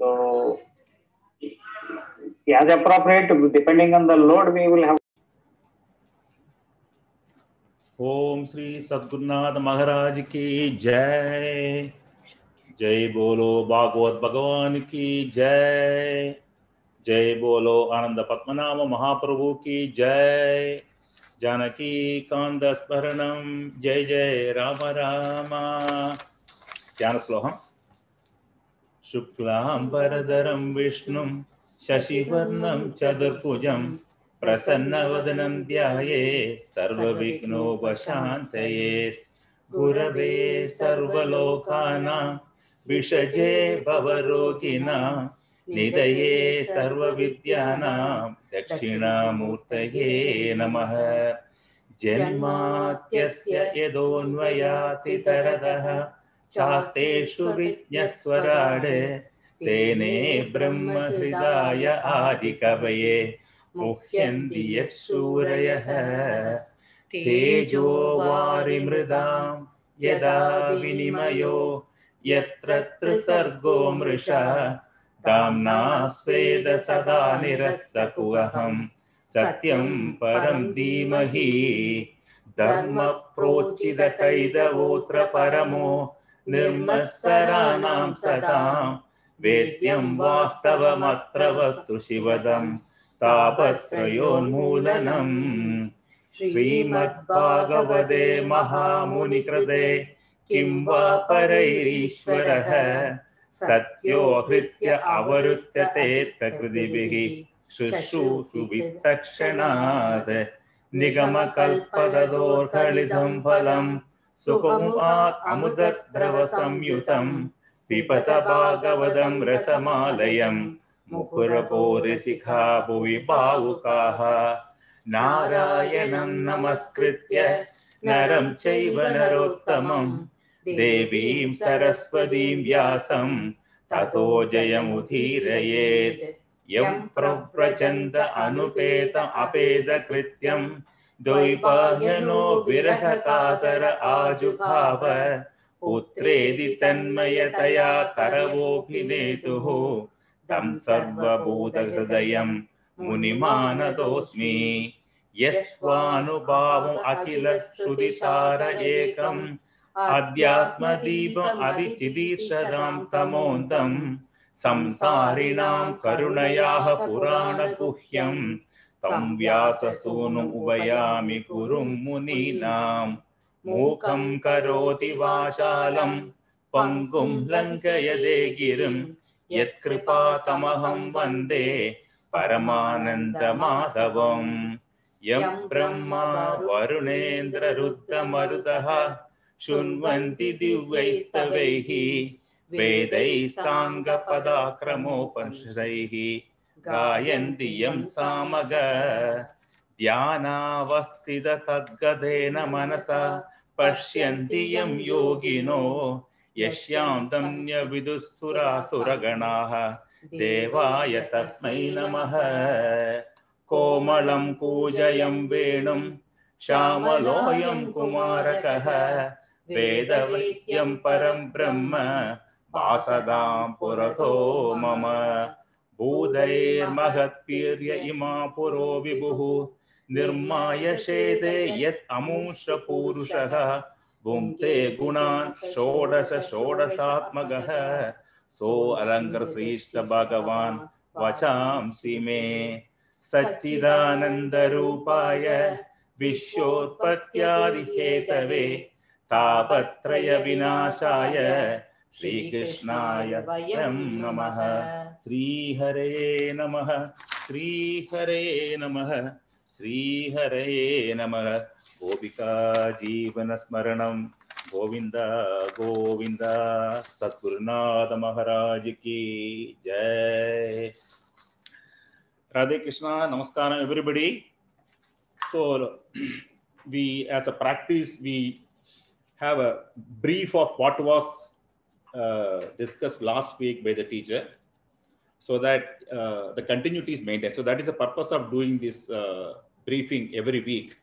So as appropriate, depending on the load, we will have ओम श्री सद्गुरुनाथ महाराज की जय। जय बोलो भागवत भगवान की जय। जय बोलो आनंद पद्मनाभ महाप्रभु की जय। जानकी कांद स्मरणम जय जय राम राम। ध्यान श्लोकम। शुक्लांबरधरं विष्णुं, शशिवर्णं चतुर्भुजं, प्रसन्नवदनं ध्याये, सर्वविघ्नोपशान्तये। गुरवे सर्वलोकानां, विषजे भवरोगिणां, निधये सर्वविद्यानां, दक्षिणामूर्तये नमः। जन्मात्यस्य यदोन्वयातितरदः चातेषु विज्ञस्वराड् तेने ब्रह्महृदाय आदिकवये मुह्यन्ति यत्सूरयः तेजो वारिमृदां यदा विनिमयो यत्र त्रिसर्गो मृषा। दाम्ना स्वेद सदा निरस्तकुहं सत्यं परं धीमहि। धर्मप्रोचितकैदवोऽत्र परमो निर्मत्सराणां सदां वेद्यं वास्तवमत्र वस्तु शिवदं तापत्रयोन्मूलनम् श्रीमद्भागवते महामुनिकृते किं वा परैरीश्वरः सत्यो हृत्य अवरुध्यते प्रकृतिभिः शुश्रूषुवित्तक्षणात् निगमकल्पतदोर्गलितं फलं सुकुमात् अमुदद्रवसंयुतं पिबत भागवतं रसमालयं मुकुरपोरिशिखा भुवि भावुकाः नारायणं नमस्कृत्य नरं चैव नरोत्तमं देवीं सरस्वतीं व्यासं ततो जयमुदीरयेत्। यं प्रव्रचन्द अनुपेत अपेदकृत्यं द्वैपायनो विरहकातर आजुभाव। पुत्रेदि तन्मयतया करवोऽभिनेतुः तं सर्वभूतहृदयं मुनिमानतोऽस्मि। यस्वानुभावम् अखिलश्रुतिसार एकम्। अध्यात्मदीपम् अधिचिदीर्षदां तमोन्दम् संसारिणां करुणयाः पुराणगुह्यं तं व्याससूनुम् उभयामि गुरुं मुनीनां। मूकं करोति वाचालं पङ्गुं लङ्घयदे गिरिं। यत्कृपातमहं वंदे परमानन्दमाधवम् यं ब्रह्मा वरुणेन्द्ररुद्रमरुदः शृण्वन्ति दिव्यैस्तवैः वेदैः साङ्गपदाक्रमोपनिषदैः। गायन्ति यं सामग ध्यानावस्थिततद्गतेन मनसा पश्यन्ति यं योगिनो यस्यां दन्यविदुःसुरासुरगणाः देवाय तस्मै नमः। कोमलं कूजयं वेणुं। श्यामलोऽयं कुमारकः। वेदवैद्यं परं ब्रह्म। वासदां पुरतो मम भूतैर्महत्वीर्य इमा पुरो विभुः निर्माय शेदे यत् अमूषपूरुषः भुङ्क्ते गुणान् षोडश षोडशात्मकः। सो अलङ्कृ श्रीष्ठ भगवान् वचांसि मे। सच्चिदानन्दरूपाय विश्वोत्पत्त्यादिहेतवे तापत्रयविनाशाय श्रीकृष्णाय वयं नमः। श्री श्रीहरे नम श्रीहरे नम श्रीहरे नम। गोपिका जीवन स्मरण गोविंद गोविंद सत्गुरुनाथ महाराज की जय। राधे कृष्ण, नमस्कार everybody so we as a practice we have a brief of what was discuss last week by the teacher so that uh, the continuity is maintained. So that is the purpose of doing this uh, briefing every week.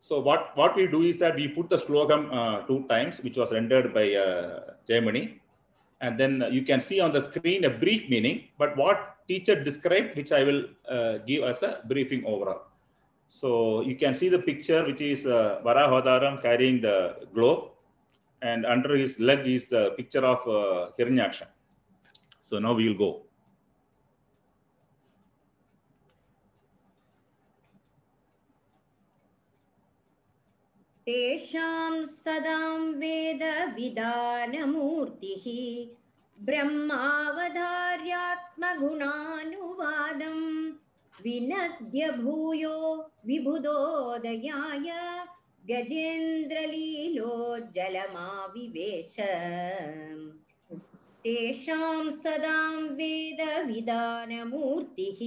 So what, what we do is that we put the slogan uh, two times, which was rendered by uh, Germany. and then you can see on the screen a brief meaning but what teacher described which i will uh, give as a briefing overall so you can see the picture which is uh, varahodharam carrying the globe and under his leg is the picture of uh, hiranyaksha so now we will go तेषां सदां वेदविधानमूर्तिः ब्रह्मावधार्यात्मगुणानुवादं विनद्य भूयो विबुधोदयाय गजेन्द्रलीलोज्जलमाविवेश तेषां सदां वेदविधानमूर्तिः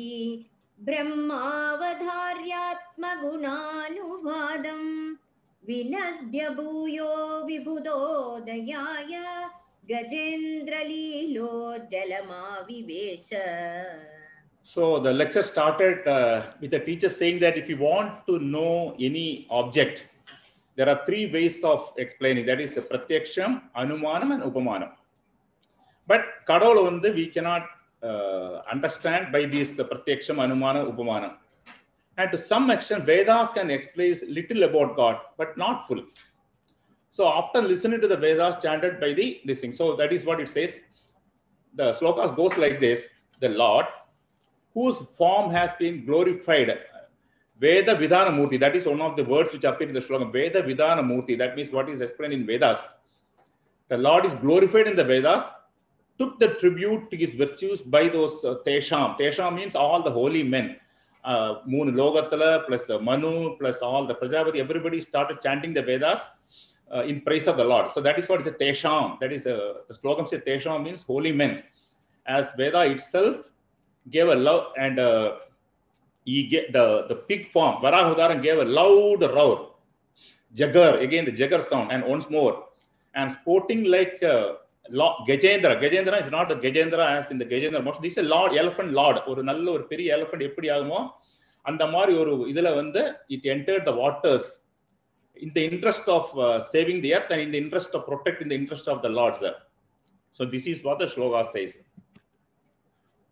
ब्रह्मावधार्यात्मगुणानुवादम् गजेन्द्रलीलो जलमाविवेश So the lecture started uh, with the teacher saying that if you want to know any object, there are three ways of explaining. That is pratyaksham, anumanam, and upamanam. But kadol we cannot uh, understand by this pratyaksham, anumanam, upamanam. And to some extent, Vedas can explain little about God, but not full. So after listening to the Vedas chanted by the listening, so that is what it says. The slokas goes like this: the Lord, whose form has been glorified. Veda Vidhana Murti, that is one of the words which appear in the slogan. Veda Vidhana Murti, that means what is explained in Vedas. The Lord is glorified in the Vedas, took the tribute to his virtues by those uh, Tesham. Tesham means all the holy men. Uh, மூணு லோகத்துல plus the Manu plus all the Prajapati, everybody started chanting the Vedas uh, in praise of the Lord. So that is what is a Tesham. That is a, the slogan says Tesham means holy men. As Veda itself gave a love and uh, he get the, the pig form, Varahudaran gave a loud roar. Jagar, again the Jagar sound, and once more. And sporting like uh, Lo- Gajendra. Gajendra is not a Gajendra as in the Gajendra motion. This is a Lord, elephant Lord. ஒரு நல்ல ஒரு பெரிய elephant எப்படி ஆகுமோ அந்த மாதிரி ஒரு இதுல வந்து it entered the waters in the interest of uh, saving the earth and in the interest of protecting the interest of the Lord, sir. So this is what the shloka says.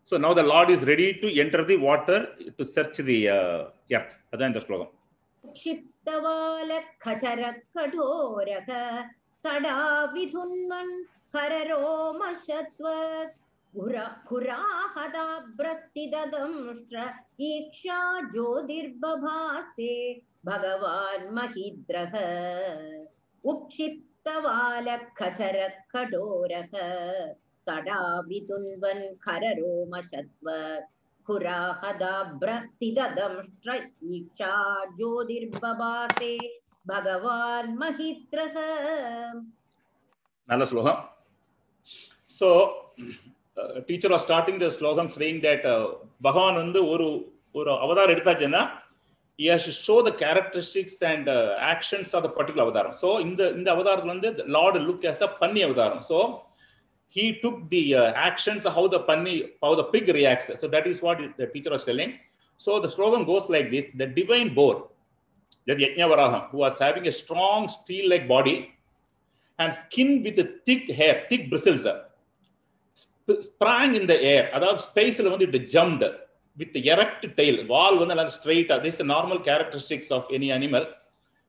So now the Lord is ready to enter the water to search the uh, earth. அதான் இந்த ஸ்லோகம் क्षिप्तवालखचरकठोरः सडा विधुन्वन् कररोमशत्वत् खुराहदाभ्रसिददंष्ट्र ईक्षा ज्योतिर्बभासे भगवान् महिद्रः उक्षिप्तवालखचरकठोरः सडा वितुन्वन् खररोमशत्व खुराहदाभ्रसिददंष्ट्र ईक्षा ज्योतिर्बभासे भगवान् महित्रः நல்ல ஸ்லோகம் so teacher are starting the ஸ்லோகம் saying that uh, பகவான் வந்து ஒரு ஒரு அவதாரம் எடுத்தாச்சுன்னா he has to show the characteristics and uh, actions of the particular அவதாரம் ஸோ இந்த இந்த அவதாரத்துல வந்து லார்ட் லுக் as a பன்னி அவதாரம் so he took the uh, actions how the panni how the pig reacts so that is what the teacher was telling so the slogan goes like this the divine boar that yajnavaraham who was having a strong steel like body and skin with a thick hair thick bristles sp- sprang in the air அதாவது ஸ்பேஸ்ல வந்து it jumped with the erect tail வால் வந்து நல்லா ஸ்ட்ரைட்டா this is the normal characteristics of any animal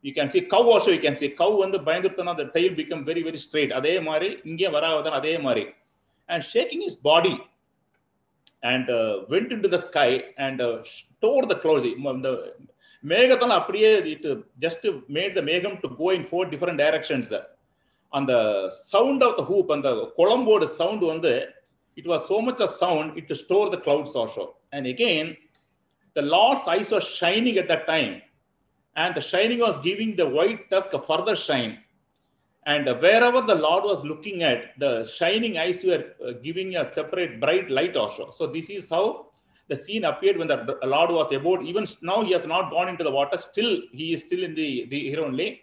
you can see cow also you can see cow வந்து பயந்துருத்தனா the tail become very very straight அதே மாதிரி இங்கே வராவதான் அதே மாதிரி and shaking his body and uh, went into the sky and uh, tore the clouds the மேகத்தால அப்படியே it just made the மேகம் to go in four different directions அந்த sound of the hoof அந்த குழம்போட சவுண்ட் வந்து it was so much a sound it store the clouds also and again the lord's eyes was shining at the time and the shining was giving the white tusk a further shine. And wherever the Lord was looking at, the shining eyes were uh, giving a separate bright light also. So this is how the scene appeared when the Lord was about. Even now, he has not gone into the water. Still, he is still in the, the here only.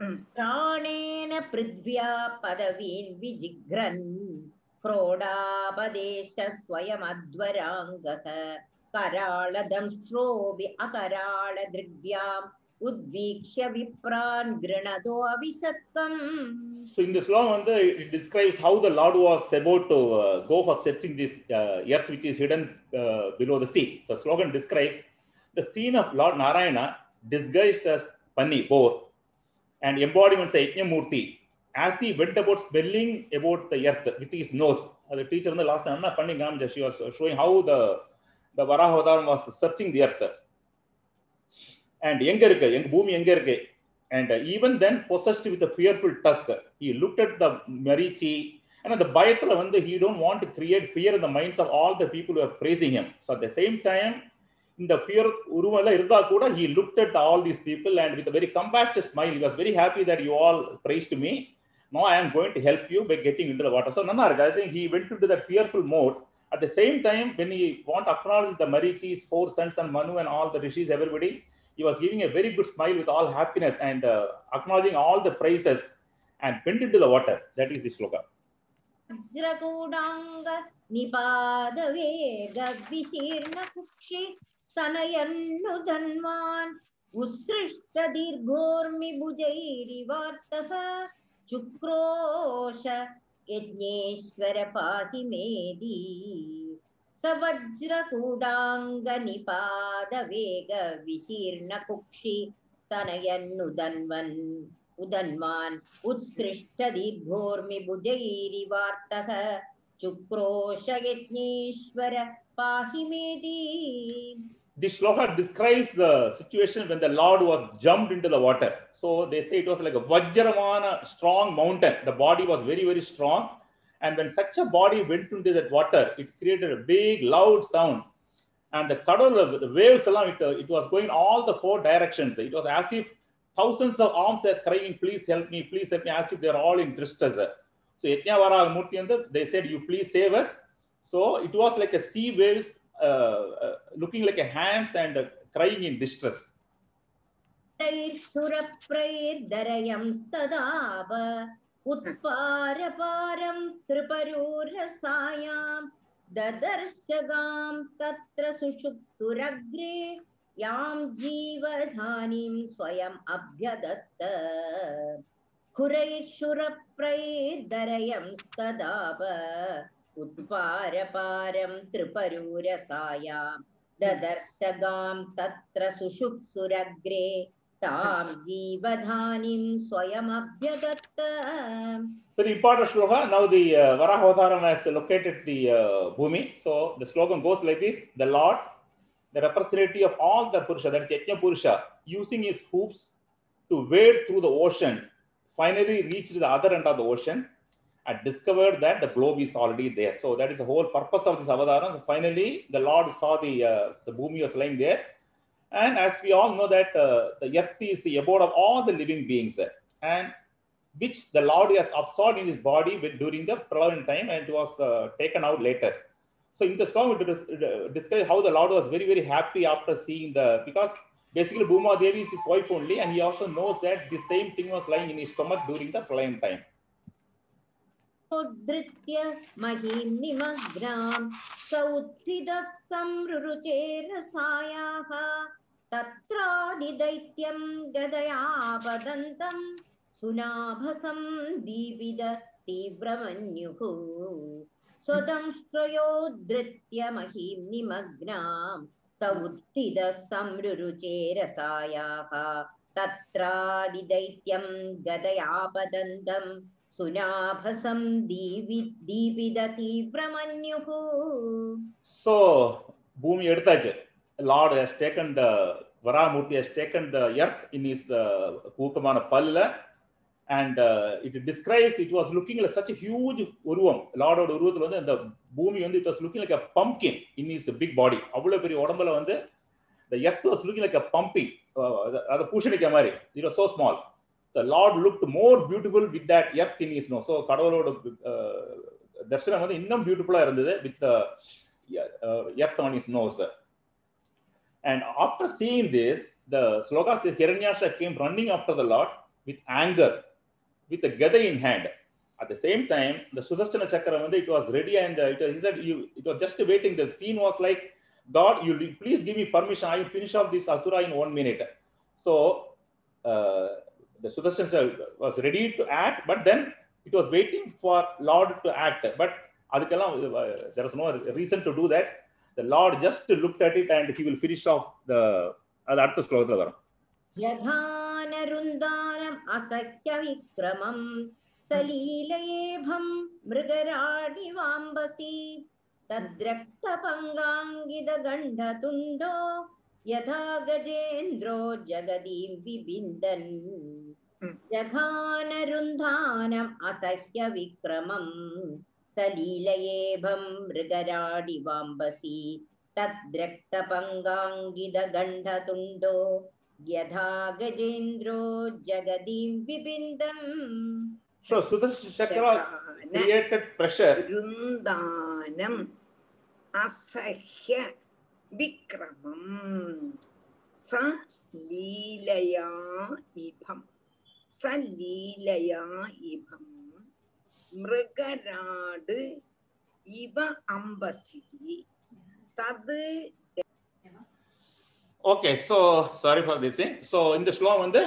प्राणेन पृथ्व्या पदवीन् विजिघ्रन् क्रोडापदेश स्वयमध्वराङ्गः कराळदंष्ट्रोऽपि अकराळदृग्भ्याम् उद्वीक्ष्य विप्रान् गृणदो अविशत्कम् So in this law, வந்து, it describes how the Lord was about to uh, go for searching this uh, earth which is hidden uh, below the sea. The slogan describes the scene of Lord Narayana disguised as Panni, boar, and embodiments of Yajnamurti as he went about smelling about the earth with his nose. The teacher the last time பண்ணி காமிச்சா she was showing how the the Varaha was searching the earth. And younger இருக்கு எங்க பூமி and even then possessed with a fearful tusk he looked at the marichi and the பயத்துல வந்து he don't want to create fear in the minds of all the people who are praising him so at the same time in the fear urumala irda kuda he looked at all these people and with a very compassionate smile he was very happy that you all praised me. Now i am going to help you by getting into the water. So nanar i think he went into that fearful mode. At the same time when he want to acknowledge the marichis four sons and manu and all the rishis everybody he was giving a very good smile with all happiness and uh, acknowledging all the praises and went into the water. That is the shloka निपादवे गद्विशीर्ण कुक्षे स्तनयन्नुधन्वान् उत्सृष्टदीर्घोर्मिभुजैरिवार्तः चुक्रोश यज्ञेश्वर पाहि मेदी। स वज्रकूडाङ्गनिपादवेगविशीर्णकुक्षि स्तनयन्नुदन्वन् उदन्वान् उत्सृष्टदीर्घोर्मिभुजैरिवार्तः चुक्रोशयज्ञेश्वर पाहि मेदी। This sloka describes the situation when the Lord was jumped into the water. So they say it was like a Vajramana strong mountain. The body was very, very strong. And when such a body went into that water, it created a big, loud sound. And the cuddle the waves along it, it was going all the four directions. It was as if thousands of arms are crying, please help me, please help me, as if they're all in distress. So Yajnavara Murti, they said, you please save us. So it was like a sea waves looking like a hands and uh, crying in distress. प्रैर्षुरप्रैर्दरयंस्तदाव उत्पारपारं त्रिपरूरसायां ददर्शगां तत्र सुषुप्सुरग्रे यां जीवधानीं स्वयम् अभ्यदत्त खुरैषुरप्रैर्दरयंस्तदाव उत्पारपारं त्रिपरूरसायां ददर्शगां तत्र सुषुप्सुरग्रे तां जीवधानीं स्वयमभ्यदत्त Very important sloka. Now the uh, Varahavasaram has located the uh, Bhumi. So the slogan goes like this The Lord, the representative of all the Purusha, that is Yajna Purusha, using his hoops to wade through the ocean, finally reached the other end of the ocean and discovered that the globe is already there. So that is the whole purpose of this avataram. Finally, the Lord saw the uh, the Bhumi was lying there. And as we all know that uh, the earth is the abode of all the living beings. And which the Lord has absorbed in his body with, during the Prahlad time and it was uh, taken out later. So in the song, it uh, describes how the Lord was very, very happy after seeing the, because basically Bhuma Devi is his wife only and he also knows that the same thing was lying in his stomach during the Prahlad time. उद्धृत्य महीं निमग्नां स उत्थितः संरुरुचेरसायाः तत्रादिदैत्यं गदयापदन्तं सुनाभसं दीपिद तीव्रमन्युः स्वदंष्ट्रयोद्धृत्य महीं निमग्नां स उत्थितः संरुरुचेरसायाः तत्रादिदैत्यं गदयापदन्तं सुनाभसं दीवि दीपिद तीव्रमन्युः So Bhumi எடுத்தாச்சு Lord has taken the Varamurti has taken the earth in his uh, கூக்கமான பல்ல and uh, it describes it was looking like such a huge உருவம் லார்டோட உருவத்துல வந்து அந்த பூமி வந்து it was looking like a pumpkin in his big body அவ்வளவு பெரிய உடம்புல வந்து the earth was looking like a pumpkin uh, அது- அது பூசணிக்காய் மாதிரி it was so small the lord looked more beautiful with that earth in his nose so கடவுளோட uh, தர்சனம் வந்து இன்னும் பியூட்டிஃபுல்லா இருந்தது with earth on his nose And after seeing this, the sloka says Hiranyasha came running after the Lord with anger, with a gada in hand. At the same time, the Sudarshana Chakra, when it was ready and uh, it was, he said, you, it was just waiting. The scene was like, God, you please give me permission. I will finish off the Sudarshan was ready to act, but then it was waiting for Lord to act. But Adikalam, there was no reason to do that. The Lord just looked at it and he will finish off the அடுத்த ஸ்லோகத்துல வரும் யதானருந்தாரம் அசக்ய விக்ரமம் சலீலயேபம் மிருகராடி வாம்பசி தத்ரக்த பங்காங்கித கண்ட துண்டோ யதா கஜேந்திரோ ஜெகதீம் விபிந்தன் जघानरुन्धानम् असह्य विक्रमम् सलीलयेभं मृगराडिवाम्बसि तद्रक्तपङ्गाङ्गिदगण्डतुण्डो यथा गजेन्द्रो जगदीं बिबिन्दम् So Sudarshan Chakra created pressure. Rundanam asahya vikramam sa leelaya ibham. சலீலையா இவம் மிருகராடு இவ அம்பசி தது okay so sorry for this so இந்த ஸ்லோகம் வந்து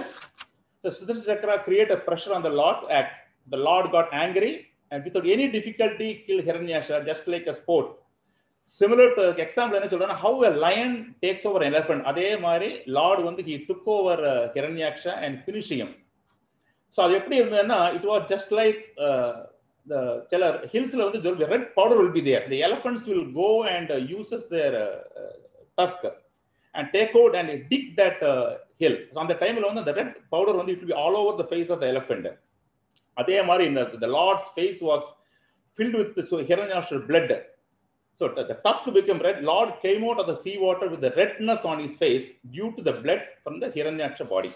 Sudarshan chakra create a pressure on the lord at the lord got angry and without any difficulty kill Hiranyaksha just like a sport similar to example என்ன சொல்றேன்னா how a lion takes over elephant அதே மாதிரி Lord வந்து he took over Hiranyaksha and finished him so அது எப்படி இருந்ததுன்னா it was just like the சில ஹில்ஸ்ல வந்து there will be red powder will be there the elephants will go and uh, uses their uh, uh, tusk and take out and dig that uh, hill so அந்த டைம்ல வந்து அந்த red powder வந்து it will be all over the face of the elephant அதே மாதிரி இந்த the lord's face was filled with so Hiranyasha blood so the, the tusk became red lord came out of the sea water with the redness on his face due to the blood from the Hiranyasha body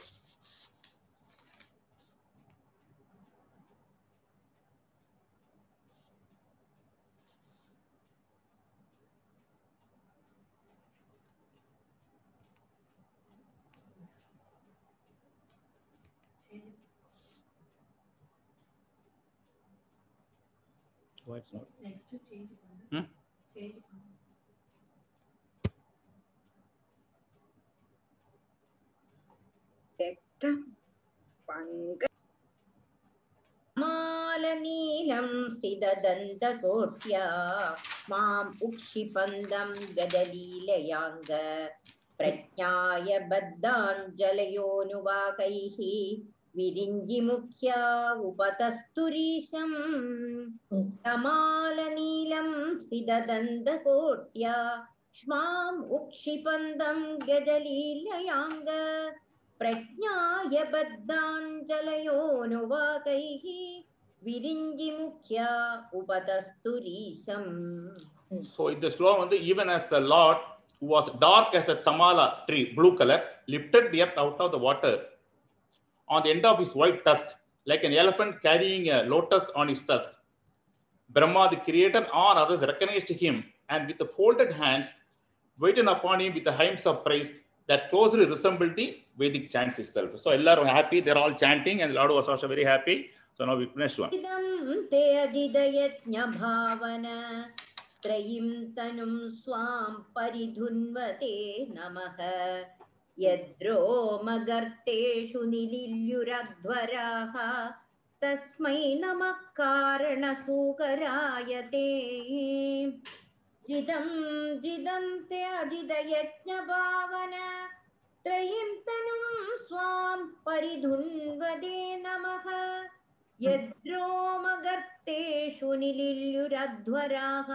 it's not. Next to change it. Hmm? Change it. मालनीलं सिददन्तकोट्या माम् उक्षिपन्दं गदलीलयाङ्ग प्रज्ञाय बद्धाञ्जलयोनुवाकैः विरिञ्जिमुख्या उपतस्तुरीशम् कमालनीलं सिददन्तकोट्या श्माम् उक्षिपन्दं गजलीलयाङ्ग प्रज्ञाय बद्धाञ्जलयोनुवाकैः विरिञ्जिमुख्या उपतस्तुरीशम् So in the slow one, even as the Lord who was dark as a tamala tree, blue color, lifted the earth out of the water on the end of his white tusk, like an elephant carrying a lotus on his tusk. Brahma, the creator, or others recognized him and with the folded hands waited upon him with the hymns of praise that closely resembled the Vedic chants itself. So, all are happy, they're all chanting, and Lord was also very happy. So, now we finish one. त्रयीं तनुं Swan परिधुन्वते नमः यद्रोमगर्तेषु निलिल्युरध्वराः तस्मै नमः कारणसूकराय ते। जिदं जिदं ते अजिदयज्ञभावन त्रयीं तनुं स्वां परिधुन्वते नमः। यद्रोमगर्तेषु निलिल्युरध्वराः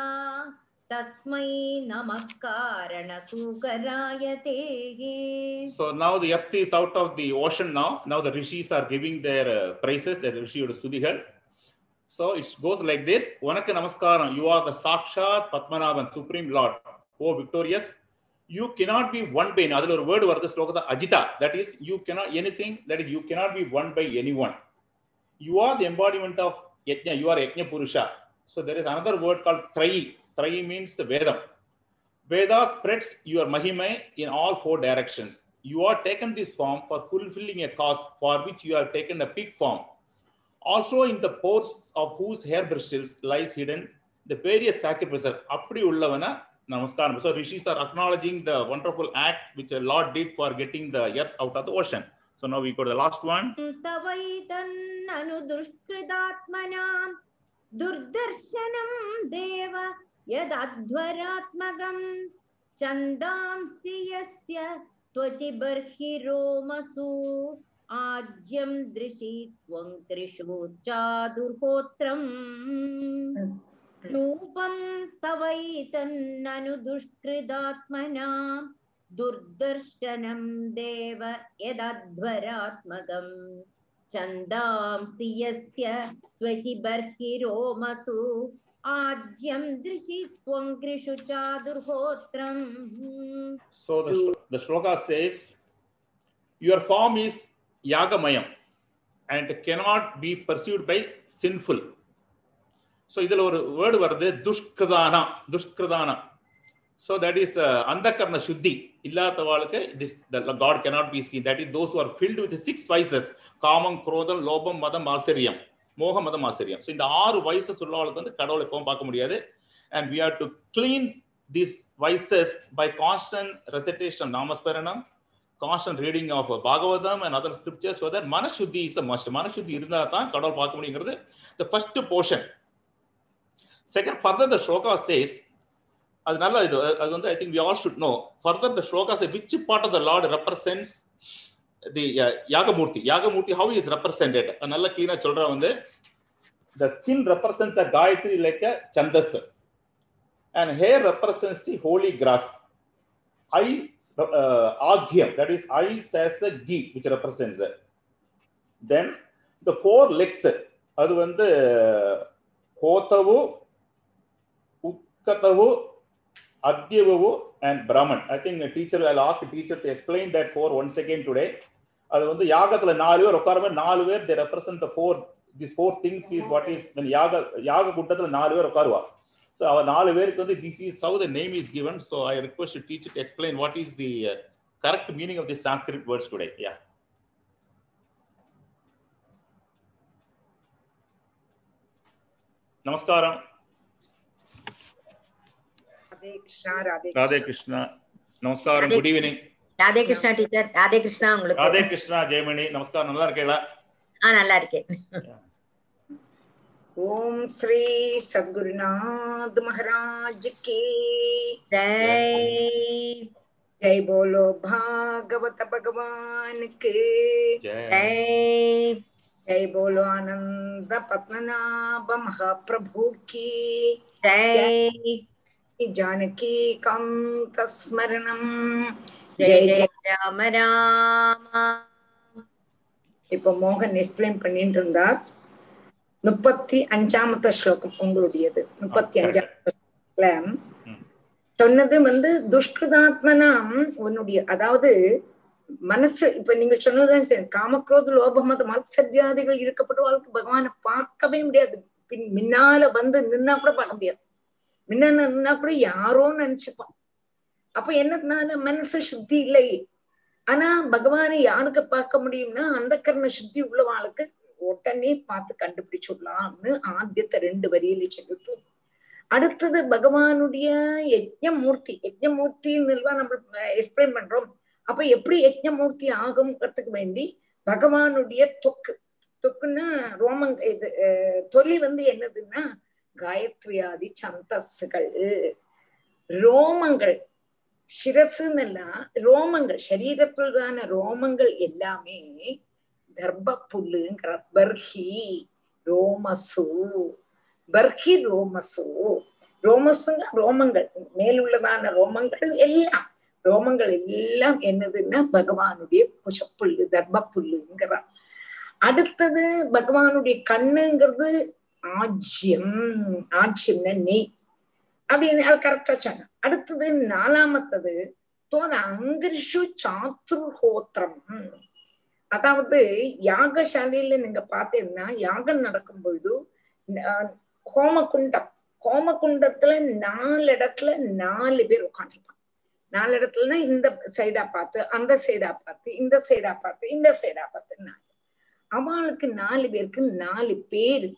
So now the Yapti is out of the ocean now. Now the rishis are giving their uh, praises, the rishiyudu sudhigal. So it goes like this. Vanakka namaskaram. You are the Sakshat Patmanabhan, Supreme Lord. Oh, victorious. You cannot be one by another Adil or word vartha sloka ajita. That is, you cannot anything. That is, you cannot be one by anyone. You are the embodiment of You are Yajna Purusha. So there is another word called Trayi. Trayi means the Vedam. Veda spreads your Mahime in all four directions. You are taken this form for fulfilling a cause for which you have taken a pig form. Also in the pores of whose hair bristles lies hidden the various sacrifices. அப்படி உள்ளவன நமஸ்காரம். So rishis are acknowledging the wonderful act which the Lord did for getting the earth out of the ocean. So now we go to the last one. तवैतन्ननु दुष्कृतात्मनाम् दुर्दर्शनं देव यदध्वरात्मकम् छन्दांसि यस्य त्वचि दृशि त्वं त्रिषु चादुर्होत्रम् देव यदध्वरात्मकम् छन्दांसि यस्य त्वचि Adyam drishi tvam grishu chadurhotram. So the, the shloka says, Your form is Yagamayam cannot be pursued by sinful. So இதில் ஒரு வேர்டு வருது துஷ்கிருதானா துஷ்கிருதானா சோ தட் இஸ் அந்த கர்ண சுத்தி இல்லாதவாளுக்கு it god cannot be seen that is those are filled with six vices காமம் குரோதம் லோபம் மதம் ஆச்சரியம் மோக மத ஆசிரியம் ஸோ இந்த ஆறு வயசு உள்ளவங்களுக்கு வந்து கடவுளை எப்பவும் பார்க்க முடியாது and we are to clean this vices by constant recitation நாமஸ்மரணம் constant reading of Bhagavatam and other scripture so that மனசுத்தி is must மனசுத்தி இருந்தால் தான் கடவுள் பார்க்க முடியுங்கிறது the first portion second further the sloka says அது நல்ல இது அது வந்து I think we all should know further the sloka say which part of the lord represents the Yagamurthy Yagamurthy how is represented நல்லா கிளீனா சொல்ற வந்து the skin represent the Gayatri like a சந்தஸ் and hair represents the holy grass eye ஆக்யம் that is eyes as a ghee which represents then the four legs அது வந்து ஹோத்தவு உக்கத்தவு Adhyavu and Brahman I think teacher teacher, I'll ask the teacher to explain that for once. அது வந்து யாகத்துல நாலு பேர் உட்காரமே நாலு பேர் they represent the four these four things is what is when யாக யாக கூட்டத்துல நாலு பேர் உட்காருவா so அவர் நாலு பேருக்கு வந்து this is how the name is given so i request the teacher to explain what is the uh, correct meaning of the sanskrit words today yeah நமஸ்காரம் ராதே கிருஷ்ணா ராதே ராதே கிருஷ்ணா நமஸ்காரம் good evening Radhe Krishna teacher Radhe Krishna Radhe உங்களுக்கு. கிருஷ்ணா ஜெயமணி நமஸ்காரம். நல்லா இருக்கீங்களா? ஆ நல்லா இருக்கேன். ஓம் ஸ்ரீ சத்குருநாத் மகாராஜ் கே ஜெய். ஜெய் போலோ பாகவத பகவானுக்கு. ஜெய். ஜெய் போலோ ஆனந்த பத்மநாப மகாபிரபு கி ஜெய். ஜானகி காந்த ஸ்மரணம். ஜெய் ஜெய் ராம ராமா. இப்ப மோகன் எக்ஸ்பிளைன் பண்ணிட்டு இருந்தார். முப்பத்தி அஞ்சாமத்த ஸ்லோகம் உங்களுடையது. முப்பத்தி அஞ்சாமத்த ஸ்லோகத்துல ம். சொன்னது வந்து துஷ்கிருதாத்மனாம் உன்னுடைய அதாவது மனசு இப்ப நீங்க சொன்னதுதான் சரி காமக்ரோத லோபமத மத்சத்யாதிகள் இருக்கப்பட்டவர்களுக்கு பகவானை பார்க்கவே முடியாது. பின் முன்னால வந்து நின்னா கூட பார்க்க முடியாது. முன்ன நின்னா கூட யாரோ நினைச்சுப்பான். அப்ப என்னதுனால மனசு சுத்தி இல்லை? ஆனா பகவானை யாருக்கு பார்க்க முடியும்னா அந்த கர்ண சுத்தி உள்ளவாளுக்கு உடனே பார்த்து கண்டுபிடிச்சுடலாம்னு ஆத்தியத்தை ரெண்டு வரியில சொல்லிட்டு அடுத்தது பகவானுடைய யஜ்ஞமூர்த்தி. யஜ்ஞமூர்த்தின்னு நம்ம எக்ஸ்பிளைன் பண்றோம். அப்ப எப்படி யஜ்ஞமூர்த்தி ஆகும்ங்கிறதுக்கு வேண்டி பகவானுடைய தொக்கு. தொக்குன்னா ரோமங்க இது அஹ், தொலி வந்து என்னதுன்னா காயத்ரியாதி சந்தஸ்கள் ரோமங்கள். சிரசுன்னெல்லாம் ரோமங்கள் சரீரத்துள்ளான ரோமங்கள் எல்லாமே தர்ப புல்லுங்கிற பர்ஹி ரோமசு பர்ஹி ரோமசு ரோமசுங்க ரோமங்கள் மேலுள்ளதான ரோமங்கள் எல்லாம் ரோமங்கள் எல்லாம் என்னதுன்னா பகவானுடைய புஷப்புல்லு தர்ப புல்லுங்கிறார் அடுத்தது பகவானுடைய கண்ணுங்கிறது ஆஜ்யம் ஆஜ்யம்னா நெய் அப்படின்னு அது கரெக்டா சொன்ன அடுத்தது நாலாமத்தது தோத அங்கிரிஷு சாத்துர்ஹோத்திரம் அதாவது யாகசாலையில நீங்க பார்த்தீங்கன்னா யாகம் நடக்கும் பொழுது ஹோமகுண்டம். ஹோமகுண்டத்துல நாலு இடத்துல நாலு பேர் உட்காந்துருப்பாங்க நாலு இடத்துலன்னா இந்த சைடா பார்த்து அந்த சைடா பார்த்து இந்த சைடா பார்த்து இந்த சைடா பார்த்து நாலு. அவளுக்கு நாலு பேருக்கு நாலு பேரு.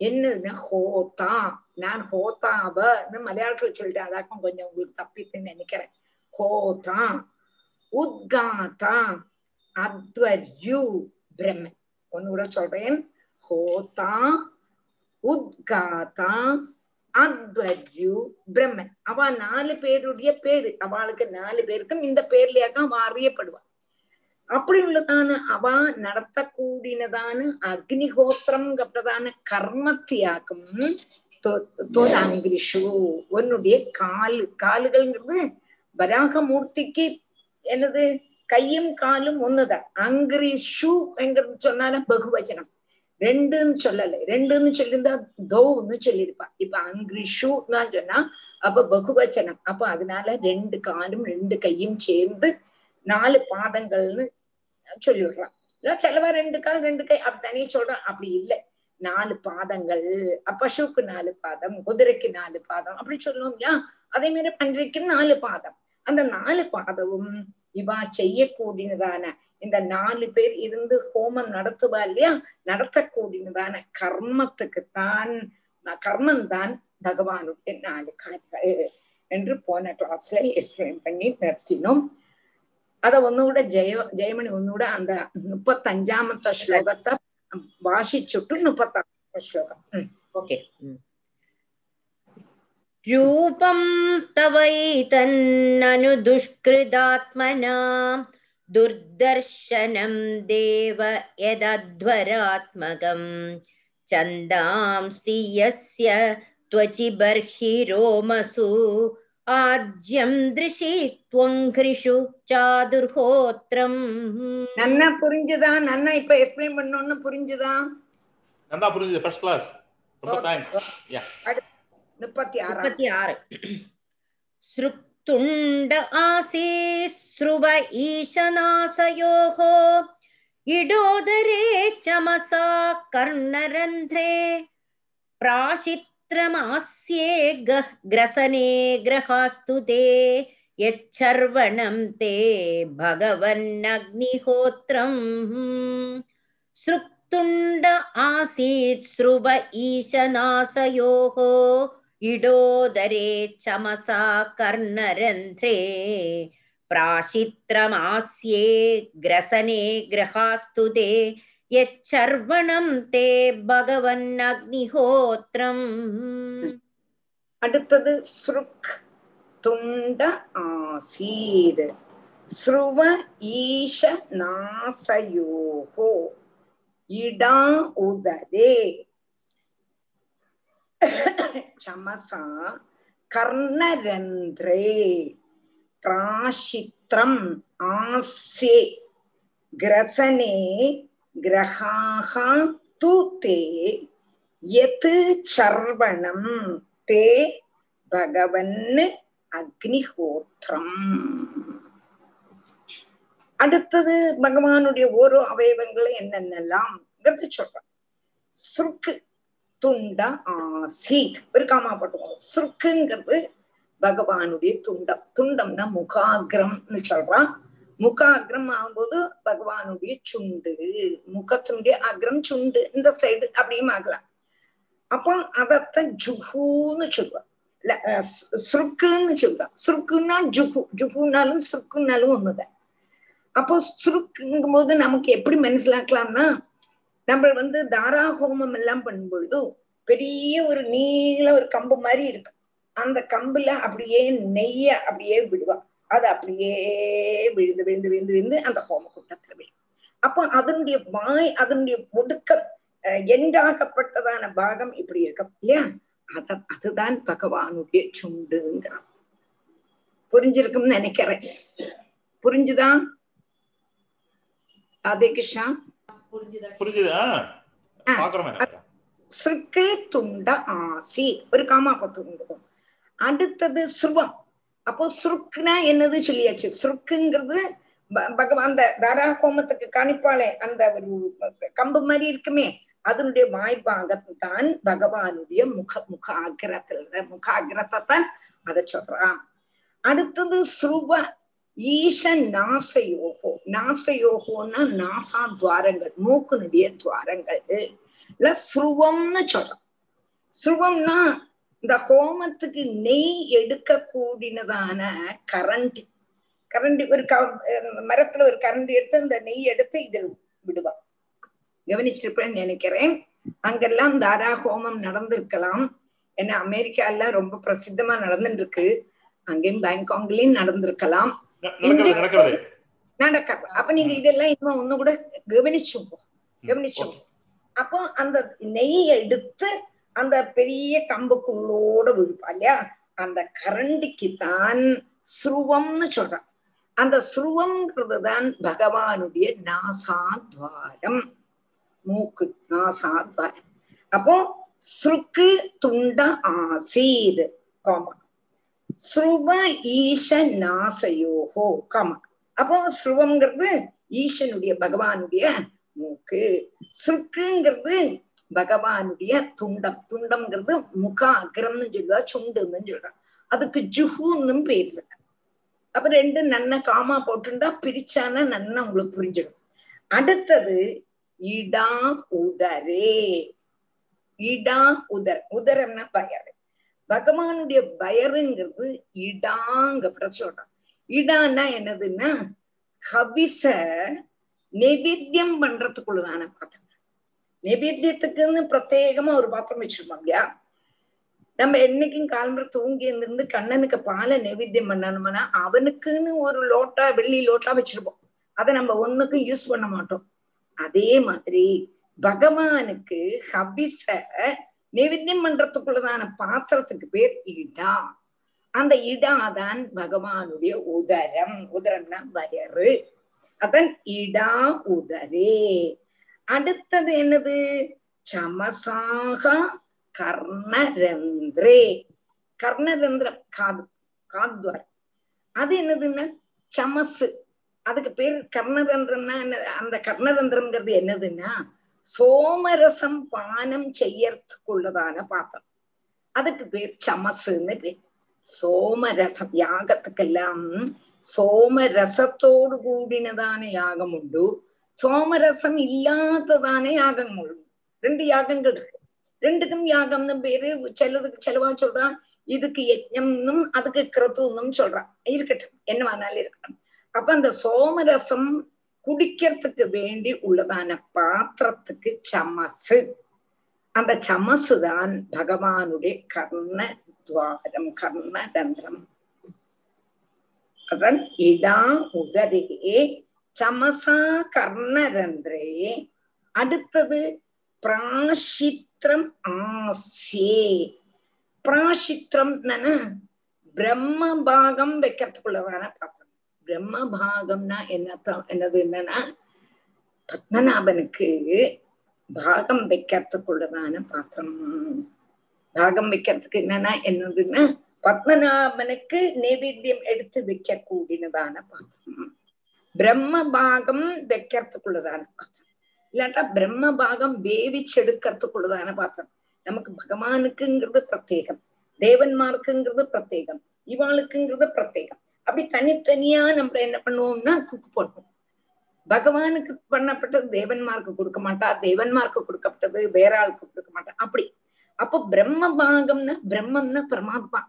என்னதுன்னா ஹோதா நான் ஹோதாவ மலையாளத்துல சொல்லிட்டேன் அதாக்கும் கொஞ்சம் உங்களுக்கு தப்பிப்புன்னு நினைக்கிறேன். ஹோதா உத்காதா அத்வர்யு பிரம்மன். ஒன்னு கூட சொல்றேன். ஹோதா உத்காதா அத்வர்யு பிரம்மன். அவ நாலு பேருடைய பேரு. அவளுக்கு நாலு பேருக்கும் இந்த பேர்லயாக்கா அவ அறியப்படுவா. அப்படி உள்ளதான அவ நடத்தக்கூடியதான அக்னிஹோத்திரம் அப்படிதான கர்மத்தியாக்கும் தோதாங்கிரிஷு உன்னுடைய காலு காலுகள்ங்கிறது வராகமூர்த்திக்கு என்னது? கையும் காலும் ஒண்ணுதான். அங்கிரிஷு என்கிறது சொன்னாலும் பகுவச்சனம். ரெண்டுன்னு சொல்லல. ரெண்டுன்னு சொல்லியிருந்தா தௌன்னு சொல்லியிருப்பா. இப்ப அங்கிரிஷு தான் சொன்னா அப்ப பகுவச்சனம். அப்ப அதனால ரெண்டு காலும் ரெண்டு கையும் சேர்ந்து நாலு பாதங்கள்னு சொல்லிடுறான். இல்ல சிலவா ரெண்டு கால் ரெண்டு கை அப்படி தனியே சொல்றான். அப்படி இல்லை. நாலு பாதங்கள் பசுக்கு நாலு பாதம் குதிரைக்கு நாலு பாதம் அப்படி சொல்லுவோம் இல்லையா அதே மாதிரி பன்றிக்கு நாலு பாதம் அந்த நாலு பாதமும் இவா செய்யக்கூடியதான இந்த நாலு பேர் இருந்து ஹோமம் நடத்துவா இல்லையா நடத்தக்கூடியதான கர்மத்துக்குத்தான் கர்மம் தான் பகவானுடைய நாலு கால்கள் என்று போன கிளாஸ்ல எக்ஸ்பிளைன் பண்ணி நிறுத்தினோம் அத ഒന്നുകൂടെ ജയ ജയമണി ഒന്നുകൂടെ അന്ത മുപ്പത്തഞ്ചാമത്തെ ശ്ലോകത്തെ വാശിച്ചിട്ട് മുപ്പത്താമത്തെ ശ്ലോകം ओके रूपं तवैतन्ननु दुष्कृदात्मना दुर्दर्शनं देव यदध्वरात्मकम् छन्दांसि यस्य त्वचि बर्हिरोमसु ஆஜ்யம் திருஷி ತ್ವಂಘ್ರಿಷು ಚಾದುರ್ಹೋತ್ರಂ ನನ್ನ புரிஞ்சதா ನನ್ನ இப்ப எக்ஸ்பிளைன் பண்ணனும்னு புரிஞ்சதா நல்லா புரிஞ்சது ஃபர்ஸ்ட் கிளாஸ் ரொம்ப தேங்க்ஸ் ஆசி ஸ்ருவ ஈசனாசயோஹ இடோதரே சமசா கர்ணரந்த்ரே பிராஷித் यत्रमास्ये ग्रसने ग्रहास्तु ते यच्छर्वणं ते भगवन्नग्निहोत्रम् सृक्तुण्ड आसीत् सृव ईशनासयोः इडोदरे चमसा कर्णरन्ध्रे प्राशित्रमास्ये ग्रसने ग्रहास्तु ते யச்சர்வணம் தே பகவன் அக்னிஹோத்திரம் அடுத்தது ஸ்ருக் துண்ட ஆசீர். ஸ்ருவ ஈஷ நாசயோகோ இடா உதரே சமசா கர்ணரந்திரே பிராஷித்ரம் ஆசே கிரசனே கிரகாக து தே எது சர்வணம் தே பகவன் அக்னிஹோத்திரம். அடுத்தது பகவானுடைய ஓரோ அவயவங்களை என்னென்னலாம் சொல்றான் சுருக்கு துண்ட ஆசீத் ஒரு காமா போட்டுக்கோங்க. சுருக்குங்கிறது பகவானுடைய துண்டம். துண்டம்னா முகாகிரம்னு சொல்றான் முக அக்ரம் ஆகும்போது பகவானுடைய சுண்டு முகத்தினுடைய அக்ரம் சுண்டு இந்த சைடு அப்படியும் ஆகலாம். அப்போ அதத்த ஜுஹூன்னு சொல்லுவான் சுருக்குன்னு சொல்லுவான் சுருக்குன்னா ஜுஹு ஜுஹுனாலும் சுருக்குனாலும் ஒண்ணுதான். அப்போ சுருக்குங்கும் போது நமக்கு எப்படி மனசிலாக்கலாம்னா நம்ம வந்து தாரா ஹோமம் எல்லாம் பண்ணும்பொழுது பெரிய ஒரு நீள ஒரு கம்பு மாதிரி இருக்கு அந்த கம்புல அப்படியே நெய்ய அப்படியே விடுவா. அது அப்படியே விழுந்து விழுந்து விழுந்து விழுந்து அந்த ஹோம குண்டத்துல விழும். அப்போ அதனுடைய வாய் அதனுடைய ஒடுக்க எண்டாகப்பட்டதான பாகம் இப்படி இருக்கும் இல்லையா? அத அதுதான் பகவானுடைய சுண்டுங்கிறான். புரிஞ்சிருக்கும்னு நினைக்கிறேன். புரிஞ்சுதா? அதே கிருஷ்ணா? புரிஞ்சுதா? துண்ட ஆசி. ஒரு காமா பத்து அடுத்தது சுருவம். அப்போ சுருக்குனா என்னது சொல்லியாச்சு? சுருக்குங்கிறது பகவான் அந்த தாரா ஹோமத்துக்கு காணிப்பாளே அந்த ஒரு கம்பு மாதிரி இருக்குமே அதனுடைய வாய்ப்பாகத்தான் பகவானுடைய முக முக ஆகிரத்தில் முக ஆக்கிரத்தை தான் அதை சொல்றான். அடுத்தது ஸ்ருவ ஈச நாசயோகோ. நாசயோகோன்னா நாசா துவாரங்கள் மூக்குனுடைய துவாரங்கள். இல்ல ஸ்ருவம்னு சொல்றான். ஸ்ருவம்னா இந்த ஹோமத்துக்கு நெய் எடுக்க கூடினதான கரண்ட். கரண்ட் ஒரு மரத்துல ஒரு கரண்ட் எடுத்து அந்த நெய் எடுத்து இதில் விடுவா. கவனிச்சிருப்பேன்னு நினைக்கிறேன். அங்கெல்லாம் தாரா ஹோமம் நடந்திருக்கலாம். ஏன்னா அமெரிக்கால ரொம்ப பிரசித்தமா நடந்துட்டு இருக்கு அங்கேயும் பேங்காங்லயும் நடந்திருக்கலாம். நடக்கிறது அப்ப நீங்க இதெல்லாம் இன்னும் ஒண்ணு கூட கவனிச்சு போ கவனிச்சு. அப்போ அந்த நெய் எடுத்து அந்த பெரிய கம்புக்குள்ளோட விழுப்பா இல்லையா? அந்த கரண்டிக்கு தான் ஸ்ருவம்னு சொல்றான். அந்த ஸ்ருவம்ங்கிறது தான் பகவானுடைய நாசாத்வாரம். மூக்கு நாசாத்வாரம். அப்போ ஸ்ருக்கு துண்ட ஆசீத் காமா. ஸ்ருவ ஈச நாசயோகோ காமா. அப்போ ஸ்ருவம்ங்கிறது ஈசனுடைய பகவானுடைய மூக்கு. சுருக்குங்கிறது பகவானுடைய துண்டம் துண்டம்ங்கிறது முக அக்ரம்னு சொல்லுவா சுண்டுன்னு சொல்றான் அதுக்கு ஜுஹுன்னு பேர் இருக்கு. அப்ப ரெண்டு நன்ன காமா போட்டுண்டா பிரிச்சானா நன்னா உங்களுக்கு புரிஞ்சிடும். அடுத்தது இடா உதரே. இடா உதர். உதரம்னா பயர் பகவானுடைய பயருங்கிறது இடாங்க சொல்றான் இடான்னா என்னதுன்னா ஹவிச நெவேத்தியம் பண்றதுக்குள்ளதான பிரதம் நெவேத்தியத்துக்குன்னு பிரத்யேகமா ஒரு பாத்திரம் வச்சிருப்போம் இல்லையா? நம்ம என்னைக்கும் காலம்புற தூங்கி இருந்து கண்ணனுக்கு பாலை நைவேத்தியம் பண்ணணும்னா அவனுக்குன்னு ஒரு லோட்டா வெள்ளி லோட்டா வச்சிருப்போம். அதை நம்ம ஒண்ணுக்கும் யூஸ் பண்ண மாட்டோம். அதே மாதிரி பகவானுக்கு ஹபிச நைவேத்தியம் பண்றதுக்குள்ளதான பாத்திரத்துக்கு பேர் இடா. அந்த இடாதான் பகவானுடைய உதரம். உதரம்னா வயறு. அதன் இடா உதரே. அடுத்தது என்னது? சமசாகா கர்ணரந்திரே. கர்ணரந்திரம் காது காத்வார் அது என்னதுன்னா சமசு. அதுக்கு பேர் கர்ணரந்திரம்னா என்ன? அந்த கர்ணரந்திரம்ங்கிறது என்னதுன்னா சோமரசம் பானம் செய்யறதுக்குள்ளதான பாத்திரம். அதுக்கு பேர் சமசுன்னு பேர். சோமரசம் யாகத்துக்கெல்லாம் சோமரசத்தோடு கூடினதான யாகம் உண்டு. சோமரசம் இல்லாததானே யாகம் உண்டு ரெண்டு யாகங்கள் இருக்கு. ரெண்டுக்கும் யாகம்னு பேரு சிலதுக்கு செலவா சொல்றான் இதுக்கு யஜ்ஞம்னும் அதுக்கு கிரத்துன்னும் சொல்றான் இருக்கட்டும் என்னவானாலும் இருக்கட்டும். அப்ப அந்த சோமரசம் குடிக்கிறதுக்கு வேண்டி உள்ளதான பாத்திரத்துக்கு சமசு. அந்த சமசு தான் பகவானுடைய கர்ண துவாரம் கர்ண தந்திரம். அதன் இடா உதரே சமசா கர்ணரன்றே அடுத்தது பிராஷித்ரம் ஆசே பிராஷித்ரம் பிரம்ம பாகம் வைக்கிறதுக்குள்ளதான பாத்திரம் பிரம்ம பாகம்னா என்ன என்னது என்னன்னா பத்மநாபனுக்கு பாகம் வைக்கிறதுக்குள்ளதான பாத்திரம் பாகம் வைக்கிறதுக்கு என்னன்னா என்னதுன்னா பத்மநாபனுக்கு நைவேத்தியம் எடுத்து வைக்க கூடினதான பாத்திரம் பிரம்ம பாகம் வைக்கிறதுக்குள்ளதான பாத்திரம் இல்லாட்டா பிரம்ம பாகம் வேவிச்செடுக்கிறதுக்குள்ளதான பாத்திரம் நமக்கு பகவானுக்குங்கிறது பிரத்யேகம் தேவன்மார்க்குங்கிறது பிரத்யேகம் இவாளுக்குங்கிறது பிரத்யேகம். அப்படி தனித்தனியா நம்ம என்ன பண்ணுவோம்னா குக்கு போடுவோம். பகவானுக்கு பண்ணப்பட்டது தேவன்மார்க்கு கொடுக்க மாட்டா தேவன்மார்க்கு கொடுக்கப்பட்டது வேற ஆளுக்கு கொடுக்க மாட்டா. அப்படி. அப்போ பிரம்ம பாகம்னா பிரம்மம்னா பரமாத்மா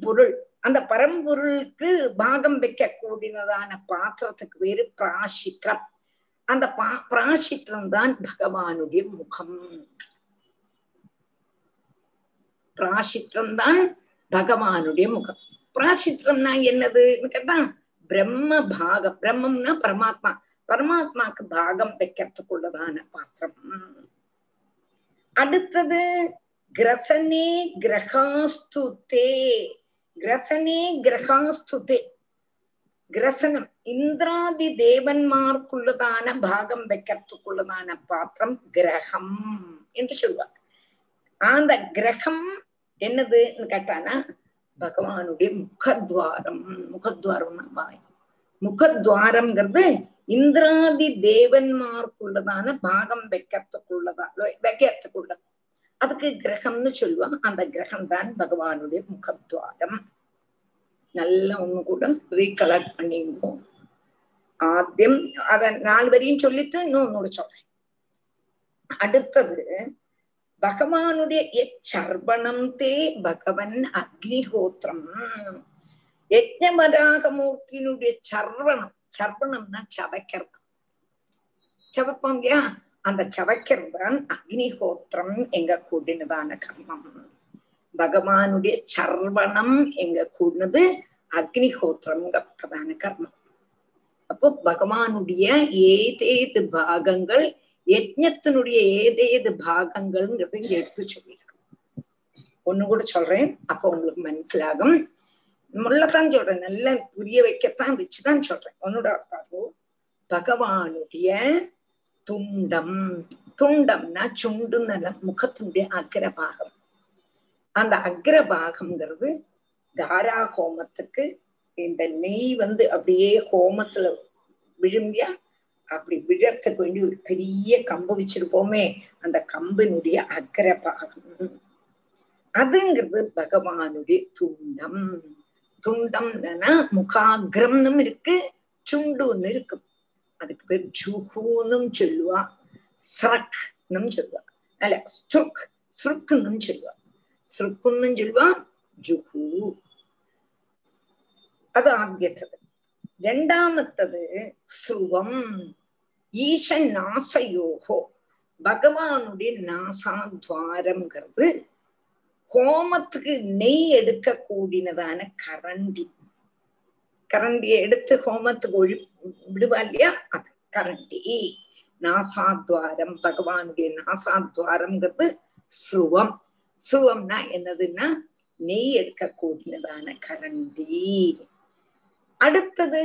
பொருள். அந்த பரம்பொருளுக்கு பாகம் வைக்க கூடினதான பாத்திரத்துக்கு பேரு பிராசித்திரம். அந்த பா பிராசித்திரம் தான் பகவானுடைய முகம். பிராசித்திரம் தான் பகவானுடைய முகம். பிராசித்திரம்னா என்னதுன்னு கேட்டா பிரம்ம பாகம் பிரம்மம்னா பரமாத்மா. பரமாத்மாக்கு பாகம் வைக்கிறதுக்குள்ளதான பாத்திரம். அடுத்தது கிரசனே கிரகாஸ்துதே. கிரசனே கிரகாஸ்துதே. கிரசனம். இந்திராதி தேவன்மார்க்குள்ளதான பாகம் வைக்கிறதுக்குள்ளதான பாத்திரம் கிரகம் என்று சொல்லுவாங்க அந்த கிரகம் என்னதுன்னு கேட்டானா பகவானுடைய முகத்வாரம். முகத்வாரம் வாய். முகத்வாரம்ங்கிறது இந்திராதி தேவன்மார்க்குள்ளதான பாகம் வைக்கிறதுக்குள்ளதா வைக்கிறதுக்குள்ளது அதுக்கு கிரகம்னு சொல்லுவாங்க அந்த கிரகம் தான் பகவானுடைய முகத்வாரம். நல்லா ஒண்ணு கூட ரீகலெக்ட் பண்ணிக்குவோம் ஆத்தியம் அத நாலு வரையும் சொல்லிட்டு இன்னொன்னோட சொல்றேன். அடுத்தது பகவானுடைய எச்சர்பணம் தே பகவன் அக்னிஹோத்திரம். யஜ்ஞவராகமூர்த்தியினுடைய சர்வணம். சர்வணம்னா சவைக்கிறது சவப்போம் இல்லையா? அந்த சவைக்கிறதுதான் அக்னிஹோத்திரம் எங்க கூடினதான கர்மம். பகவானுடைய சர்வணம் எங்க கூடினது அக்னிஹோத்திரம்ங்கப்பட்டதான கர்மம். அப்போ பகவானுடைய ஏதேது பாகங்கள் யஜ்னத்தினுடைய ஏதேது பாகங்கள்ங்கிறது இங்க எடுத்து சொல்லியிருக்கு. ஒண்ணு கூட சொல்றேன் அப்போ உங்களுக்கு மனசிலாகும். முள்ளத்தான் சொல்றேன் நல்லா புரிய வைக்கத்தான் வச்சுதான் சொல்றேன். உன்னோட பகவானுடைய துண்டம். துண்டம்னா சுண்டுன்னு முகத்தினுடைய அக்ரபாகம். அந்த அக்ரபாகம்ங்கிறது தாரா ஹோமத்துக்கு இந்த நெய் வந்து அப்படியே ஹோமத்துல விழும்பியா அப்படி விழறதுக்கு வேண்டி ஒரு பெரிய கம்பு வச்சிருப்போமே அந்த கம்பினுடைய அக்ரபாகம். அதுங்கிறது பகவானுடைய துண்டம். துண்டம்னா முகாகிரம்னும் இருக்கு சுண்டுன்னு இருக்கு. அதுக்கு பேர் ஜுஹூனும் சொல்லுவா ஸ்ரக்னும் சொல்லுவா அல்ல ஸ்ருக் ஸ்ருக்குன்னும் சொல்லுவா ஸ்ருக்குன்னும் சொல்லுவா ஜுஹூ அது ആദ്യത്തത് രണ്ടാമത്തത് സ്രുവം ഈശൻ നാസയോഹോ பகவானுடைய நாசாத்வாரம்ங்கிறது ஹோமத்துக்கு நெய் எடுக்க கூடினதான கரண்டி கரண்டியை எடுத்து ஹோமத்துக்கு ஒழி விடுவா இல்லையா அது கரண்டி. நாசாத்வாரம் பகவானுடைய நாசாத்வாரம்ங்கிறது ஸ்ருவம் ஸ்ருவம்னா என்னதுன்னா நெய் எடுக்கக்கூடியதான கரண்டி. அடுத்தது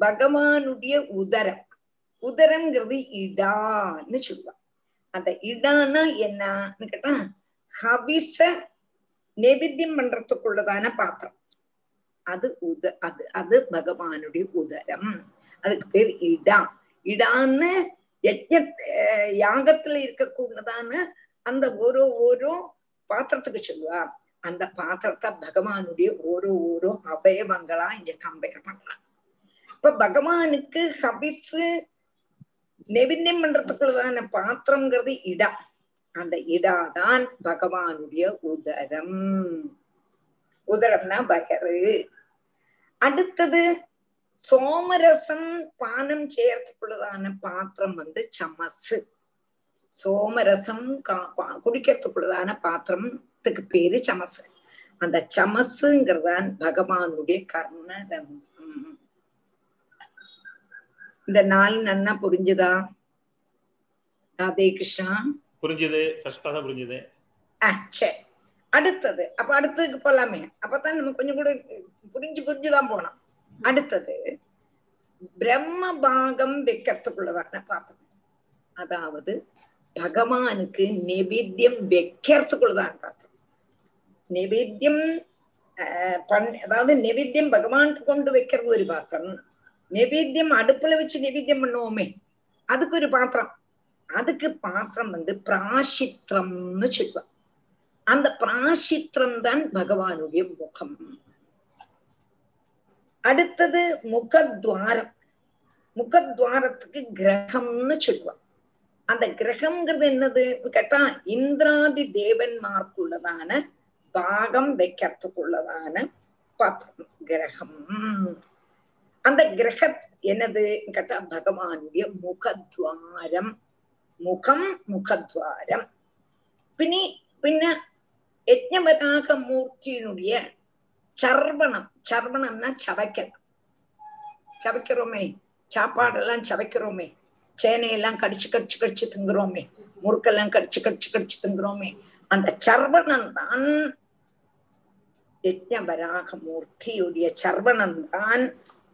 பகவானுடைய உதரம். உதரம்ங்கிறது இடான்னு சொல்லுவான் அந்த இடான்னா என்னன்னு கேட்டா ஹவிச நெபித்தியம் பண்றதுக்குள்ளதான பாத்திரம். அது உத அது அது பகவானுடைய உதரம். அதுக்கு பேர் இடா. இடான்னு யஜ்ய யாகத்துல இருக்கக்கூடதான்னு அந்த ஓரோ ஓரோ பாத்திரத்துக்கு சொல்லுவா. அந்த பாத்திரத்தை பகவானுடைய ஓரோ ஓரோ அவயவங்களா இங்க கம்பேர் பண்றான் இப்ப பகவானுக்கு ஹபிஸு நெவிந்தியம் பண்றதுக்குள்ளதான பாத்திரம்ங்கிறது இடா. அந்த இடாதான் பகவானுடைய உதரம். உதரம்னா பகரு அடுத்தது சோமரசம் பானம் செய்யறதுக்குள்ளதான பாத்திரம் வந்து சமசு. சோமரசம் குடிக்கிறதுக்குள்ளதான பாத்திரத்துக்கு பேரு சமசு. அந்த சமசுங்கிறதான் பகவானுடைய கர்ணரந்தம் இந்த நாள் நன்னா புரிஞ்சுதா? ராதே கிருஷ்ணா. புரிஞ்சுது. புரிஞ்சுது. அடுத்தது அப்ப அடுத்ததுக்கு போலாமே. அப்பதான் நம்ம கொஞ்சம் கூட புரிஞ்சு புரிஞ்சுதான் போனான். அடுத்தது பிரம்ம பாகம் வைக்கிறதுக்குள்ளதான பார்த்தோம். அதாவது பகவானுக்கு நெவேத்தியம் வைக்கிறதுக்குள்ளதான் பார்த்தோம். நெவேத்தியம் பண் அதாவது நெவேத்தியம் பகவானுக்கு கொண்டு வைக்கிறது ஒரு பாத்திரம். நெவேத்தியம் அடுப்புல வச்சு நெவேத்தியம் பண்ணுவோமே. அதுக்கு ஒரு பாத்திரம். அதுக்கு பாத்திரம் வந்து பிராசித்திரம்னு சொல்லுவான் அந்த பிராசித்திரம் தான் பகவானுடைய முகம். அடுத்தது முகத்வாரம். முகத்வாரத்துக்கு கிரகம்னு சொல்லுவான் அந்த கிரகம்ங்கிறது என்னது? கேட்டா இந்திராதி தேவன்மார்க்குள்ளதான பாகம் வைக்கிறதுக்குள்ளதான பாத்திரம் கிரகம். அந்த கிரக என்னது? கேட்டா பகவானுடைய முகத்வாரம். முகம் முகத்வாரம். பின்னி பின்ன யஜ்ஞவராக மூர்த்தியினுடைய சர்வணம். சர்வணம்னா சவைக்கல். சவைக்கிறோமே சாப்பாடெல்லாம் சவைக்கிறோமே சேனையெல்லாம் கடிச்சு கடிச்சு கடிச்சு திங்குறோமே முறுக்கெல்லாம் கடிச்சு கடிச்சு கடிச்சு திங்குறோமே அந்த சர்வணம் தான் யஜ்ஞவராக மூர்த்தியுடைய சர்வணம் தான்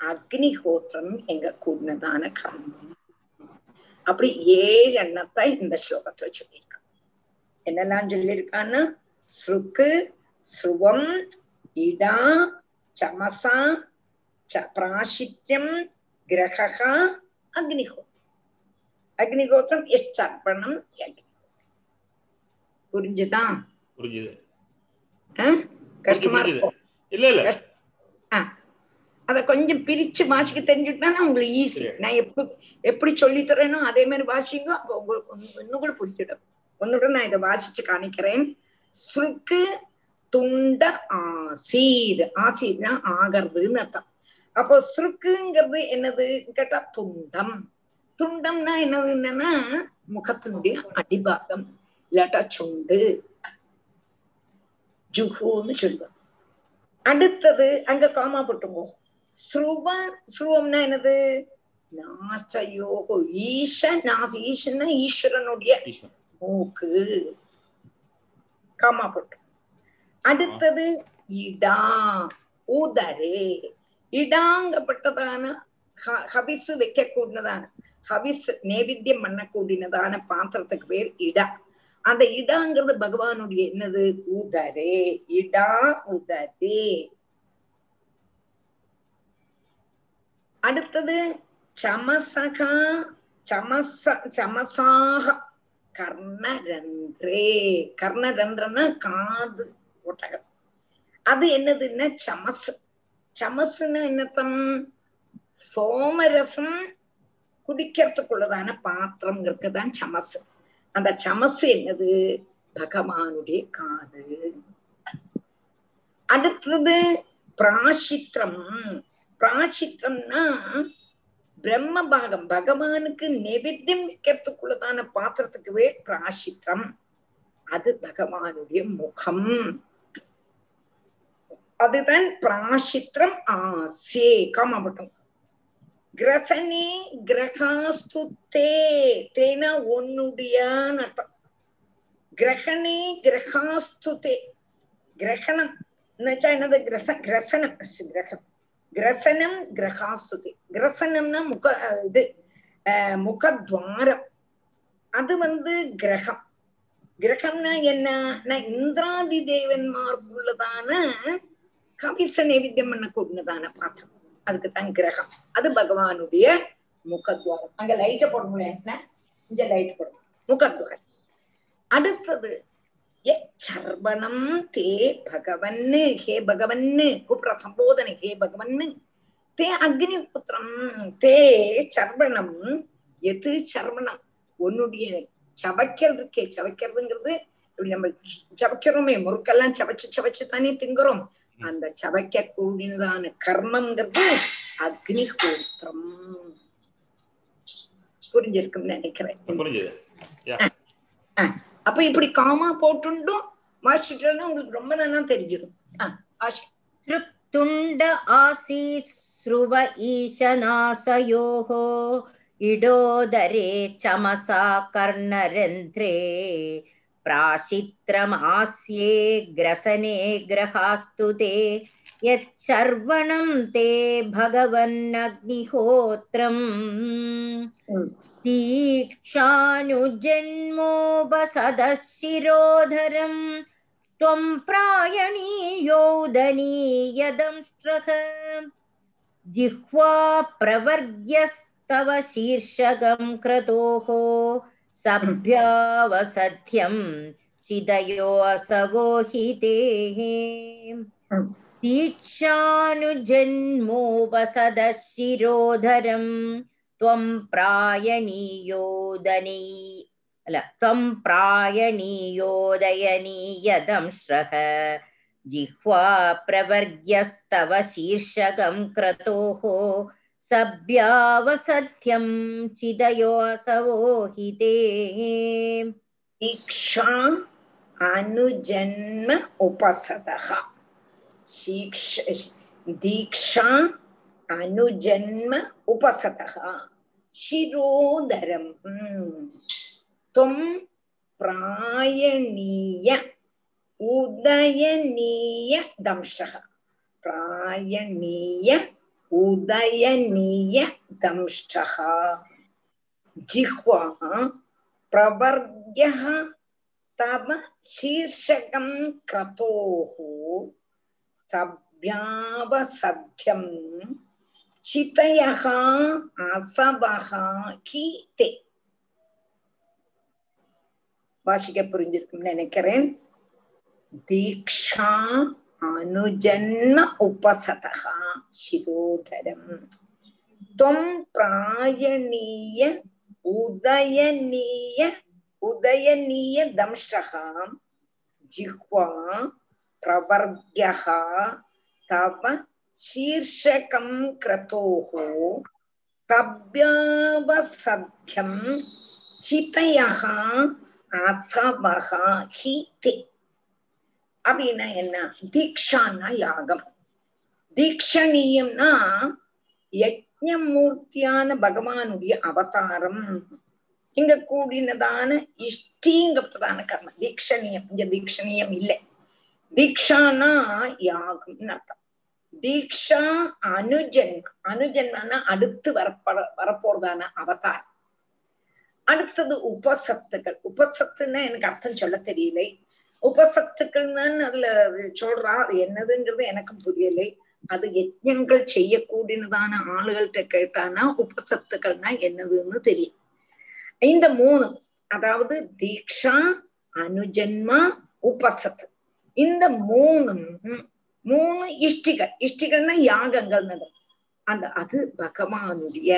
அக்னிஹோத்திரம் எங்க கூடினதான கர்மம். அப்படி ஏழு எண்ணத்தை இந்த ஸ்லோகத்துல சொல்லியிருக்கான் என்னெல்லாம் சொல்லியிருக்கான்னு ஸ்ருக்கு ஸ்ருவம் இடா சமசா பிராசித்யம் கிரகா அக்னிஹோத்திரம் அக்னிஹோத்திரம் எச்சர்ப்பணம் புரிஞ்சுதா? புரிஞ்சுது? கஷ்டமா புரிஞ்சுது. இருக்கும். இல்ல இல்ல. அத கொஞ்சம் பிரிச்சு வாசிக்க தெரிஞ்சுட்டா உங்களுக்கு ஈஸி. நான் எப்படி எப்படி சொல்லி தரேனோ அதே மாதிரி வாசிங்க. அப்ப உங்களுக்கு இன்னும் கூட புரிஞ்சிடும். ஒன்னுடன் நான் இதை வாசிச்சு காணிக்கிறேன் சுருக்கு துண்ட ஆசீர் ஆசீர்னா ஆகிறதுன்னு அர்த்தம். அப்போ சுருக்குங்கிறது என்னது? கேட்டா துண்டம். துண்டம்னா என்னது? என்னன்னா முகத்தினுடைய அடிபாகம். இல்லாட்டா சுண்டு. ஜுஹுன்னு சொல்லுவோம் அடுத்தது அங்க காமா போட்டுங்க. ஸ்ருவ ஸ்ருவம்னா என்னது? நாசயோகோ. ஈச நாச. ஈசன்னா ஈஸ்வரனுடைய ஈஸ்வரன். மூக்கு. காமா போட்டு. அடுத்தது இடா உதரே. இடாங்கப்பட்டதான ஹ- ஹபிஸ் வைக்க கூடினதான ஹபிஸ் நேவித்தியம் பண்ண கூடினதான பாத்திரத்துக்கு பேர் இடா. அந்த இடாங்கிறது பகவானுடைய என்னது? உதரே. இடா உதரே. அடுத்தது சமசகா சமச சமசாக கர்ணரன்றே. கர்ணரன்றன்னா காது. ஒட்டகம் அது என்னதுன்னா சமஸ் சமஸ்ன்னு என்னத்தம்? சோமரசம் குடிக்கிறதுக்குள்ளதான பாத்திரம்ங்கிறது தான் சமஸ் அந்த சமஸ் என்னது? பகவானுடைய காது. அடுத்தது பிராசித்திரம் பிராசித்திரம்னா பிரம்ம பாகம். பகவானுக்கு நெவித்தியம் வைக்கிறதுக்குள்ளதான பாத்திரத்துக்குவே பிராசித்திரம் அது பகவானுடைய முகம். அதுதான் பிராசித்திரம் ஆசே காமாபட்டும் கிரசனே கிரகாஸ்து தே தேனா உன்னுடையான் அர்த்தம். கிரகணே கிரகாஸ்து தே. கிரகணம். என்னாச்சா என்னது? கிரச கிரசனம். கிரகம். கிரசனம் கிரகாஸ்துதி கிரசனம்னா முக இது முகத்வாரம். அது வந்து கிரகம். கிரகம்னா என்ன? இந்திராதி தேவன்மார்க்குள்ளதான கவிச நைவேத்தியம் பண்ண பாத்திரம் அதுக்கு தான் கிரகம். அது பகவானுடைய முகத்வாரம். அங்க லைட்ட போட முடியாது இங்க லைட் போடணும். முகத்வாரம். அடுத்தது சர்வணம் தே பகவன்னு ஹே பகவன்னு கூப்பிடுற சம்போதனை ஹே பகவன்னு. தே அக்னி புத்திரம் தே சர்வணம் எது சர்வணம்? உன்னுடைய சவைக்கிறது இருக்கே சவைக்கிறதுங்கிறது இப்படி நம்ம சவைக்கிறோமே முறுக்கெல்லாம் சவைச்சு சவைச்சு தானே திங்குறோம். அந்த சவைக்க கூடினதான கர்மங்கிறது அக்னி ஹோத்திரம் புரிஞ்சிருக்கும் நினைக்கிறேன். அப்ப இப்படி காமா போட்டுண்டும் மாஸ்டர் உங்களுக்கு ரொம்ப நல்லா தெரிஞ்சிடும் துண்ட ஆசி ஸ்ருவ ஈசநாசயோஹ இடோதரே சமசா கர்ணரந்திரே प्राशित्रमास्ये ग्रसने ग्रहास्तु ते यच्छर्वणं ते भगवन्नग्निहोत्रम्। दीक्षानुजन्मोपसदशिरोधरम् त्वं प्रायणीयोदनीयदंष्ट्रः जिह्वा प्रवर्ग्यस्तव शीर्षकं क्रतोः सभ्यावसध्यं चिदयो असवो हि तेः दीक्षानुजन्मोपसदशिरोधरं त्वं प्रायणीयोदनी अल त्वं प्रायणीयोदयनीयदंश्रः जिह्वा प्रवर्ग्यस्तव शीर्षकं क्रतोः सभ्यावसत्यं चिदयोऽसवो हि ते दीक्षा अनुजन्म उपसदः शीक्ष दीक्षा अनुजन्म उपसदः शिरोदरम् त्वं प्रायणीय उदयनीय दंशः प्रायणीय उदयनीय दंष्टः जिह्वा प्रवर्ग्यः तव शीर्षकं क्रतोः सभ्यावसध्यं சிதயகா அசபகா கீதே வாசிக்க புரிஞ்சிருக்கும்னு நினைக்கிறேன் தீக்ஷா അനുജന്മ ഉപസത ശിരോധരം ത്വം പ്രായണീയ ഉദയനീയ ഉദയനീയ ദംഷ്ട ജിഹ്വാ പ്രവർഗ്യ തവ शीर्षकं क्रतोः तव्यावसध्यं चितयः असवः हि ते அப்படின்னா என்ன? தீக்ஷான்னா யாகம். தீக்ஷணீயம்னா யஜ்ஞமூர்த்தியான பகவானுடைய அவதாரம். இங்க கூடினதான இஷ்டிங்கப்பட்டதான கர்மம் தீக்ஷணீயம். இங்க தீக்ஷணீயம் இல்லை. தீக்ஷானா யாகம்னு அர்த்தம். தீக்ஷா அனுஜன்ம. அனுஜன்மனா அடுத்து வரப்பட வரப்போறதான அவதாரம். அடுத்தது உபசத்துக்கள். உபசத்துன்னா எனக்கு அர்த்தம் சொல்ல தெரியலை. உபசத்துக்கள்னு அதுல சொல்றா அது என்னதுங்கிறது எனக்கும் புரியலை. அது யஜ்ஞங்கள் செய்யக்கூடியதான ஆளுகள்கிட்ட கேட்டானா உபசத்துக்கள்னா என்னதுன்னு தெரியும். இந்த மூணும் அதாவது தீக்ஷா அனுஜன்மா உபசத்து இந்த மூணும் மூணு இஷ்டிகள். இஷ்டிகள்னா யாகங்கள் அந்த அது பகவானுடைய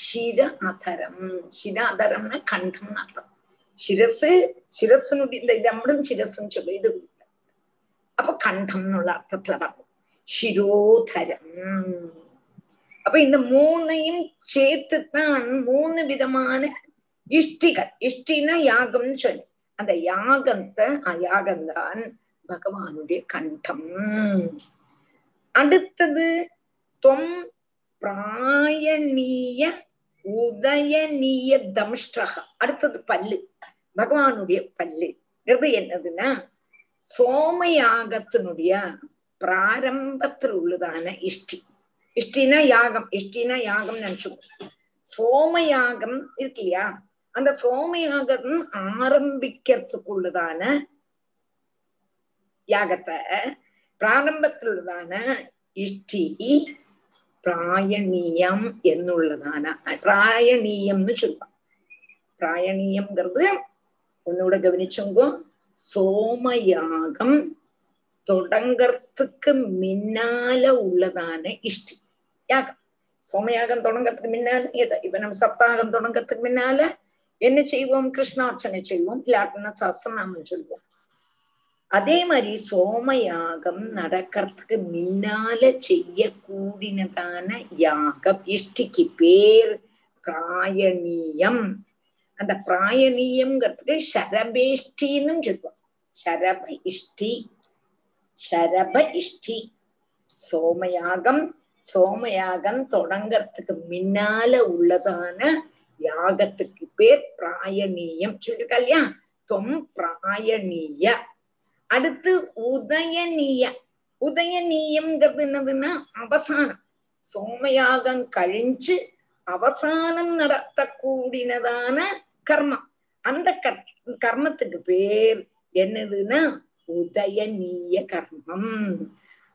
சிர அதரம். சிர அதரம்னா கண்டம்னு அர்த்தம். சிரசு சிரசனுடைய இந்த நம்மளும் சிரசுன்னு சொல்லி இது அப்ப கண்டம்னுள்ள அர்த்தத்துல வரும் சிரோதரம் அப்ப இந்த மூணையும் சேர்த்துத்தான் மூணு விதமான இஷ்டிகள் இஷ்டினா யாகம்னு சொல்லி அந்த யாகத்தை யாகம்தான் பகவானுடைய கண்டம் அடுத்தது தொம் பிராயணீய உதயநீய தம்ஷ்டக அடுத்தது பல்லு. பகவானுடைய பல்லு. என்னதுன்னா சோமயாகத்தினுடைய பிராரம்பத்தில் உள்ளதான இஷ்டி. இஷ்டினா யாகம். இஷ்டினா யாகம் நினைச்சுக்கோ. சோமயாகம் இருக்கு இல்லையா? அந்த சோமயாகம் ஆரம்பிக்கிறதுக்குள்ளதான யாகத்தை பிராரம்பத்திலுள்ளதான இஷ்டி பிராயணீயம் എന്നുള്ളതാണ് பிராயணீயம்னு சொல்லுவாங்க. பிராயணீயம்ங்கிறது ஒன்னோட கவனிச்சோங்கோ சோமயாகம் தொடங்கறதுக்கு முன்னால உள்ளதான இஷ்டி யாகம். சோமயாகம் தொடங்கறதுக்கு முன்னால இப்ப நம்ம சப்தாகம் தொடங்கறதுக்கு முன்னால என்ன செய்வோம்? கிருஷ்ணார்ச்சனை செய்வோம் இல்லாட்டினா சஹசிரநாமம் சொல்லுவோம் அதே மாதிரி சோமயாகம் நடக்கிறதுக்கு முன்னால செய்யக்கூடினதான யாகம் இஷ்டிக்கு பேர் பிராயணீயம். அந்த பிராயணீயம்ங்கிறதுக்கு சரபேஷ்டின்னு சொல்லுவோம். சரப இஷ்டி சரப இஷ்டி. சோமயாகம் சோமயாகம் தொடங்கிறதுக்கு முன்னால உள்ளதான யாகத்துக்கு பேர் பிராயணீயம். சொல்லிருக்கா தொம் பிராயணீய. அடுத்து உதயநீய உதயநீயம்ங்கிறது என்னதுன்னா அவசானம். சோமயாகம் கழிஞ்சு அவசானம் நடத்தக்கூடியதான கர்மம். அந்த கர் கர்மத்துக்கு பேர் என்னதுன்னா உதயநீய கர்மம்.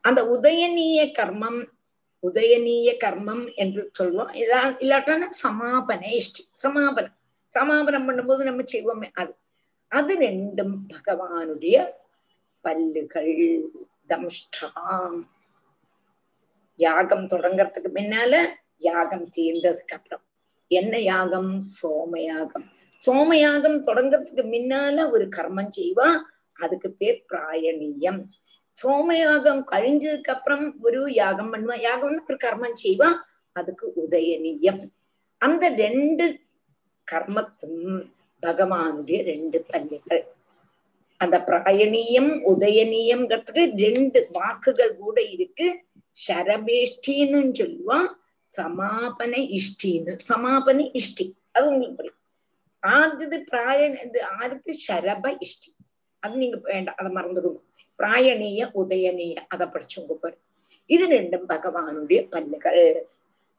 அந்த உதயநீய கர்மம் உதயநீய கர்மம் என்று சொல்லுவோம் இல்லாட்டான சமாபன இஷ்டி சமாபனம். சமாபனம் பண்ணும்போது நம்ம செய்வோமே அது. அது ரெண்டும் பகவானுடைய பல்லுகள் தம்ஷ்டாம். யாகம் தொடங்கறதுக்கு முன்னால யாகம் தீர்ந்ததுக்கு அப்புறம் என்ன யாகம்? சோமயாகம். சோமயாகம் தொடங்கறதுக்கு முன்னால ஒரு கர்மம் செய்வா அதுக்கு பேர் பிராயணியம். சோமயாகம் கழிஞ்சதுக்கு அப்புறம் ஒரு யாகம் பண்ணுவா. யாகம்னு ஒரு கர்மம் செய்வா அதுக்கு உதயநீயம் அந்த ரெண்டு கர்மத்தும் பகவானுடைய ரெண்டு பல்லுகள். அந்த பிராயணியம் உதயநீயம்ங்கிறதுக்கு ரெண்டு வாக்குகள் கூட இருக்கு. சரபேஷ்டின்னு சொல்லுவா சமாபன இஷ்டின்னு. சமாபன இஷ்டி. அது உங்களுக்கு புரியும். ஆகுது பிராயண இது ஆருக்கு சரப இஷ்டி. அது நீங்க வேண்டாம் அதை மறந்துடுங்க. பிராயணீய உதயநீய அதை படிச்சுங்க பாரு. இது ரெண்டும் பகவானுடைய பல்லுகள்.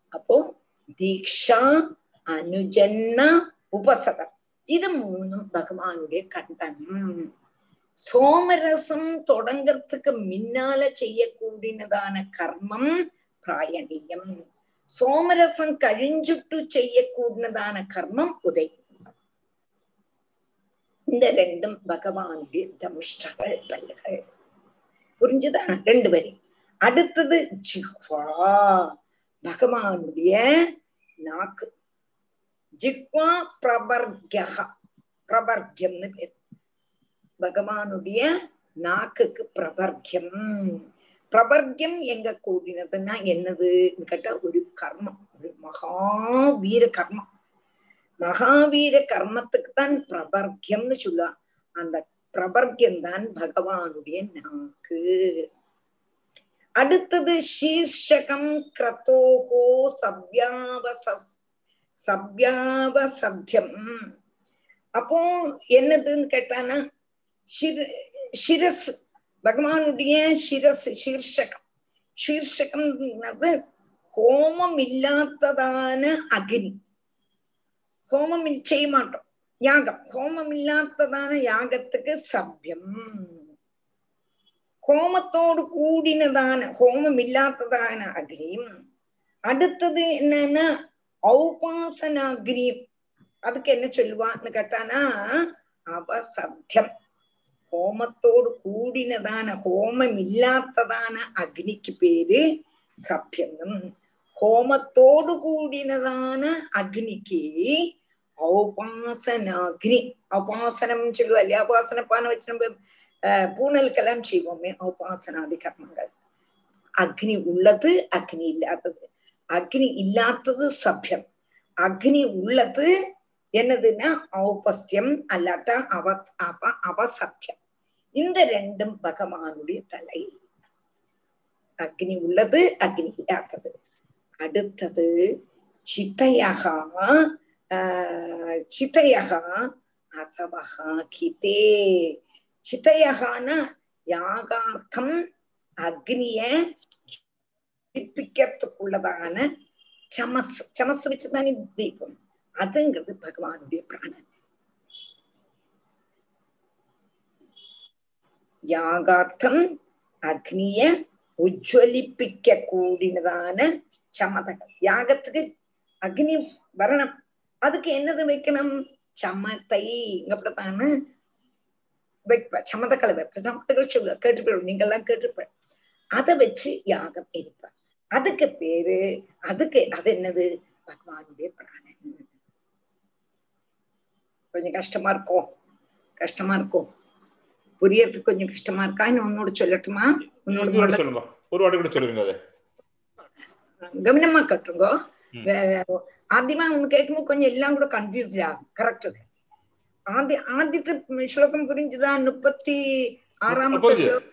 அப்போ தீக்ஷா அனுஜன்ன உபசதம். இது மூணும் பகவானுடைய கண்டம். சோமரசம் தொடங்கிறதுக்கு முன்னால செய்யக்கூடியதான கர்மம் பிராயணியம். சோமரசம் கழிஞ்சுட்டு செய்யக்கூடியதான கர்மம் உதயம். இந்த ரெண்டும் பகவானுடைய தமுஷ்டகள் பல்லுகள். புரிஞ்சுதா? ரெண்டு வரி. அடுத்தது ஜிஹ்வா. பகவானுடைய நாக்கு. ஜிஹ்வா பிரபர்கா பிரபர்கியம்னு பேர். பகவானுடைய நாக்குக்கு பிரபர்க்கியம் பிரபர்க்கியம் எங்க கூடினதுன்னா என்னது? கேட்டா ஒரு கர்மம். ஒரு மகாவீர கர்மம். மகாவீர கர்மத்துக்கு தான் பிரபர்க்கியம்னு சொல்லுவா. அந்த பிரபர்க்கியம் தான் பகவானுடைய நாக்கு. அடுத்தது சீர்ஷகம் கிரதோகோ சவ்யாவச சவ்யாவசத்தியம் அப்போ என்னதுன்னு கேட்டானா? சிரஸ் பகவானுடைய சிரஸ் சீர்ஷகம். சீர்ஷகம் ஹோமம் இல்லாததான அக்னி. ஹோமம் செய்ய மாட்டோம் யாகம். ஹோமம் இல்லாததான யாகத்துக்கு சவ்யம். ஹோமத்தோடு கூடினதான ஹோமம் இல்லாததான அக்னியும் அடுத்தது என்னன்னா ஔபாசனாகிரியம் அதுக்கு என்ன சொல்லுவான்னு கேட்டானா அவசத்தியம் ஹோமத்தோடு கூடினதான ஹோமம் இல்லாததான அக்னிக்கு பேரு சப்யம் ஹோமத்தோடு கூடினதான அக்னிக்கு ஔபாசனாக்னி ஔபாசனம் சொல்லுவா இல்லையா உபாசன வச்சு நம்ம பூனலுக்கெல்லாம் செய்வோமே ஔபாசனாதி கர்மங்கள் அக்னி உள்ளது அக்னி இல்லாதது அக்னி இல்லாதது சபியம் அக்னி உள்ளது என்னதுன்னா ஔபஸ்யம் அல்லாட்டா அவ அவ அவசத்தியம் இந்த ரெண்டும் பகவானுடைய தலை. அக்னி உள்ளது அக்னி இல்லாதது. அடுத்தது சித்தையகா சித்தையகா அசவகா கிதே. சித்தையகான யாகார்த்தம் அக்னிய ஜொலிப்பிக்கிறதுக்குள்ளதான சமஸ் சமஸ் வச்சுதானே தீபம். அதுங்கிறது பகவானுடைய பிராணன். யாகார்த்தம் அக்னிய உஜ்வலிப்பிக்க கூடினதான சமதகள் யாகத்துக்கு அக்னி வரணும். அதுக்கு என்னது வைக்கணும்? சமத்தை இங்கப்படத்தான வைப்ப. சமதக்களை வைப்ப. சமதக்கள் சொல்ல கேட்டுப்போம் நீங்க எல்லாம் கேட்டுப்ப அதை வச்சு யாகம் இருப்ப. அதுக்கு பேரு அதுக்கு அது என்னது? பகவானுடைய பிராணம் கொஞ்சம் கஷ்டமா இருக்கும் கஷ்டமா இருக்கும் புரியறதுக்கு கொஞ்சம் கஷ்டமா இருக்கா இன்னும் உன்னோட சொல்லட்டுமா உன்னோட சொல்லுங்க ஒரு வாட்டி கூட சொல்லுவீங்க அதை கவனமா கட்டுங்கோ ആദ്യമേ ഒന്ന് കേൾക്കുമ്പോ കൊഞ്ചം എല്ലാം കൂടെ കൺഫ്യൂസ്ഡ് ആകും കറക്റ്റ് ആദ്യ ആദ്യത്തെ ശ്ലോകം പുരിഞ്ചതാ മുപ്പത്തി ആറാമത്തെ ശ്ലോകം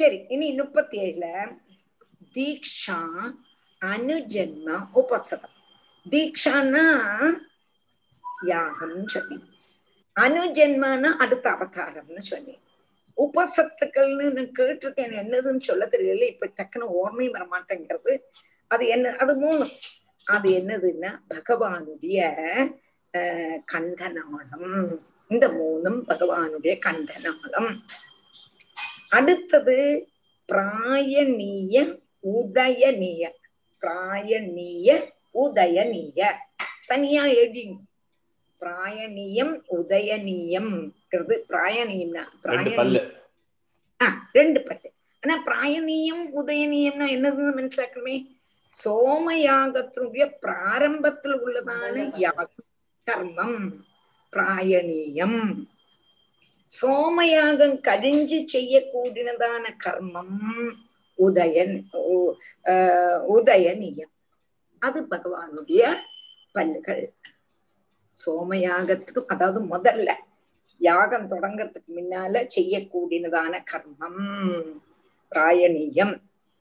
ശരി ഇനി മുപ്പത്തി ഏഴില് ദീക്ഷ അനുജന്മ ഉപസരം தீக்ஷான்னா யாகம் சொல்லி. அனுஜென்மானா அடுத்த அவதாரம்னு சொல்லி. உபசத்துக்கள்னு கேட்டிருக்கேன். என்னதுன்னு சொல்ல தெரியல. இப்ப டக்குன்னு ஓர்மை வர மாட்டேங்கிறது அது என்ன? அது மூணு. அது என்னதுன்னா பகவானுடைய கண்டனாளம். இந்த மூணும் பகவானுடைய கண்டனாளம். அடுத்தது பிராயணீய உதயநீய பிராயணீய உதயநீய. தனியா எழுதி. பிராயணீயம் உதயநீயம். பிராயணீயம்னா பிராயணீயம். ஆஹ் ரெண்டு பட்டு ஆனா பிராயணீயம் உதயநீயம்னா என்னதுன்னு மனசிலாக்கணுமே? சோமயாகத்தினுடைய பிராரம்பத்தில் உள்ளதான யாகம் கர்மம். பிராயணீயம். சோமயாகம் கழிஞ்சு செய்யக்கூடியதான கர்மம். உதயன் உதயநீயம். அது பகவானுடைய பல்லுகள். சோமயாகத்துக்கு அதாவது முதல்ல யாகம் தொடங்கறதுக்கு முன்னால செய்யக்கூடியதான கர்மம் பிராயணீயம்.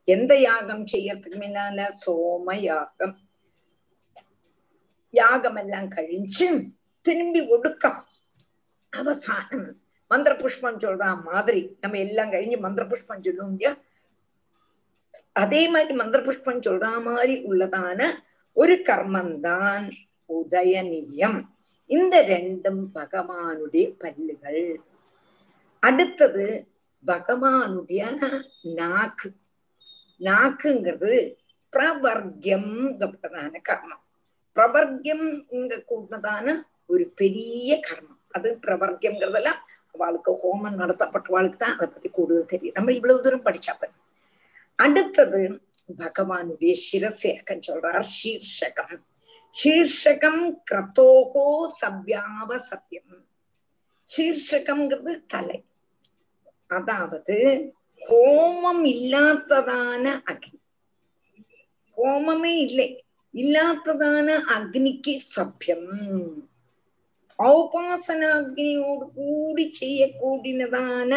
எந்த யாகம் செய்யறதுக்கு முன்னால? சோம யாகம் யாகம் எல்லாம் கழிஞ்சு திரும்பி ஒடுக்கம். அவசானம். மந்திர புஷ்பம் சொல்ற மாதிரி நம்ம எல்லாம் கழிஞ்சு மந்திர புஷ்பம் சொல்லுவோம் இல்லையா? அதே மாதிரி மந்திர புஷ்பம் சொல்ற மாதிரி உள்ளதான ஒரு கர்மந்தான் உதயநியம். இந்த ரெண்டும் பகவானுடைய பல்லுகள். அடுத்தது பகவானுடைய நாக்கு. நாக்குங்கிறது பிரவர்க்கியம் கூட்டதான கர்மம். பிரவர்க்கியம் கூடதான ஒரு பெரிய கர்மம். அது பிரவர்க்கியம்ங்கிறதெல்லாம் அவளுக்கு ஹோமம் நடத்தப்பட்டவாளுக்கு தான் அதை பத்தி கூடுதல் தெரியும். நம்ம இவ்வளவு தூரம் படிச்சாப்ப அடுத்தது பகவானுடைய சிரசேக சொல்றார் சீர்ஷகம். சீர்ஷகம் கிரத்தோகோ சவ்யாவ சத்தியம் சீர்ஷகம்ங்கிறது தலை. அதாவது கோமம் இல்லாததான அக்னி. கோமமே இல்லை. இல்லாததான அக்னிக்கு சபியம். ஔபாசனாக்னியோடு கூடி செய்யக்கூடியதான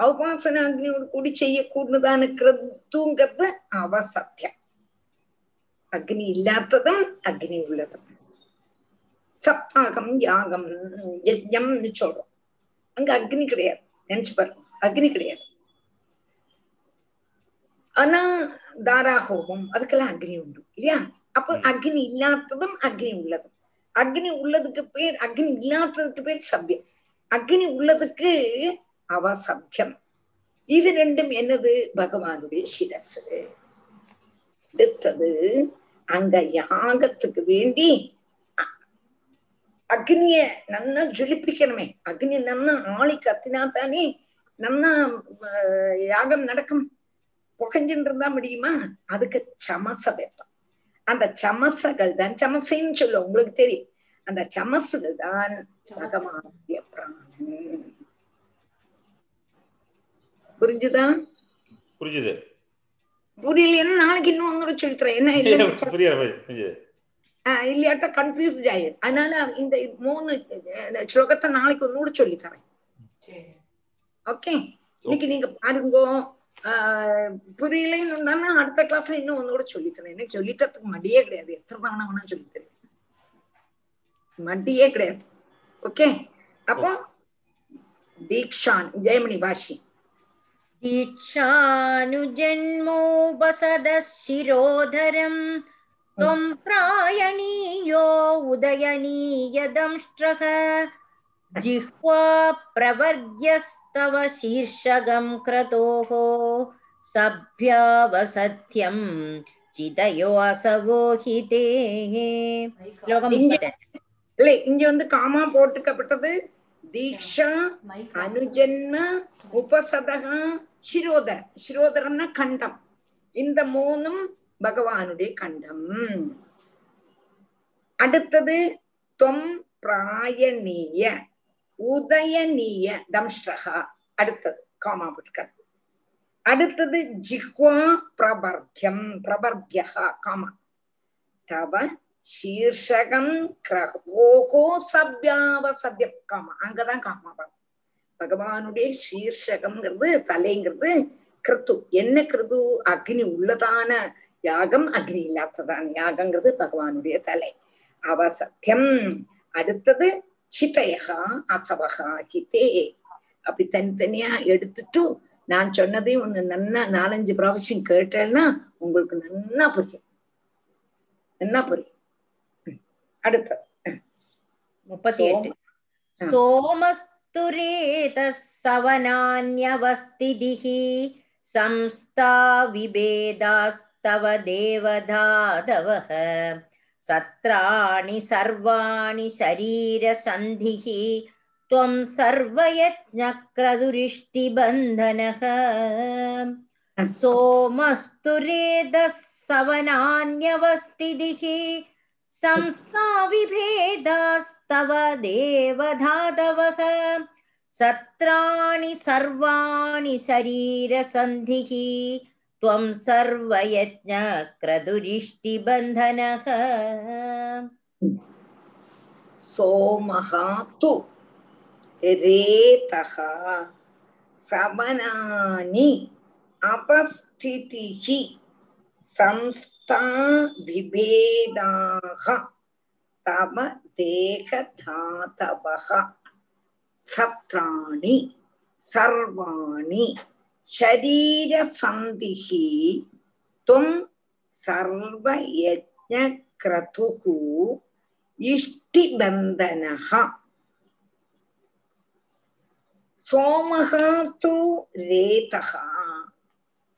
உபாசனாக்னியோடு கூடி செய்யக்கூடியதான கிரத்துங்கிறது அவ சத்தியம் அக்னி இல்லாததும் அக்னி உள்ளதும் சப்தாகம் யாகம் யஜ்யம்னு சொல்றோம் அங்க அக்னி கிடையாது நினைச்சு பாருங்க அக்னி கிடையாது ஆனா தாராகோபம் அதுக்கெல்லாம் அக்னி உண்டு இல்லையா அப்ப அக்னி இல்லாததும் அக்னி உள்ளதும் அக்னி உள்ளதுக்கு பேர் அக்னி இல்லாததுக்கு பேர் சவ்யம் அக்னி உள்ளதுக்கு அவ சத்தியம் இது ரெண்டும் என்னது பகவானுடைய சிரசு அடுத்தது அங்க யாகத்துக்கு வேண்டி அக்னிய நன்னா ஜொலிப்பிக்கணுமே அக்னி நன்னா ஆளி கத்தினா தானே நன்னா யாகம் நடக்கும் புகஞ்சுட்டு இருந்தா முடியுமா அதுக்கு சமச வைப்பான் அந்த சமசகள் தான் சமசைன்னு சொல்ல உங்களுக்கு தெரியும் அந்த சமசுகள் தான் பகவானுடைய பிராணன் புரிஞ்சுதா? புரிஞ்சுது. புரியலைன்னா நாளைக்கு இன்னும் அங்கே சொல்லிக்கிறேன் என்ன இல்லை இல்லையாட்டா கன்ஃபியூஸ்ட் ஆயிடும் அதனால இந்த மூணு ஸ்லோகத்தை நாளைக்கு ஒன்னோட சொல்லித்தரேன் ஓகே இன்னைக்கு நீங்க பாருங்க. புரியலன்னு அடுத்த கிளாஸ்ல இன்னும் ஒன்னோட சொல்லித்தரேன் எனக்கு சொல்லித்தரத்துக்கு மடியே கிடையாது. எத்தனை வேணா வேணா சொல்லித்தரேன் மடியே கிடையாது. ஓகே அப்போ தீக்ஷான் ஜெயமணி பாஷி दीक्षानुजन्मोपसदशिरोधरम् त्वं प्रायणीयो उदयनीयदंष्ट्रः जिह्वा प्रवर्ग्यस्तव शीर्षगं क्रतोः सभ्यावसत्यं चिदयो असवोहिते श्लोकम् இல்லை இங்க வந்து காமா போட்டுக்கப்பட்டது தீக்ஷா அனுஜன்ம உபசதகா சிரோதர சிரோதரம்னா கண்டம் இந்த மூணும் பகவானுடைய கண்டம் அடுத்தது தொம் பிராயணீய உதயநீய தம்ஷ்டகா அடுத்தது காமா போட்டுக்கிறது அடுத்தது ஜிஹ்வா பிரபர்கியம் பிரபர்கியா காமா தவ சீர்ஷகம் கிரகோகோ சப்யாவ சத்யம் காமா அங்கதான் காமா வரும் பகவானுடைய சீர்ஷகம்ங்கிறது தலைங்கிறது கிருத்து. என்ன கிருது அக்னி உள்ளதான யாகம் அக்னி இல்லாததான யாகங்கிறது பகவானுடைய தலை. அவ சத்தியம் அடுத்தது சிதையகா அசவகா ஹிதே. அப்படி தனித்தனியா எடுத்துட்டு நான் சொன்னதையும் ஒண்ணு நன்னா நாலஞ்சு பிராவசியம் கேட்டேன்னா உங்களுக்கு நன்னா புரியும். நன்னா புரியும். அடுத்தது. முப்பத்தி எட்டு. सोमस्तुरेतः सवनान्यवस्थितिः संस्था विभेदास्तव देवधादवः सत्राणि सर्वाणि शरीरसन्धिः त्वं सर्वयज्ञक्रदुरिष्टिबन्धनः सोमस्तुरेदः सवनान्यवस्थितिः संस्था विभेदास्तव देवधातवः। सत्राणि सर्वाणि शरीरसन्धिः त्वं सर्वयज्ञक्रदुरिष्टिबन्धनः सोमः तु रेतः सवनानि अपस्थितिः। சம்ஸ்தா விபேதாக தம தேகதாதவக சத்ராணி சர்வாணி சரீரசந்திஹி தும் சர்வயஜ்ஞக்ரதுகு இஷ்டிபந்தனக சோமகா தூ ரேதகா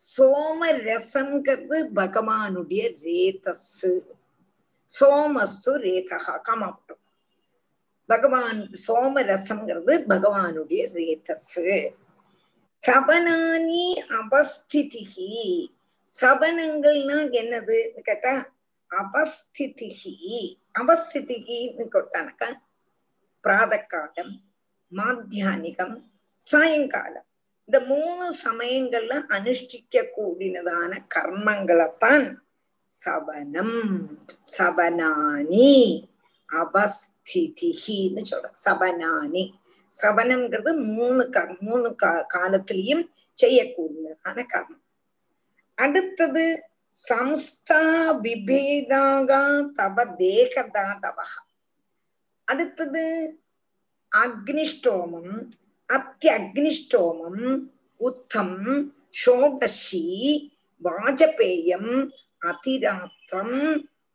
சோம ரசங்கிறது பகவானுடைய ரேதஸ் சோமஸ்து ரேதகா காமாட்டம் பகவான் சோம ரசங்கிறது பகவானுடைய ரேதஸ் சபனானி அபஸ்திதிகி சபனங்கள்னா என்னது? கேட்டா அவஸ்திதிகி அவஸ்திதிகின்னு கொட்டானாக்கா பிராதக்காலம் மாத்தியானிகம் சாயங்காலம். இந்த மூணு சமயங்கள்ல அனுஷ்டிக்க கூடினதான கர்மங்களைத்தான் சவனம் சவனானி அவஸ்திதிகின்னு சொல்ற சவனானி. சவனம்ங்கிறது மூணு க மூணு கா காலத்திலையும் செய்யக்கூடியதான கர்மம். அடுத்தது சம்ஸ்தா விபேதாகா தவ தேகதாதவக அடுத்தது அக்னிஷ்டோமம் அத்தியக்னிஷ்டோமம் உத்தம் ஷோடசி வாஜபேயம் அதிராத்திரம்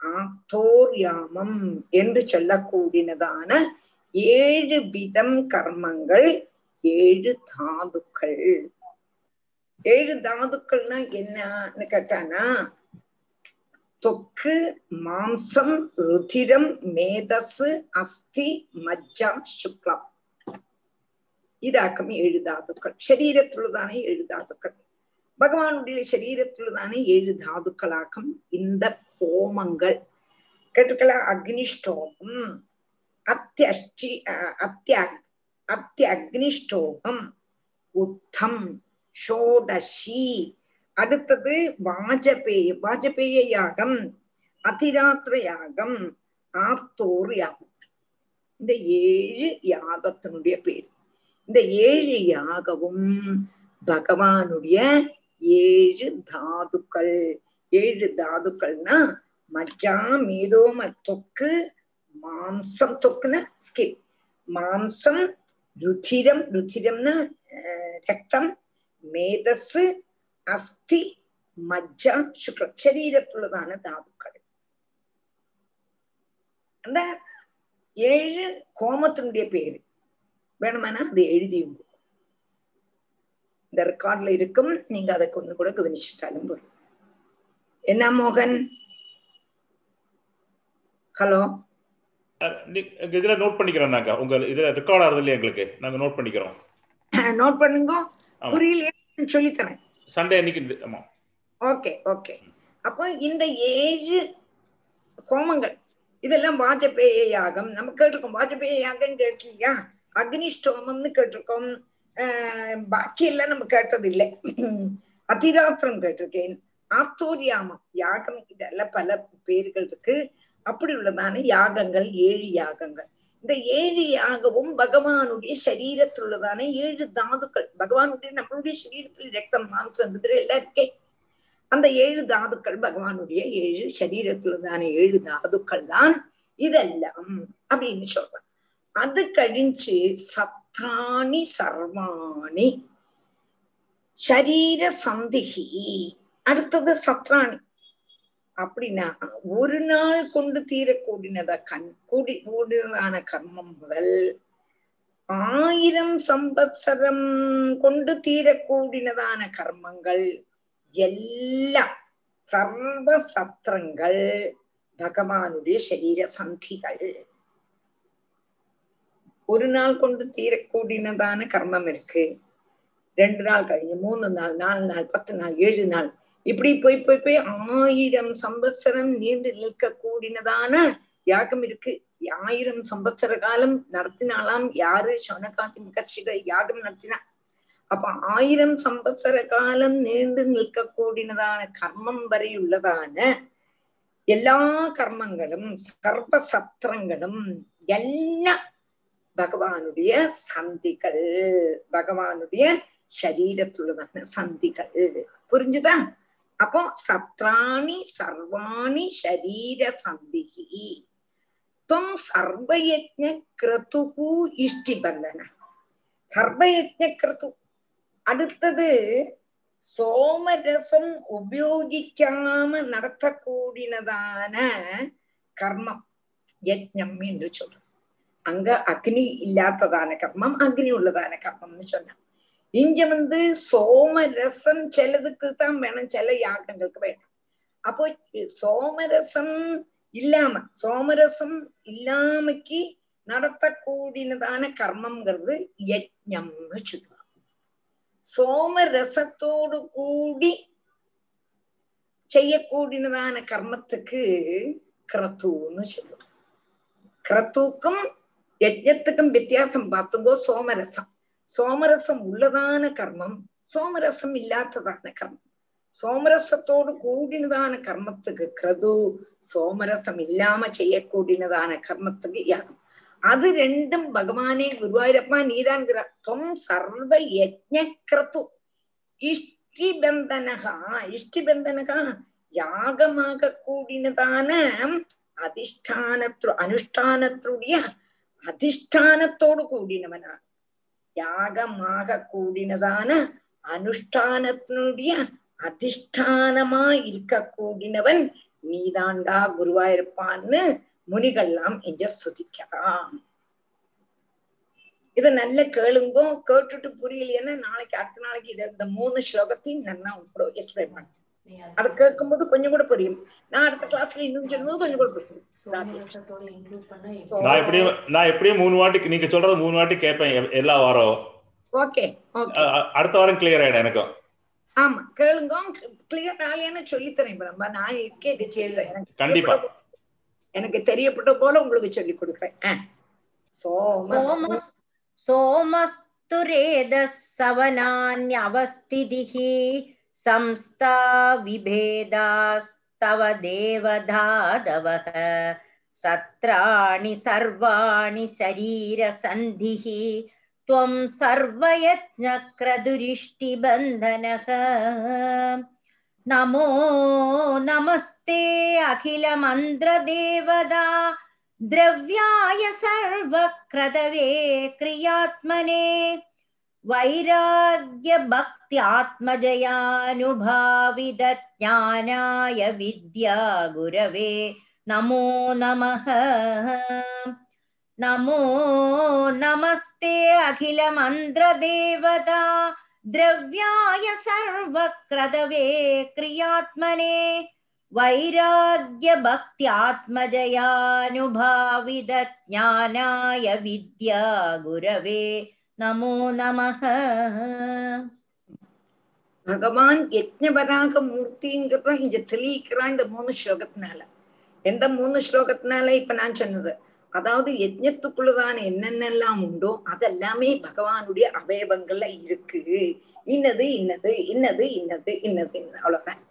ஆத்தோர்யாமம் என்று சொல்லக்கூடியதான ஏழு விதம் கர்மங்கள் ஏழு தாதுக்கள். ஏழு தாதுக்கள்னா என்னன்னு கேட்டானா தொக்கு மாம்சம் ருதிரம் மேதசு அஸ்தி மஜ்ஜா சுக்லம் இதாக்கம் ஏழு தாதுக்கள் ശരീരത്തിലുള്ളതാണ് ഏഴ് தாதுக்கள் பகவானுடைய சரீரத்திலுதான ஏழு தாதுக்களாக்கம் இந்த ஹோமங்கள் கேட்டுக்கல அக்னிஷ்டோமம் அத்தியஷ்டி அத்திய அத்திய அக்னிஷ்டோமம் உத்தம் ஷோடசி அடுத்தது வாஜபேய வாஜபேய யாகம் அதிராத்திர யாகம் ஆப்தோர் யாகம் இந்த ஏழு யாகத்தினுடைய பேர் இந்த ஏழு யாகவும் பகவானுடைய ஏழு தாதுக்கள் ஏழு தாதுக்கள்னா மஜ்ஜா மேதோம தொக்கு மாம்சம் தொக்குன்னு ஸ்கின் மாம்சம் ருச்சிரம் ருச்சிரம்னா രക്തം മേധസ് അസ്ഥി മജ്ജ ശുക്രം ശരീരത്തുള്ളതാണ് ധാതുക്കൾ அந்த ஏழு கோமத்தினுடைய பேரு வேணுமானா அது எழுதியும் இந்த ரெக்கார்ட்ல இருக்கும். நீங்க அதை கொஞ்சம் கூட கவனிச்சுட்டாலும் போதும். என்ன மோகன்? ஹலோ இதுல நோட் பண்ணிக்கிறோம் நாங்க. உங்க இதுல ரெக்கார்ட் ஆகுது இல்லையா எங்களுக்கு? நாங்க நோட் பண்ணிக்கிறோம். நோட் பண்ணுங்க. புரியலையே சொல்லித்தரேன். சண்டே அன்னைக்கு ஆமா. ஓகே ஓகே அப்போ இந்த ஏழு ஹோமங்கள் இதெல்லாம் வாஜபேய யாகம். நம்ம கேட்டிருக்கோம் வாஜபேய யாகம் கேட்டிருக்கியா அக்னிஷ்டோமம்னு கேட்டிருக்கோம். ஆஹ் பாக்கி எல்லாம் நம்ம கேட்டதில்லை. அதிராத்திரம் கேட்டிருக்கேன். ஆத்தோரியாமம் யாகம் இதெல்லாம் பல பேர்கள் இருக்கு. அப்படி உள்ளதான யாகங்கள் ஏழு யாகங்கள். இந்த ஏழு யாகவும் பகவானுடைய சரீரத்தில் உள்ளதான ஏழு தாதுக்கள். பகவானுடைய நம்மளுடைய சரீரத்தில் ரத்தம் மாம்சம் எல்லாம் இருக்கே. அந்த ஏழு தாதுக்கள் பகவானுடைய ஏழு சரீரத்துள்ளதான ஏழு தாதுக்கள் தான் இதெல்லாம் அப்படின்னு சொல்றான் அது கழிஞ்சு சத்ராணி சர்வாணி சரீர சந்திகி அடுத்தது சத்ராணி அப்படின்னா ஒரு நாள் கொண்டு தீரக்கூடினத கண் கூடி கூடினதான கர்மம் முதல் ஆயிரம் சம்பத்சரம் கொண்டு தீரக்கூடினதான கர்மங்கள் எல்லாம் சர்வ சத்திரங்கள் பகவானுடைய சரீர சந்திகள். ஒரு நாள் கொண்டு தீரக்கூடினதான கர்மம் இருக்கு. ரெண்டு நாள் கழிஞ்சு மூணு நாள் நாலு நாள் பத்து நாள் ஏழு நாள். இப்படி போய் போய் போய் ஆயிரம் சம்பத்சரம் நீண்டு நிற்க கூடினதான யாகம் இருக்கு. ஆயிரம் சம்பத்சர காலம் நடத்தினாலாம் யாரு? சொனகாட்டி முகர்ஷிக யாகம் நடத்தினா. அப்ப ஆயிரம் சம்பத்சர காலம் நீண்டு நிற்க கூடினதான கர்மம் வரையுள்ளதான எல்லா கர்மங்களும் சர்வ சத்திரங்களும் எல்லாம் பகவானுடைய சந்திகள் பகவானுடைய சரீரத்துள்ளதான சந்திகள். புரிஞ்சுதா? அப்போ சத்ராணி சர்வாணி சரீர சந்திகி. துவம் சர்வயஜ கிரதுகு இஷ்டிபந்தன சர்வயஜ கிரது அடுத்தது சோமரசம் உபயோகிக்காம நடத்தக்கூடினதான கர்மம் யஜ்ஞம் என்று சொல்றோம். அங்க அக்னி இல்லாததான கர்மம் அக்னி உள்ளதான கர்மம்னு சொன்னான். இங்க வந்து சோமரசம் சிலதுக்கு தான் வேணும் சில யாகங்களுக்கு வேணும். அப்போ சோமரசம் இல்லாம சோமரசம் இல்லாமக்கு நடத்தக்கூடியதான கர்மம்ங்கிறது யஜ்ஞம்னு சொல்லுவாங்க. சோமரசத்தோடு கூடி செய்யக்கூடியதான கர்மத்துக்கு கிரத்துன்னு சொல்லுவாங்க. கிரத்துக்கும் யஜ்ஞத்துக்கும் வித்தியாசம் பார்த்துங்கோ சோமரசம். சோமரசம் உள்ளதான கர்மம் சோமரசம் இல்லாததான கர்மம். சோமரசத்தோடு கூடினதான கர்மத்துக்கு கிரது சோமரசம் இல்லாம செய்யக்கூடியதான கர்மத்துக்கு யாகம். அது ரெண்டும் பகவானே குருவாயூரப்பா நீதான்கிறார். தொம் சர்வ யஜ்ஞக்ரது. இஷ்டிபந்தனகா இஷ்டிபந்தனகா யாகமாக கூடினதான அதிஷ்டானத்து அனுஷ்டானத்துடைய அதிஷ்டானத்தோடு கூடினவனா யாகமாக கூடினதான அனுஷ்டானத்தினுடைய அதிஷ்டானமா இருக்க கூடினவன் நீதாண்டா குருவாயிருப்பான்னு முனிகள்லாம் இங்க சுதிக்கலாம் இத நல்ல கேளுங்கோ கேட்டுட்டு புரியலைன்னா நாளைக்கு அடுத்த நாளைக்கு இத இந்த மூணு ஸ்லோகத்தையும் நல்லா கூட எக்ஸ்பிளைன் பண்ண. அது கேட்கும்போது கொஞ்சம் கூட புரியும் நான் அடுத்த கிளாஸ்ல இன்னும் சொல்லும்போது கொஞ்சம் கூட புரியும் நான் எப்படியும் நான் எப்படியும் மூணு வாட்டி நீங்க சொல்றது மூணு வாட்டி கேட்பேன் எல்லா வாரம் ஓகே அடுத்த வாரம் கிளியர் ஆயிடும் எனக்கும் ஆமா கேளுங்க கிளியர் ஆலையான சொல்லி தரேன் நான் இருக்கே எனக்கு கண்டிப்பா எனக்கு தெரியப்பட்ட போல உங்களுக்கு சொல்லி கொடுப்பேன் சோம சோமஸ்துரேத சவனான்யவஸ்திதிஹி सवनान्यवस्थितिः संस्था विभेदास्तव देवधादवः सत्राणि सर्वाणि शरीरसन्धिः त्वं सर्वयज्ञक्रदुरिष्टिबन्धनः नमो नमस्ते अखिलमन्द्रदेवदा द्रव्याय सर्वक्रतवे क्रियात्मने वैराग्यभक्त्यात्मजयानुभाविदज्ञानाय विद्या गुरवे नमो नमः। नमो नमस्ते अखिलमन्द्रदेवता द्रव्याय सर्वक्रतवे क्रियात्मने। वैराग्यभक्त्यात्मजयानुभाविदज्ञानाय विद्या गुरवे நமோ நமக பகவான் யஜ்னபராக மூர்த்திங்கிறதான் இங்க தெளிக்கிறான் இந்த மூணு ஸ்லோகத்தினால. எந்த மூணு ஸ்லோகத்தினால இப்ப நான் சொன்னது? அதாவது யஜ்னத்துக்குள்ளதான என்னென்னலாம் உண்டோ அதெல்லாமே பகவானுடைய அவயவங்கள்ல இருக்கு. இன்னது இன்னது இன்னது இன்னது இன்னது. அவ்வளவுதான்.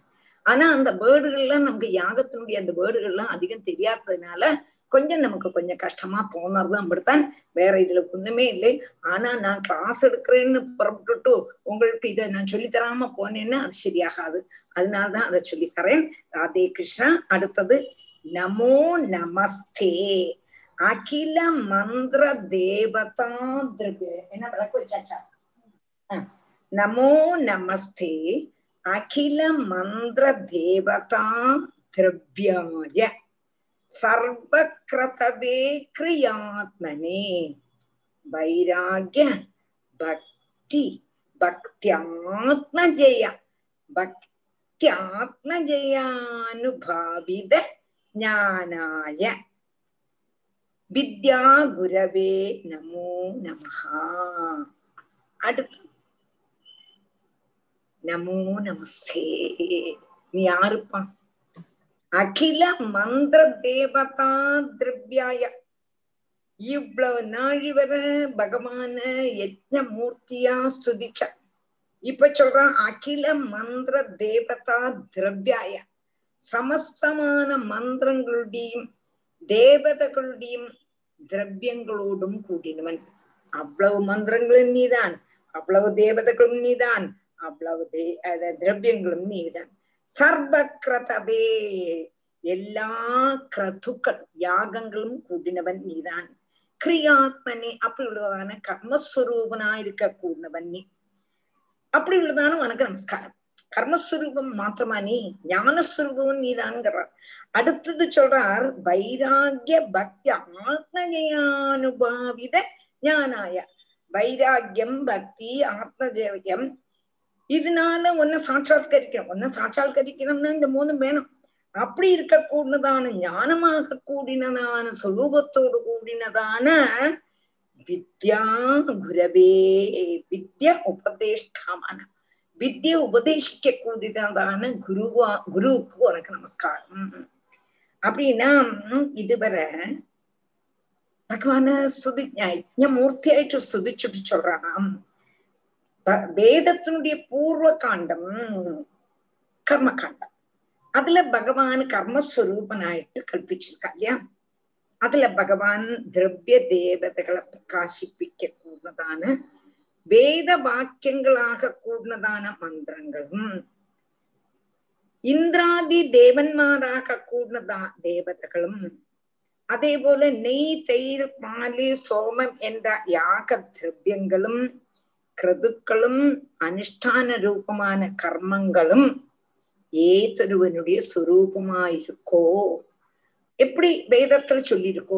ஆனா அந்த வேர்டுகள்லாம் நமக்கு யாகத்தினுடைய அந்த வேர்டுகள்லாம் அதிகம் தெரியாததுனால கொஞ்சம் நமக்கு கொஞ்சம் கஷ்டமா தோணுறது அப்படித்தான் வேற இதுல ஒண்ணுமே இல்லை. ஆனா நான் கிளாஸ் எடுக்கிறேன்னு புறப்பட்டுட்டு உங்களுக்கு இதை நான் சொல்லித்தராம போனேன்னா அது சரியாகாது. அதனாலதான் அதை சொல்லித்தரேன் ராதே கிருஷ்ணா அடுத்தது நமோ நமஸ்தே. அகில மந்திர தேவதா திருக்கு என்ன விளக்கு வச்சாச்சா? நமோ நமஸ்தே. அகில மந்திர தேவதா திரவியாய. சர்வக்ரதவே கிரியாத்மனே. வைராகிய பக்தி பக்தியாத்மஜய. பக்தியாத்மஜயானுபாவித ஞானாய வித்யா குரவே நமோ நமஹா அடுத்து நமோ நமஸ்தே நீ யாருப்பான் அகில மந்திர தேவதா திரவியாய இவ்வளவு நாழி வர பகவான யஜ்ஞ மூர்த்தியா ஸ்துதிச்ச. இப்ப சொல்றான் அகில மந்திர தேவதா திரவியாய சமஸ்தமான மந்திரங்களுடையும் தேவதைகளுடையும் திரவியங்களோடும் கூடினவன். அவ்வளவு மந்திரங்களும் நீதான் அவ்வளவு தேவதைகளும் நீதான் அவ்வளவு தே திரவியங்களும் நீதான். சர்வக்ரதவே எல்லா கிரதுக்கள் யாகங்களும் கூடினவன் நீதான். கிரியாத்மனே அப்படி உள்ளதான கர்மஸ்வரூபனா இருக்க கூடினவன் நீ. அப்படி உள்ளதான உனக்கு நமஸ்காரம். கர்மஸ்வரூபம் மாத்திரமா நீ? ஞானஸ்வரூபம் நீதான்ங்கிறார். அடுத்தது சொல்றார் வைராகிய பக்தி ஆத்மஜயானுபாவித ஞானாய. வைராகியம் பக்தி ஆத்மஜயம் இதனால ஒன்ன சாட்சாத்கரிக்கணும். ஒன்ன சாட்சாத்கரிக்கணும்னா இந்த மூணும் வேணும். அப்படி இருக்கக்கூடியதான ஞானமாக கூடினதான சொரூபத்தோடு கூடினதான வித்யா குரவே வித்ய உபதேஷ்டாமான. வித்ய உபதேசிக்க கூடினதான குருவா குருவுக்கு உனக்கு நமஸ்காரம். அப்படின்னா இதுவரை பகவான ஸ்துதி ஞாயிற்று மூர்த்தியாயிட்டு ஸ்துதிச்சுட்டு சொல்றான் வேதத்தினுடைய பூர்வ காண்டம் கர்ம காண்டம் அதுல பகவான் கர்மஸ்வரூபனாயிட்டு கல்பிச்சிருக்கா இல்லையா? அதுல பகவான் திரவிய தேவதைகளை பிரகாசிப்பிக்க கூடதான வேத வாக்கியங்களாக கூடதான மந்திரங்களும் இந்திராதி தேவன்மாராக கூடதா தேவதைகளும் அதே போல நெய் தயிர் பாலு சோமம் என்ற யாக திரவியங்களும் கிருதுக்களும் அனுஷ்டான ரூபமான கர்மங்களும் ஏதொருவனுடைய சுரூபமாயிருக்கோ எப்படி வேதத்துல சொல்லியிருக்கோ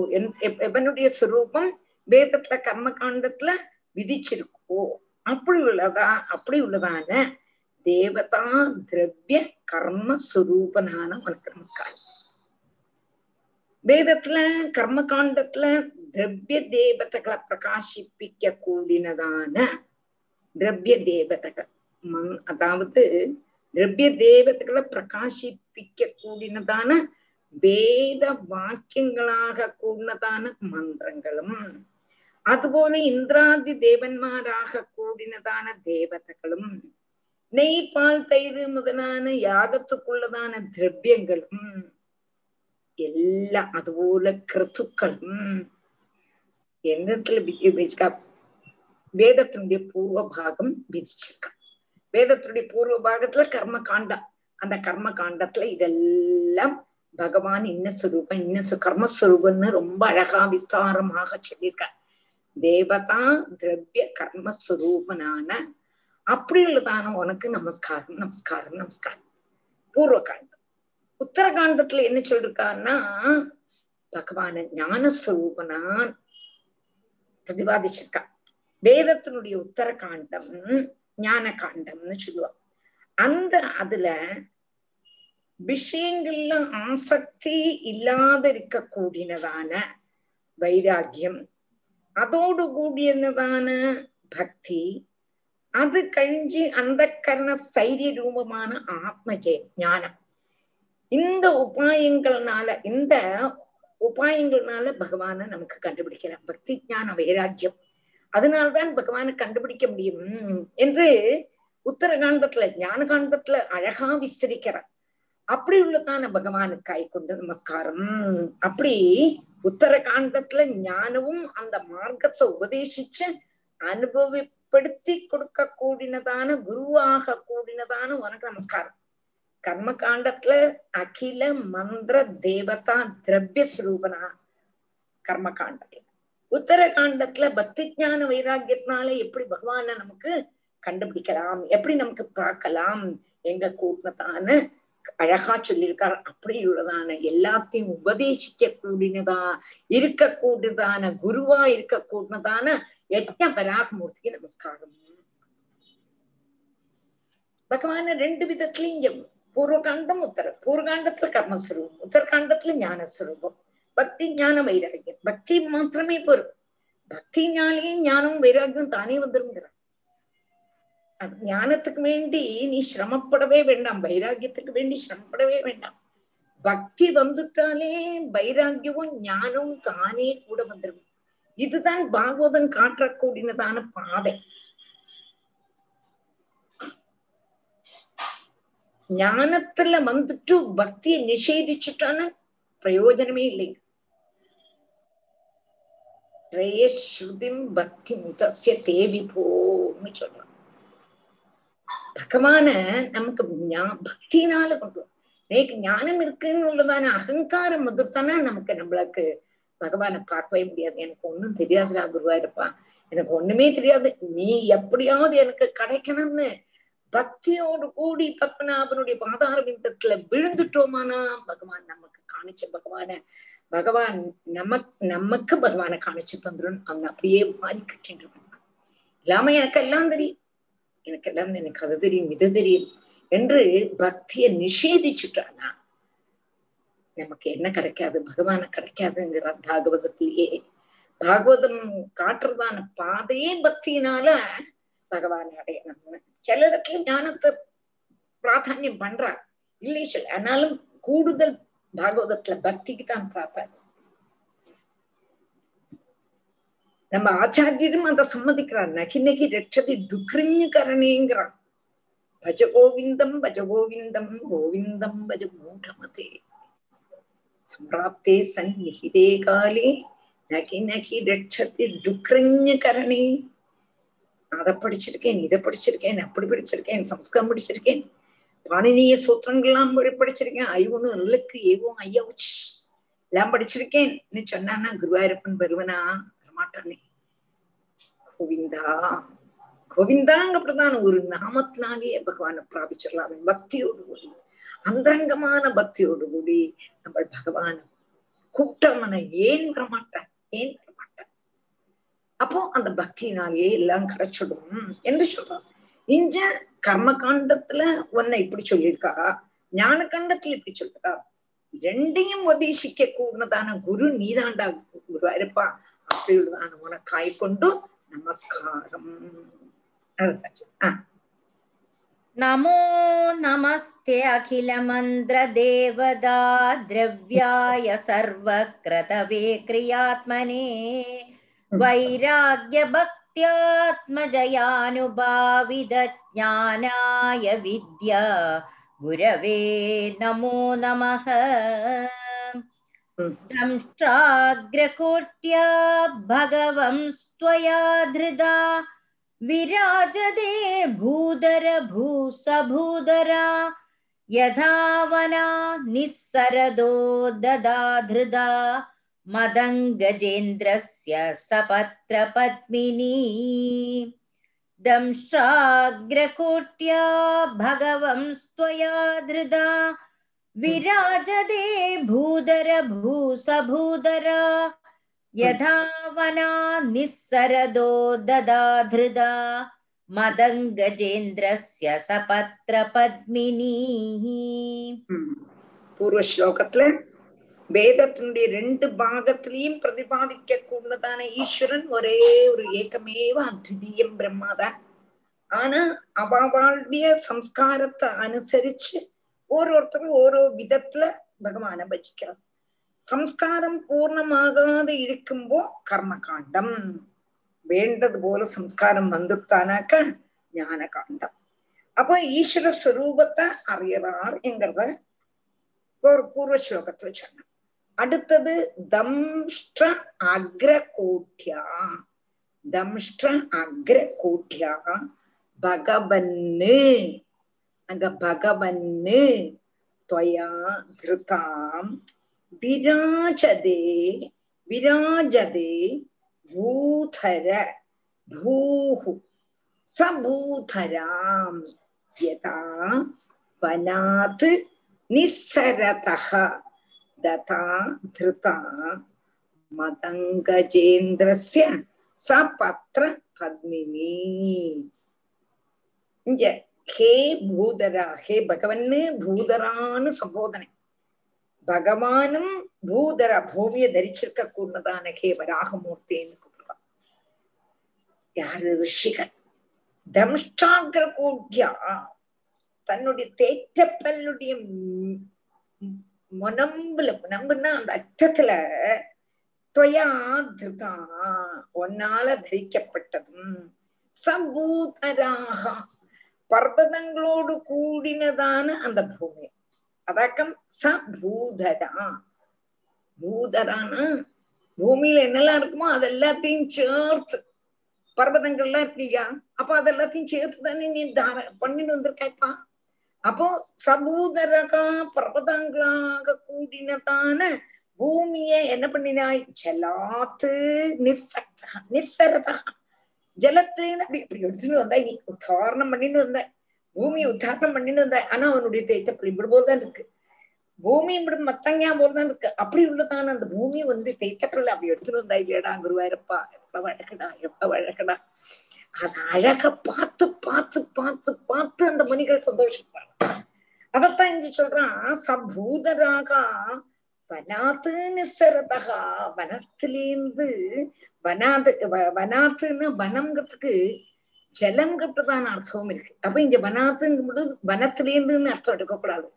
எவனுடைய சுரூபம் வேதத்துல கர்ம காண்டத்துல விதிச்சிருக்கோ அப்படி உள்ளதா அப்படி உள்ளதான தேவதா திரவிய கர்ம சுரூபனான உனக்கு நமஸ்காரம் வேதத்துல கர்ம காண்டத்துல திரவிய தேவதைகளை பிரகாசிப்பிக்க கூடினதான திரவிய தேவதைகள் மண் அதாவது திரவிய தேவதைகளை பிரகாசிப்பிக்க கூடினதான வேத வாக்கியங்களாக கூடினதான மந்திரங்களும் അതുപോലെ ഇന്ദ്രാദി ദേവന്മാരാക കൂടിനതാന ദേവതകളും നെയ് പാൽ തൈര് മുതലാന യാഗത്തുക്കുള്ളതാന ദ്രവ്യങ്ങളും എല്ലാം അതുപോലെ ക്രതുക്കളും എന്നതിൽ வேதத்தினுடைய பூர்வ பாகம் விதிச்சிருக்கான் வேதத்தினுடைய பூர்வ பாகத்துல கர்ம காண்டம் அந்த கர்ம காண்டத்துல இதெல்லாம் பகவான் இன்ன சுரூபம் இன்ன கர்மஸ்வரூபம்னு ரொம்ப அழகா விஸ்தாரமாக சொல்லியிருக்கார். தேவதா திரவிய கர்மஸ்வரூபனான அப்படி உள்ளதான உனக்கு நமஸ்காரம் நமஸ்காரம் நமஸ்காரம். பூர்வ காண்டம் உத்தரகாண்டத்துல என்ன சொல்லிருக்காருன்னா பகவான ஞானஸ்வரூபனான் பிரதிபாதிச்சிருக்கான் வேதத்தினுடைய உத்தர காண்டம் ஞான காண்டம்னு சொல்லுவான் அந்த அதுல விஷயங்கள்ல ஆசக்தி இல்லாத இருக்க கூடினதான வைராகியம் அதோடு கூடியதான பக்தி அது கழிஞ்சு அந்த கரண ஸ்தைரிய ரூபமான ஆத்மஜெயம் ஞானம். இந்த உபாயங்கள்னால இந்த உபாயங்கள்னால பகவான நமக்கு கண்டுபிடிக்கிறார். பக்தி ஞான வைராக்கியம் அதனால்தான் பகவானை கண்டுபிடிக்க முடியும். என்று உத்தரகாண்டத்துல ஞானகாண்டத்துல அழகா விஸ்தரிக்கிறார். அப்படி உள்ளதான பகவானுக்காய் கொண்டு நமஸ்காரம். அப்படி உத்தர காண்டத்துல ஞானமும் அந்த மார்க்கத்தை உபதேசிச்சு அனுபவிப்படுத்தி கொடுக்க கூடினதான குருவாக கூடினதான உனக்கு நமஸ்காரம். கர்ம காண்டத்துல அகில மந்திர தேவதா திரவிய ஸ்வரூபனா கர்ம காண்டத்துல உத்தரகாண்டத்துல பக்தி ஜான வைராக்கியத்தினால எப்படி பகவான நமக்கு கண்டுபிடிக்கலாம்? எப்படி நமக்கு பார்க்கலாம்? எங்க கூட்டினதான அழகா சொல்லியிருக்கார். அப்படி உள்ளதான எல்லாத்தையும் உபதேசிக்க கூடினதா இருக்க கூடியதான குருவா இருக்க கூடினதான எட்ட பராகமூர்த்திக்கு நமஸ்காரம். பகவான ரெண்டு விதத்திலையும் பூர்வகாண்டம் உத்தர பூர்வகாண்டத்துல கர்மஸ்வரூபம் உத்தரகாண்டத்துல ஞானஸ்வரூபம். பக்தி ஞான வைராகியம். பக்தி மாத்திரமே போரும் பக்தி ஞானியும் ஞானமும் வைராகியம் தானே வந்துருங்கிறான். ஞானத்துக்கு வேண்டி நீ சிரமப்படவே வேண்டாம் வைராகியத்துக்கு வேண்டி சிரமப்படவே வேண்டாம். பக்தி வந்துட்டாலே வைராகியமும் ஞானமும் தானே கூட வந்துடும் இதுதான் பாகவதன் காட்டக்கூடியதான பாதை. ஞானத்துல வந்துட்டு பக்தியை நிஷேதிச்சுட்டான? பிரயோஜனமே இல்லை ஸ்ருதிம் பக்தி தசிய தேவி போன்னு சொல்றான் பகவான நமக்கு பக்தினால கொண்டு நேக்கு ஞானம் இருக்குன்னு உள்ளதான அகங்காரம் வந்துட்டானா நமக்கு நம்மளுக்கு பகவானை பார்க்கவே முடியாது எனக்கு ஒண்ணும் தெரியாதுடா குருவா இருப்பான் எனக்கு ஒண்ணுமே தெரியாது நீ எப்படியாவது எனக்கு கிடைக்கணும்னு பக்தியோடு கூடி பத்மநாபனுடைய பாதார பிந்தத்துல விழுந்துட்டோமானா? பகவான் நமக்கு காணிச்ச பகவான பகவான் நமக்கு நமக்கு பகவானை காணிச்சு தந்துடும் அவன் அப்படியே மாறி கட்டிட்டு இல்லாம எனக்கு எல்லாம் தெரியும். எனக்கு எல்லாம் எனக்கு அது தெரியும் இது தெரியும் என்று பக்தியை நிஷேதிச்சுட்டானா? நமக்கு என்ன கிடைக்காது? பகவான கிடைக்காதுங்கிறார் பாகவதத்திலேயே. பாகவதம் காட்டுறதான பாதையே பக்தியினால பகவான் அடையணும்னு சில இடத்துல ஞானத்தை பிராதானியம் பண்றா இல்லை சொல்ல ஆனாலும் கூடுதல் பாகவதத்துல பக்திக்கு தான் பிராதானியம். நம்ம ஆச்சாரியரும் அதை சம்மதிக்கிறார். நகி நகி ரட்சதி டுக்ரிஞ்சு கரணேங்கிறான் பஜ கோவிந்தம் பஜ கோவிந்தம் கோவிந்தம் பஜ மூடமதே சம்பிராப்தே சந்நிஹிதே காலே நகி நகி ரட்சதி டுக்ரிஞ்சு கரணே அதை படிச்சிருக்கேன் இதை படிச்சிருக்கேன் அப்படி படிச்சிருக்கேன் சம்ஸ்கிருதம் படிச்சிருக்கேன். பாணினிய சூத்திரங்கள்லாம் படிச்சிருக்கேன். ஐவனு இல்லுக்கு ஏவும் ஐயா உச். எல்லாம் படிச்சிருக்கேன்னு சொன்னானா குருவாயூரப்பன் வருவனா? வரமாட்டானே. கோவிந்தா. கோவிந்தாங்க அப்படிதான் ஒரு நாமத்தினாலேயே பகவானை பிராபிச்சிடலாம். பக்தியோடு கூடி அந்தரங்கமான பக்தியோடு கூடி நம்ம பகவான கூப்பிட்டவன ஏன் வரமாட்டான்? ஏன் அப்போ அந்த பக்தியினாலேயே எல்லாம் கிடைச்சிடும் என்று சொல்றான் இங்க கர்ம காண்டத்துல உன்னை இப்படி சொல்லியிருக்கா ஞான காண்டத்துல இப்படி சொல்லிருக்கா ரெண்டையும் உபதேசிக்க கூடதான குரு நீதாண்டா குருவாயிருப்பா அப்படியுள்ளதான உனக்காய் கொண்டு நமஸ்காரம் அதுதான் சொல்லு. ஆ, नमो नमस्ते अखिलमन्द्रदेवदा द्रव्याय सर्वक्रतवे क्रियात्मने वैराग्यभक्त्यात्मजयानुभाविदज्ञानाय विद्या गुरवे नमो नमः ம். दंष्ट्राग्रकोट्या भगवंस्त्वया धृदा विराजते भूधर भूसभूधरा यथा वना निःसरदो ददा धृदा मदङ्गजेन्द्रस्य सपत्रपद्मिनी। दंष्ट्राग्रकोट्या भगवंस्त्वया धृदा विराजते भूधर भूसभूधरा यथा वना निःसरदो ददा धृदा मदङ्गजेन्द्रस्य सपत्रपद्मिनी। ம். வேதத்தினுடைய ரெண்டு பாகத்திலையும் பிரதிபாதிக்க கூடதான ஈஸ்வரன் ஒரே ஒரு ஏக்கமேவ அத்விதீயம் பிரம்மாதான் ஆனா அவாவாளுடைய சம்ஸ்காரத்தை அனுசரிச்சு ஓரோருத்தரும் ஓரோ விதத்துல பகவான பஜிக்கிறார் சம்ஸ்காரம் பூர்ணமாகாத இருக்கும்போ கர்ம காண்டம் வேண்டது போல சம்ஸ்காரம் வந்துட்டானாக்க ஞான காண்டம் அப்போ ஈஸ்வர ஸ்வரூபத்தை அறியறார் என்கிறத ஒரு பூர்வ ஸ்லோகத்துல சொன்னார். அடுத்தது தம்ஷ்ட அக்ரகோட்யா. தம்ஷ்ட அக்ரகோட்யா. பகவன்னு. அங்க பகவன்னு. துவயா திருதாம் விராஜதே. விராஜதே. பூதர. பூஹு. சபூதராம். யதா. வனாத். நிசரதா दता धृता मदङ्गजेन्द्रस्य सपत्र पद्मिनी இங்க ஹே பூதரா ஹே பகவன்னு பூதரான்னு சம்போதனை பகவானும் பூதர பூமியை தரிச்சிருக்க கூடதான ஹே வராகமூர்த்தின்னு கூப்பிடுறான் யாரு ரிஷிகள் தம்ஷ்டாகிர கூட்யா தன்னுடைய தேற்றப்பல்லுடைய முனம்புல முனம்புன்னா அந்த அச்சத்துல துவயா திருதா ஒன்னால தரிக்கப்பட்டதும் சபூதராக பர்வதங்களோடு கூடினதான அந்த பூமி. அதாக்கம் ச பூதரா பூமியில என்னெல்லாம் இருக்குமோ அது எல்லாத்தையும் சேர்த்து பர்வதங்கள்லாம் இருக்கு இல்லையா? அப்ப அதெல்லாத்தையும் சேர்த்து தானே நீ தார பண்ணிட்டு வந்திருக்கப்பா அப்போ சபூதரகா பர்வதங்களாக கூடினதான பூமிய என்ன பண்ணினாய்? ஜலாத்து நிசக்தா நிசரதா ஜலத்திலேன்னு அப்படி அப்படி எடுத்துட்டு வந்தா நீ உத்தாரணம் பண்ணின்னு வந்த பூமி உத்தாரணம் பண்ணின்னு வந்த ஆனா அவனுடைய தேய்த்தப்படி இப்படி போல்தான் இருக்கு. பூமி இப்படி மத்தங்கா போல்தான் இருக்கு. அப்படி உள்ளதான அந்த பூமி வந்து தேய்த்தப்படல அப்படி எடுத்துட்டு வந்தா இல்லையடா குருவாயிரப்பா எப்ப வழக்கடா எப்ப வழக்கடா? அது அழக பார்த்து பார்த்து பார்த்து பார்த்து அந்த முனிகள் சந்தோஷப்படுறாங்க அதத்தான் இங்க சொல்றான் சபூதராகா வனாத்து நிசரதகா வனத்திலேந்து வனாது வ- வனாத்துன்னு வனம்ங்கிறதுக்கு ஜலங்கிறதுதான் அர்த்தமும் இருக்கு. அப்ப இங்க வனாத்துங்கும்போது வனத்திலேந்துன்னு அர்த்தம் எடுக்கக்கூடாது.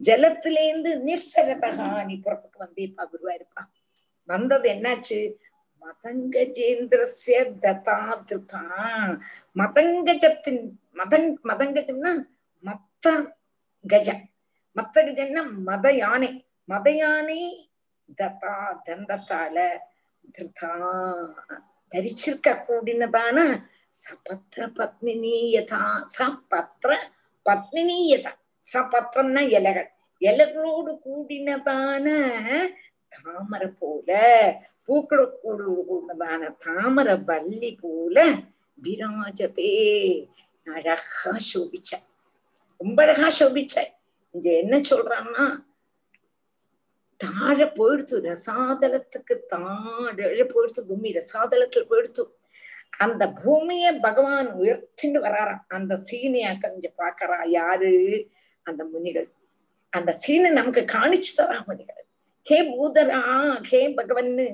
ஜலத்திலேந்து நிசரதகா நீ புறப்பட்டு வந்தேப்பா குருவாயிருப்பா வந்தது என்னாச்சு? மதங்கஜேந்திரஸ்ய ததாதிருதா மதங்கஜத்தின் மதங் மதங்கஜம்னா மத்த கஜ மத்த கஜம்னா மத யானை மத யானை ததா தந்தத்தால திருதா. தரிச்சிருக்க கூடினதான சபத்திர பத்மினி யதா சபத்திர பத்மினி யதா. சபத்திரம்னா இலைகள். இலைகளோடு கூடினதான தாமரை போல பூக்களோடு கூடினதான தாமர வள்ளி போல விராஜதே அழகா சோபிச்ச. ரொம்ப அழகா சோபிச்ச. இங்க என்ன சொல்றான்னா தாழ போயிடுத்து ரசாதலத்துக்கு தாழ போயிடுத்து பூமி ரசாதலத்துல போயிடுத்து. அந்த பூமிய பகவான் உயர்த்தின்னு வராராம். அந்த சீனையா கொஞ்சம் பாக்குறா யாரு? அந்த முனிகள். அந்த சீனை நமக்கு காணிச்சு தரா முனிகள். ஹே பூதரா ஹே பகவன்னு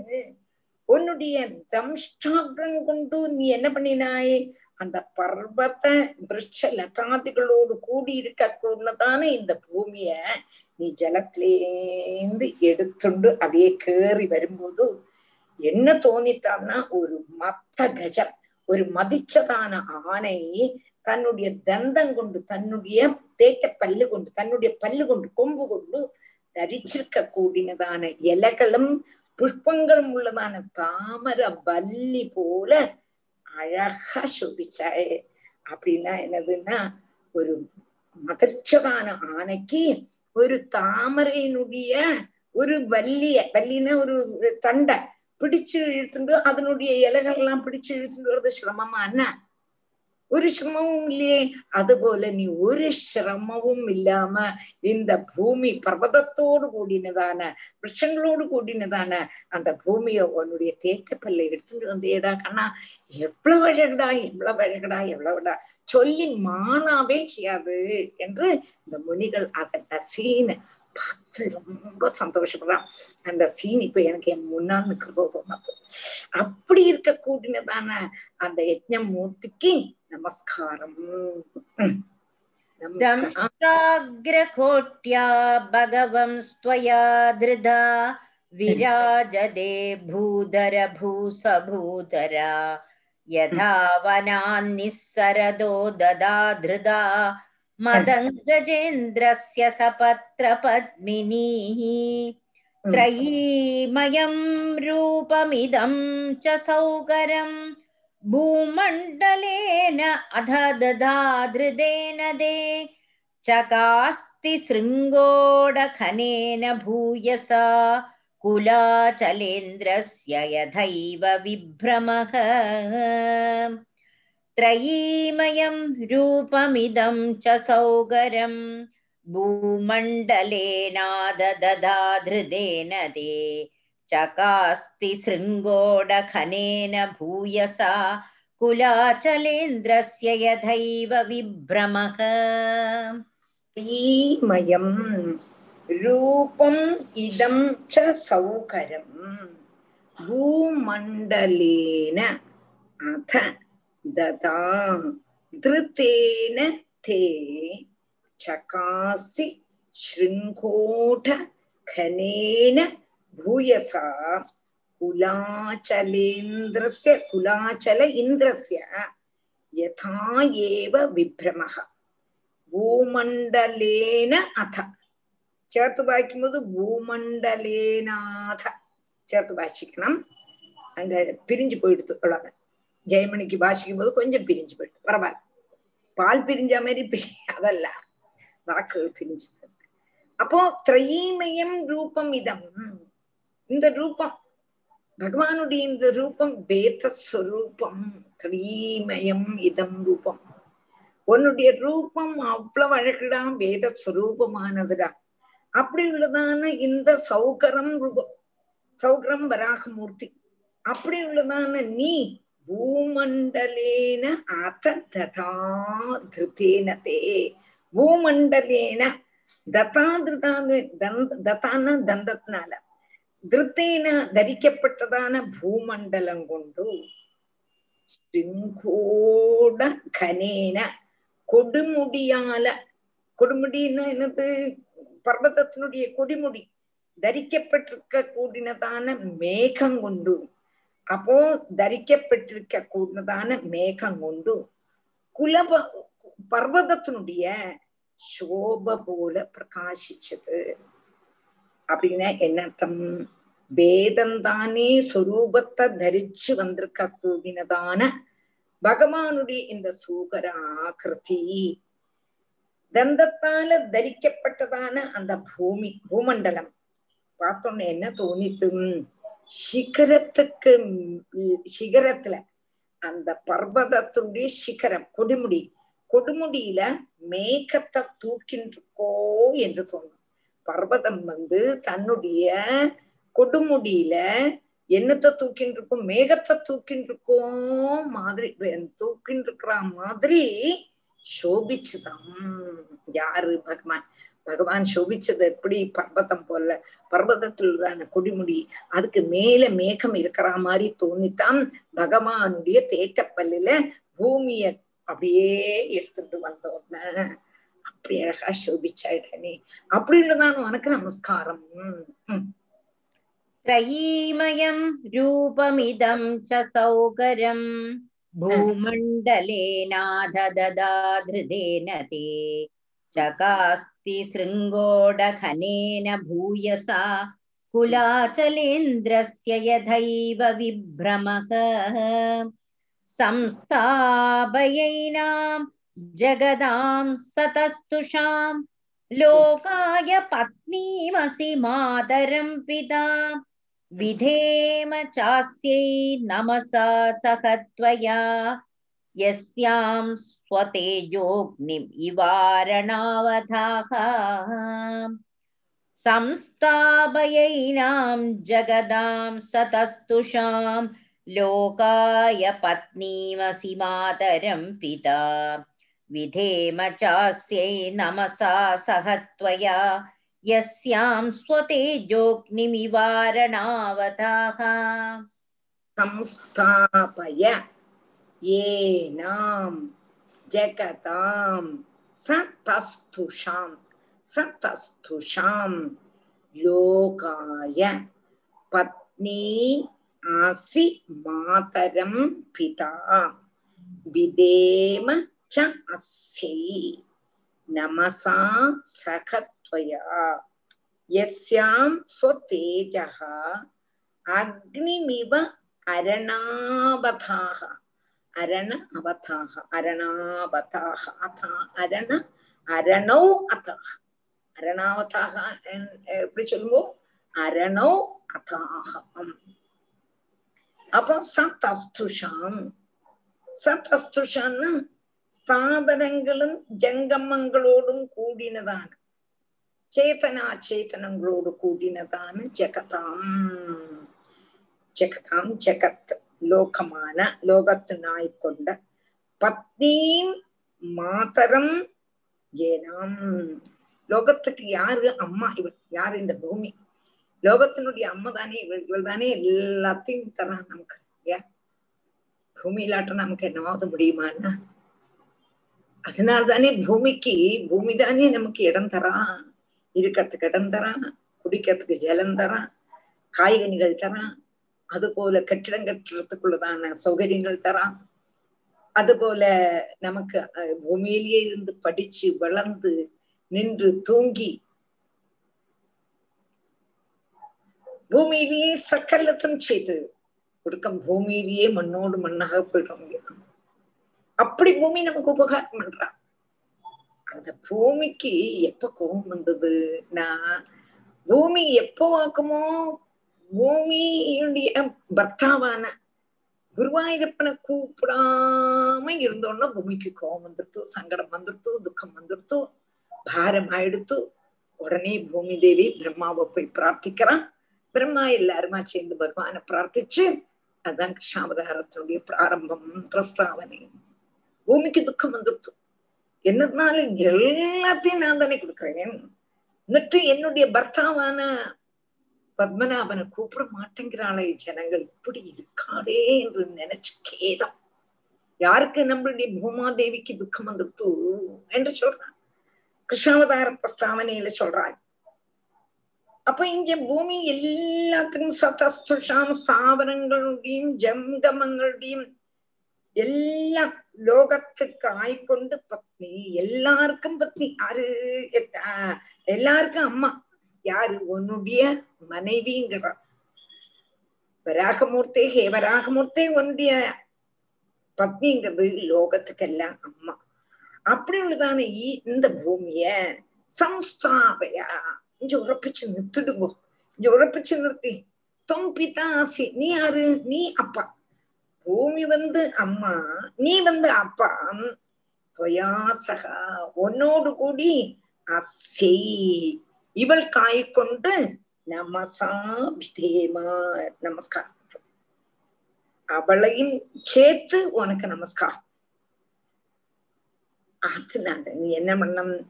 உன்னுடைய தம்ஷ்டாக்ரம் கொண்டு நீ என்ன பண்ணினாய்? அந்த பர்வத விருட்ச லதாதிகளோடு கூடி இருக்கக்குள்ளதான இந்த பூமிய நீ ஜலத்திலேந்து எடுத்துண்டு அப்படியே கேறி வரும்போது என்ன தோணித்தான்னா ஒரு மத்த கஜம் ஒரு மதிச்சதான ஆனை தன்னுடைய தந்தம் கொண்டு தன்னுடைய தேக்க பல்லு கொண்டு தன்னுடைய பல்லு கொண்டு கொம்பு கொண்டு தரிச்சிருக்க கூடினதான இலைகளும் புஷ்பங்களும் உள்ளதான தாமர வல்லி போல அழகா சோபிச்சாயே அப்படின்னா என்னதுன்னா ஒரு மதிச்சதான ஆனைக்கு ஒரு தாமரையினுடைய ஒரு வல்லிய வள்ளின ஒரு தண்டை பிடிச்சு இழுத்துட்டு அதனுடைய இலைகள் எல்லாம் பிடிச்சு இழுத்துட்டு வர்றது சிரமமா என்ன? ஒரு சிரமமும் இல்லையே அதுபோல நீ ஒரு சிரமமும் இல்லாம இந்த பூமி பர்வதத்தோடு கூடினதான விருஷங்களோடு கூடினதான அந்த பூமியை உன்னுடைய தேக்கப்பல்ல எடுத்துட்டு வந்தேடா கண்ணா எவ்வளவு அழகடா எவ்வளவு அழகடா எவ்வளவுடா சொல்லி மானாவே செய்யாது என்று இந்த முனிகள் அதை நசீன பார்த்து ரொம்ப சந்தோஷப்படுறான் அந்த சீன் இப்ப எனக்கு என் முன்னால் நிற்கிறதோ தோணாது அப்படி இருக்க கூடினதான அந்த யஜ்ஞ மூர்த்திக்கு நமஸ்காரம் दंष्ट्राग्रकोट्या भगवंस्त्वया धृधा विराजदे भूधर भूसभूधरा यथा वनान्निस्सरदो ददा धृदा मदङ्गजेन्द्रस्य सपत्रपद्मिनीः त्रयीमयं रूपमिदं च सौकरम् भूमण्डलेन अध दधाधृदेन दे चकास्ति शृङ्गोडखनेन भूयसा कुलाचलेन्द्रस्य यथैव विभ्रमः त्रयीमयं रूपमिदं च सौगरं भूमण्डलेनादददाधृदेन दे चकास्ति शृङ्गोडखनेन भूयसा कुलाचलेन्द्रस्य यथैव विभ्रमः त्रयीमयम् रूपम् इदं च सौकरं भूमण्डलेन अथ ददां धृतेन ते चकासि शृङ्गोटखनेन भूयसा कुलाचलेन्द्रस्य कुलाचल इन्द्रस्य यथा एव विभ्रमः भूमण्डलेन अथ சேர்த்து வாய்க்கும் போது பூமண்டலேநாத சேர்த்து வாசிக்கணும் அங்க பிரிஞ்சு போயிடுத்து அவ்வளவுதான் ஜெயமணிக்கு பாஷிக்கும் போது கொஞ்சம் பிரிஞ்சு போயிடுது. பரவாயில்ல. பால் பிரிஞ்ச மாதிரி அதல்ல. வாக்குகள் பிரிஞ்சது. அப்போ திரையீமயம் ரூபம் இதம். இந்த ரூபம். பகவானுடைய இந்த ரூபம் வேத ஸ்வரூபம் திரீமயம் இதம் ரூபம். உன்னுடைய ரூபம் அவ்வளவு அழகுடா வேத ஸ்வரூபமானதுடா அப்படி உள்ளதான இந்த சௌகரம் ரூபம். சௌகரம் வராகமூர்த்தி. அப்படி உள்ளதான நீ பூமண்டலேன அத ததா திருத்தேன தே. பூமண்டலேன ததா திருதான்னு தத்தான தந்தத்தினால. திருத்தேன தரிக்கப்பட்டதான பூமண்டலம் கொண்டு சிங்கோட கனேன கொடுமுடியால கொடுமுடின்னா என்னது? பர்வதத்தினுடைய கொடிமுடி. தரிக்கப்பட்டிருக்க கூடினதான மேகம் கொண்டு அப்போ தரிக்கப்பட்டிருக்க கூடினதான மேகம் கொண்டு குலப பர்வதத்தினுடைய சோப போல பிரகாசிச்சது அப்படின்னா என்ன அர்த்தம் வேதம் தானே சொரூபத்தை தரிச்சு வந்திருக்க கூடினதான பகவானுடைய இந்த சூகர ஆகிருதி தந்தத்தால தரிக்கப்பட்டதான அந்த பூமி பூமண்டலம் பார்த்தோன்னு என்ன தோணிட்டு சிகரத்துக்கு சிகரத்துல அந்த பர்வதத்துடைய சிகரம் கொடுமுடி. கொடுமுடியில மேகத்தை தூக்கின்னு இருக்கோ என்று தோணும். பர்வதம் வந்து தன்னுடைய கொடுமுடியில என்னத்தை தூக்கின்னு இருக்கும் மேகத்தை தூக்கின்னு இருக்கோம் மாதிரி தூக்கின்னு இருக்கிற மாதிரி சோபிச்சுதான் யாரு பகவான். பகவான் சோபிச்சது எப்படி பர்வதம் போல பர்வதத்துல கொடிமுடி அதுக்கு மேல மேகம் இருக்கிற மாதிரி தோணித்தான் பகவானுடைய தேட்டப்பல்லுல பூமிய அப்படியே எடுத்துட்டு வந்தோன்னு அப்படி அழகா சோபிச்சாயிடனே அப்படின்னு தான் உனக்கு நமஸ்காரம் त्रयीमयं रूपमिदं च सौकर्यम् भूमण्डलेनाधददाधृदेन ते चकास्ति शृङ्गोडखनेन भूयसा कुलाचलेन्द्रस्य यथैव विभ्रमः। संस्थापयैनां जगदां सतस्तुषां लोकाय पत्नीमसि मातरं पिता। विधेम चास्यै नमसा सह त्वया यस्यां स्वतेजोऽग्निम् इवारणावधाः संस्थापयैनां जगदां सतस्तुषां लोकाय पत्नीमसि मातरं पिता। विधेम चास्यै नमसा सह त्वया। यस्यां स्वतेजोऽग्निमिवारणावताः संस्थापय। येनां जगतां सतस्तुषां सतस्तुषां लोकाय, पत्नी आसि मातरं पिता। विदेम च अस्यै, नमसा सख त्वया यस्यां स्वतेजः, अग्निमिव अरणावथाः அரண அவதாக அரணாவதாக அதா அரண அரணோ அதாக அரணாவதாக எப்படி சொல்லுவோம்? அரணோ அதாகம் அப்போ சத் அஸ்துஷாம் சத் அஸ்துஷான்னு സ്ഥാപനങ്ങളും ജംഗമങ്ങളോടും കൂടിനതാണ് ചേതനാചേതനങ്ങളോട് കൂടിനതാണ് ജഗതാം ജഗതാം ജഗത്ത് லோகமான லோகத்தினாய் கொண்ட பத்னீம் மாதரம் ஏனாம் லோகத்துக்கு யாரு அம்மா இவள் யாரு இந்த பூமி லோகத்தினுடைய அம்மா தானே இவள் இவள் தானே எல்லாத்தையும் தரான் நமக்கு ஏன் பூமி இல்லாட்ட நமக்கு என்னவாவது முடியுமான்னா அதனால தானே பூமிக்கு பூமி தானே நமக்கு இடம் தரான் இருக்கிறதுக்கு இடம் தரான் குடிக்கிறதுக்கு ஜலம் தரான் காய்கனிகள் தரான் அது போல கட்டிடம் கட்டுறதுக்குள்ளதான சௌகரியங்கள் தரான் அது போல நமக்கு பூமியிலேயே இருந்து படிச்சு வளர்ந்து நின்று தூங்கி பூமியிலேயே சக்கல்லத்தம் செய்து ஒடுக்கம் பூமியிலேயே மண்ணோடு மண்ணாக போயிடும் அப்படி பூமி நமக்கு உபகாரம் பண்றான் அந்த பூமிக்கு எப்ப கோபம் வந்ததுன்னா பூமி எப்போ ஆக்குமோ பூமியுடைய பர்த்தாவான குருவாயூரப்பனை கூப்பிடாம இருந்தோன்னா பூமிக்கு கோபம் வந்துருத்து சங்கடம் வந்துருத்து துக்கம் வந்துருத்து பாரம் ஆயிடுத்து உடனே பூமி தேவி பிரம்மாவை போய் பிரார்த்திக்கிறான் பிரம்மா எல்லாருமா சேர்ந்து பகவானை பிரார்த்திச்சு அதான் கிருஷ்ணாவதாரத்தினுடைய பிராரம்பம் பிரஸ்தாவனை பூமிக்கு துக்கம் வந்துடுத்து என்னதுனாலும் எல்லாத்தையும் நான் தானே கொடுக்குறேன் എന്നിട്ട് என்னுடைய பர்த்தாவான பத்மநாபனை கூப்பிட மாட்டேங்கிறாளே ஜனங்கள். இப்படி இருக்காளே என்று நினைச்சு கேதம். யாருக்கு நம்மளுடைய பூமாதேவிக்கு துக்கம் வந்துடுத்து என்று சொல்றான். கிருஷ்ணாவதார பிரஸ்தாவனையில சொல்றாங்க அப்ப இங்க பூமி எல்லாத்துக்கும் சதஸ்துஷாம் ஸ்தாபனங்களுடையும் ஜங்கமங்களுடையும் எல்லா லோகத்துக்கு ஆய்கொண்டு பத்னி. எல்லாருக்கும் பத்னி. ஆறு எல்லாருக்கும் அம்மா. யாரு? உன்னுடைய மனைவிங்கிறா. வராகமூர்த்தே ஹே வராகமூர்த்தே உன்னுடைய பத்னிங்கிறது லோகத்துக்கெல்லாம் அம்மா. அப்படி உள்ளதான இந்த பூமிய சம்ஸ்தாபையா? இங்க உறப்பிச்சு நிறுத்திடுங்கோ. இங்க உறப்பிச்சு நிறுத்தி. தொம் பிதாசி நீ யாரு? நீ அப்பா. பூமி வந்து அம்மா நீ வந்து அப்பா. துவயாசகா உன்னோடு கூடி அசை இவள் காய் கொண்டு நமஸ்காரம். அவளையும் சேர்த்து உனக்கு நமஸ்காரம். அதனால நீ என்ன பண்ணம்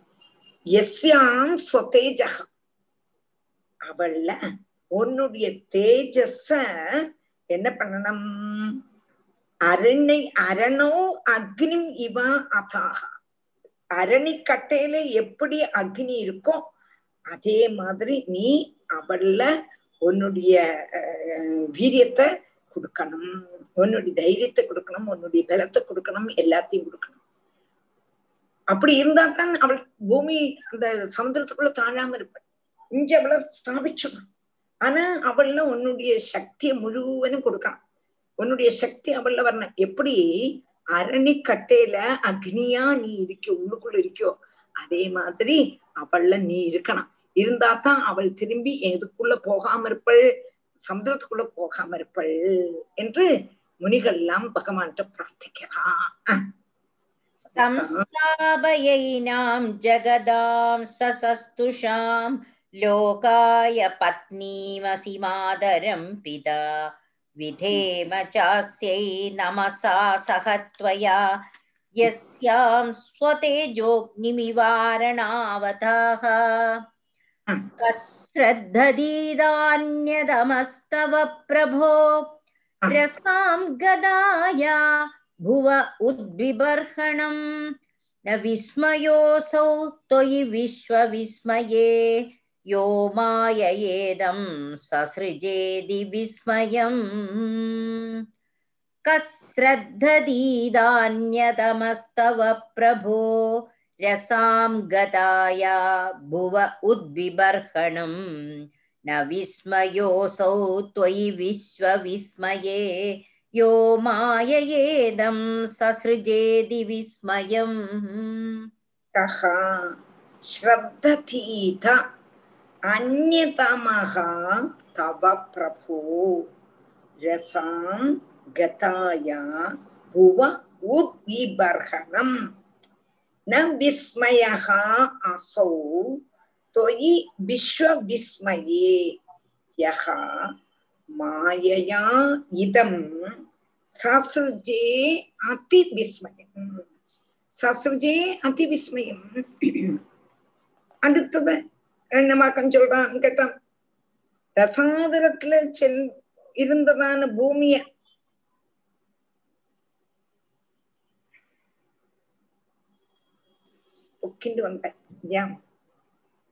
எஸ்யாம் சொத்தேஜக. அவள்ல உன்னுடைய தேஜஸ என்ன பண்ணணும்? அரணை அரணோ அக்னிம் இவா அதாக. அரணிக்கட்டையில எப்படி அக்னி இருக்கோ அதே மாதிரி நீ அவள்ல உன்னுடைய வீரியத்தை கொடுக்கணும். உன்னுடைய தைரியத்தை கொடுக்கணும். உன்னுடைய பலத்தை கொடுக்கணும். எல்லாத்தையும் கொடுக்கணும். அப்படி இருந்தா தான் அவள் பூமி அந்த சமுதிரத்துக்குள்ள தாழாம இருப்பாள். இங்க அவளை ஸ்தாபிச்சுடும் ஆனா அவள்ல உன்னுடைய சக்தியை முழுவதும் கொடுக்கணும். உன்னுடைய சக்தி அவள்ல வரணும். எப்படி? அரணி கட்டையில அக்னியா நீ இருக்கியோ உள்ளுக்குள்ள இருக்கியோ அதே மாதிரி அவள்ல நீ இருக்கணும். இருந்தா தான் அவள் திரும்பி எதுக்குள்ள போகாம இருப்பள் சமுதிரத்துக்குள்ள போகாம இருப்பள் என்று முனிகள் எல்லாம் பகவான்கிட்ட பிரார்த்திக்கிறான் संस्थापयैनां जगदां ससस्तुषां लोकाय पत्नीमसि मादरं पिता विधेम चास्यै नमसा सह त्वया यस्यां स्वतेजोऽग्निमिवारणावतः कश्रद्धदीदान्यदमस्तव प्रभो रसां गदाया भुव उद्बिबर्हणम् न विस्मयोऽसौ त्वयि विश्वविस्मये यो माययेदं ससृजेदि विस्मयम् कश्रद्धदीदान्यतमस्तव प्रभो रसां गताया भुव उद्बिबर्हणम् न विस्मयोऽसौ त्वयि विश्वविस्मये यो माययेदं ससृजेदि विस्मयम् कः श्रद्धतीत अन्यतमः तव प्रभो रसां गताया भुव उद्विबर्हणम् ந விஸ்மயா அசௌ தொயி விஸ்வவிஸ்மயே யகா மாயையா இதம் சசுஜே அதி விஸ்மயம் சசுஜே அதி விஸ்மயம் அடுத்தது என்னமாக்கம் சொல்றான்னு கேட்டான் ரசாதரத்துல செல் இருந்ததான பூமிய தூக்கிண்டு வந்தேன். ஏன்